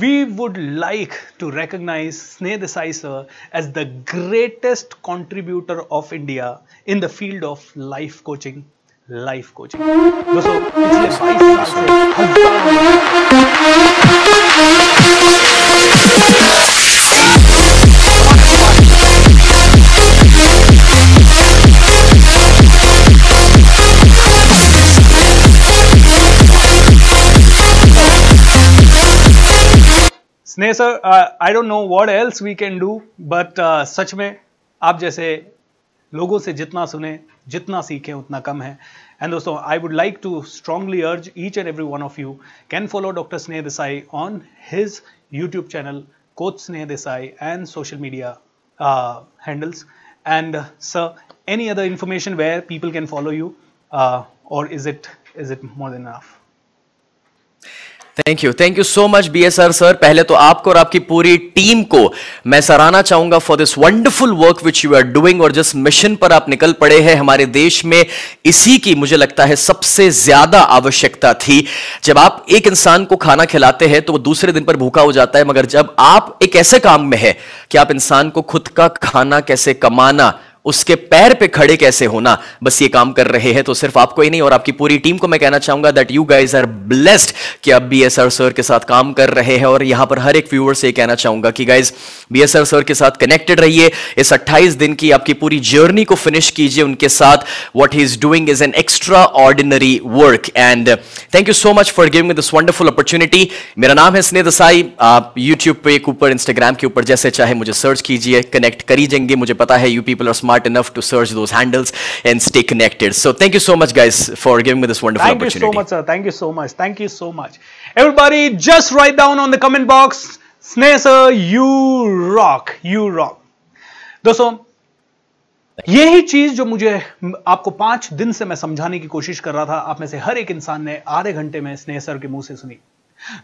We would like to recognize Sneh Desai, sir, as the greatest contributor of India in the field of life coaching. Life coaching दोस्तों, पिछले 22 साल Sneh sir I don't know what else we can do but सच में आप जैसे लोगों से जितना सुने जितना सीखें, उतना कम है। एंड दोस्तों I would like to strongly urge each and every one of you can follow doctor Sneh Desai on his YouTube channel coach Sneh Desai and social media handles and sir any other information where people can follow you और is it is it more than enough? Thank you thank you so much B S R sir पहले तो आपको और आपकी पूरी टीम को मैं सराहना चाहूँगा for this wonderful work which you are doing और जिस मिशन पर आप निकल पड़े हैं हमारे देश में, इसी की मुझे लगता है सबसे ज़्यादा आवश्यकता थी। जब आप एक इंसान को खाना खिलाते हैं तो वो दूसरे दिन पर भूखा हो जाता है, मगर जब आप एक ऐसे काम में है, कि आप इंसान को खुद का खाना कैसे कमाना उसके पैर पे खड़े कैसे होना? बस ये काम कर रहे हैं तो सिर्फ़ आपको ही नहीं, और आपकी पूरी टीम को मैं कहना चाहूँगा that you guys are blessed कि आप बी एस आर सर के साथ काम कर रहे हैं, और यहाँ पर हर एक व्यूअर से कहना चाहूँगा कि guys B S R sir के साथ कनेक्टेड रहिए, इस 28 दिन की आपकी पूरी जर्नी को फिनिश कीजिए, उनके साथ what he is doing is an extraordinary work and thank you so much for giving this wonderful opportunity मेरा नाम है स्नेह दसाई, आप यूट्यूब पे ऊपर इंस्टाग्राम के ऊपर जैसे चाहे मुझे सर्च कीजिए कनेक्ट करी जाएँगे, मुझे पता है you people are smart smart enough to search those handles and stay connected. So thank you so much, guys, for giving me this wonderful thank opportunity. Thank you so much, sir. Thank you so much. Thank you so much. Everybody, just write down on the comment box, Sneh sir, you rock. You rock. दोस्तों यही चीज़ जो मुझे आपको पाँच दिन से मैं समझाने की कोशिश कर रहा था आप में से हर एक इंसान ने आधे घंटे में स्नेह सर के मुँह से सुनी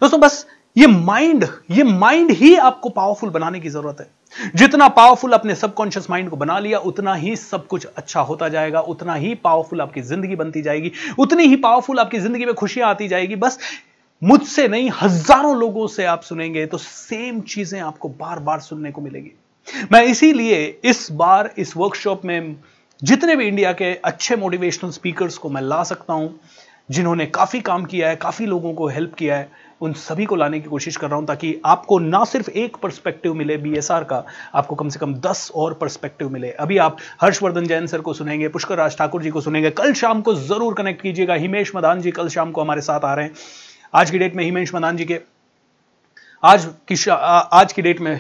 दोस्तों बस ये माइंड ये माइंड ही आपको पावरफुल बनाने की ज़रूरत है। जितना पावरफुल अपने सबकॉन्शियस माइंड को बना लिया, उतना ही सब कुछ अच्छा होता जाएगा, उतना ही पावरफुल आपकी ज़िंदगी बनती जाएगी, उतनी ही पावरफुल आपकी ज़िंदगी में खुशियाँ आती जाएगी। बस मुझसे नहीं, हज़ारों लोगों से आप सुनेंगे तो सेम चीज़ें आपको बार बार सुनने को मिलेगी। मैं इसीलिए इस बार, इस वर्कशॉप में जितने भी इंडिया के अच्छे मोटिवेशनल स्पीकर्स को मैं ला सकता हूँ, जिन्होंने काफ़ी काम किया है, काफ़ी लोगों को हेल्प किया है उन सभी को लाने की कोशिश कर रहा हूँ ताकि आपको ना सिर्फ़ एक पर्सपेक्टिव मिले बीएसआर का, आपको कम से कम दस और पर्सपेक्टिव मिले। अभी आप हर्षवर्धन जैन सर को सुनेंगे, पुष्कर राज ठाकुर जी को सुनेंगे। कल शाम को ज़रूर कनेक्ट कीजिएगा। हिमेश मदान जी कल शाम को हमारे साथ आ रहे हैं। आज की डेट में हिमेश मदान जी के आज की आज की डेट में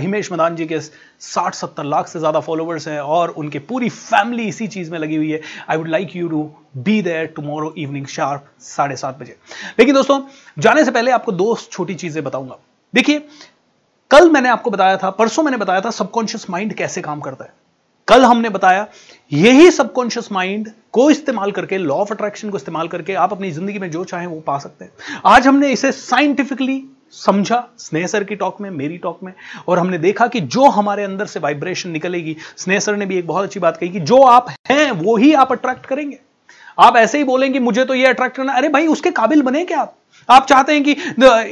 हिमेश मदान जी के 60-70 लाख से ज़्यादा फॉलोवर्स हैं और उनके पूरी फैमिली इसी चीज़ में लगी हुई है। I would like you to be there tomorrow evening sharp साढ़े सात बजे। लेकिन दोस्तों, जाने से पहले आपको दो छोटी चीज़ें बताऊँगा। देखिए, कल मैंने आपको बताया था, परसों मैंने बताया था सबकॉन्शियस माइंड कैसे काम करता है। कल हमने बताया, यही सबकॉन्शियस माइंड को इस्तेमाल करके लॉ ऑफ़ अट्रैक्शन को इस्तेमाल करके आप अपनी ज़िंदगी में जो चाहें वो पा सकते हैं। आज हमने इसे साइंटिफिकली समझा स्नेह सर की टॉक में मेरी टॉक में और हमने देखा कि जो हमारे अंदर से वाइब्रेशन निकलेगी स्नेह सर ने भी एक बहुत अच्छी बात कही कि जो आप हैं वो ही आप अट्रैक्ट करेंगे। आप ऐसे ही बोलेंगे मुझे तो ये अट्रैक्ट करना अरे भाई उसके काबिल बने क्या आप? आप चाहते हैं कि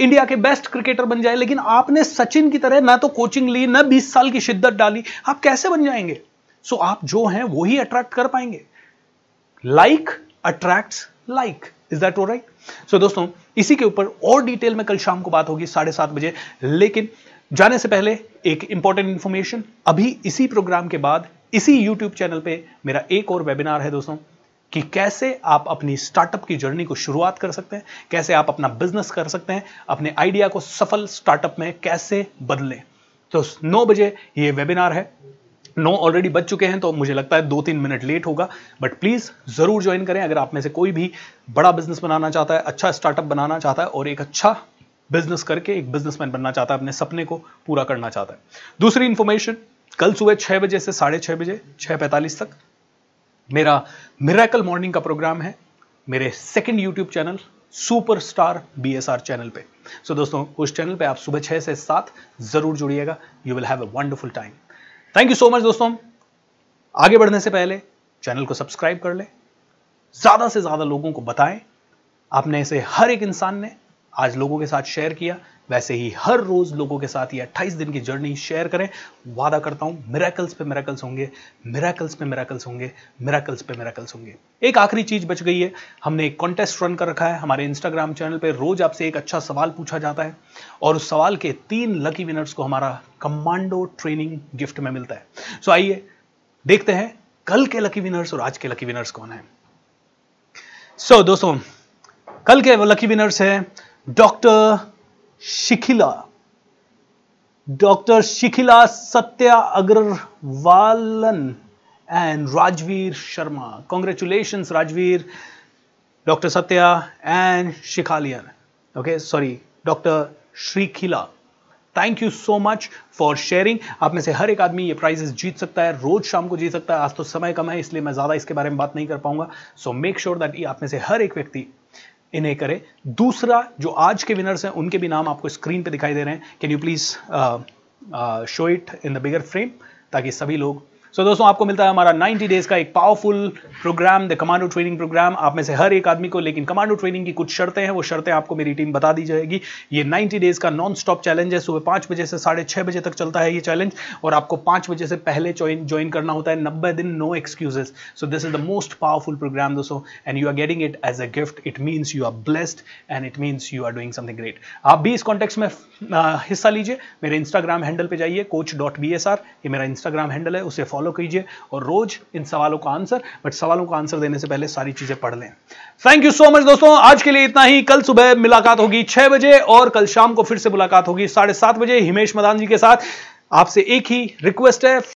इंडिया के बेस्ट क्रिकेटर बन जाए लेकिन आपने सचिन की तरह ना तो कोचिंग ली ना 20 साल की शिद्दत डाली। आप कैसे बन जाएँगे? सो so, आप जो हैं वो ही अट्रैक्ट कर पाएँगे। Like attract like is that right so so, दोस्तों इसी के ऊपर और डिटेल में कल शाम को बात होगी साढ़े सात बजे। लेकिन जाने से पहले एक इंपॉर्टेंट इंफॉर्मेशन अभी इसी प्रोग्राम के बाद इसी यूट्यूब चैनल पे मेरा एक और वेबिनार है दोस्तों कि कैसे आप अपनी स्टार्टअप की जर्नी को शुरुआत कर सकते हैं कैसे आप अपना बिज़नेस कर सकते हैं अपने आइडिया को सफल स्टार्टअप में कैसे बदलें। तो नौ बजे ये वेबिनार है। नौ ऑलरेडी बच चुके हैं तो मुझे लगता है दो तीन मिनट लेट होगा। बट प्लीज़ ज़रूर ज्वाइन करें अगर आप में से कोई भी बड़ा बिज़नेस बनाना चाहता है अच्छा स्टार्टअप बनाना चाहता है और एक अच्छा बिज़नेस करके एक बिजनेसमैन बनना चाहता है अपने सपने को पूरा करना चाहता है। दूसरी इंफॉर्मेशन कल सुबह छह बजे से साढ़े छह बजे छह पैंतालीस तक मेरा मिराकल मॉर्निंग का प्रोग्राम है मेरे second YouTube channel super star B S R channel पे। सो so, दोस्तों उस चैनल पे आप सुबह छह से सात ज़रूर जुड़िएगा। You will have a wonderful time thank you so much दोस्तों। आगे बढ़ने से पहले चैनल को सब्सक्राइब कर ले। ज़्यादा से ज़्यादा लोगों को बताएँ, आपने इसे हर एक इंसान ने आज लोगों के साथ शेयर किया। वैसे ही हर रोज लोगों के साथ ये 28 दिन की जर्नी शेयर करें। वादा करता हूँ मिराकल्स पे मिराकल्स होंगे मिराकल्स पे मिराकल्स होंगे मिराकल्स पे मिराकल्स होंगे। एक आखिरी चीज़ बच गई है। हमने एक कॉन्टेस्ट रन कर रखा है। हमारे इंस्टाग्राम चैनल पे रोज आपसे एक अच्छा सवाल पूछा जाता है। और उस सवाल के तीन लकी विनर्स को हमारा कमांडो ट्रेनिंग गिफ्ट में मिलता है। सो आइए देखते हैं कल के लकी विनर्स और आज के लकी विनर्स कौन है। सो so, दोस्तों कल के लकी विनर्स हैं। Doctor Shikhila. Doctor Shikhila Satya Agarwalan and Rajveer Sharma. Congratulation Rajveer. Doctor Satya and शिखालियन। Okay sorry doctor Shrikhila. Thank you so much for sharing आप में से हर एक आदमी ये प्राइजेस जीत सकता है, रोज शाम को जीत सकता है। आज तो समय कम है, इसलिए मैं ज़्यादा इसके बारे में बात नहीं कर पाऊँगा। सो मेक श्योर दैट आप में से हर एक व्यक्ति इन्हें करें। दूसरा, जो आज के विनर्स हैं, उनके भी नाम आपको स्क्रीन पे दिखाई दे रहे हैं। Can you please show it in the bigger frame ताकि सभी लोग सो so, दोस्तों आपको मिलता है हमारा 90 डेज़ का एक powerful program the commando training program आप में से हर एक आदमी को लेकिन कमांडो ट्रेनिंग की कुछ शर्तें हैं वो शर्तें आपको मेरी टीम बता दी जाएगी। ये 90 डेज़ का नॉन स्टॉप चैलेंज है। सुबह पाँच बजे से साढ़े छह बजे तक चलता है ये चैलेंज और आपको पाँच बजे से पहले ज्वाइन करना होता है। नब्बे दिन no excuses so this is the most powerful program दोस्तों and you are getting it as a gift it means you are blessed and it means you are doing something great आप भी इस कॉन्टेक्ट में हिस्सा लीजिए। मेरे इंस्टाग्राम हैंडल पर जाइए coach dot B S R ये मेरा इंस्टाग्राम हैंडल है उसे फॉलो कीजिए और रोज इन सवालों का आंसर, बट सवालों का आंसर देने से पहले सारी चीज़ें पढ़ लें। थैंक यू सो मच दोस्तों। आज के लिए इतना ही। कल सुबह मुलाकात होगी छह बजे और कल शाम को फिर से मुलाकात होगी साढ़े सात बजे। हिमेश मदान जी के साथ आपसे एक ही रिक्वेस्ट है।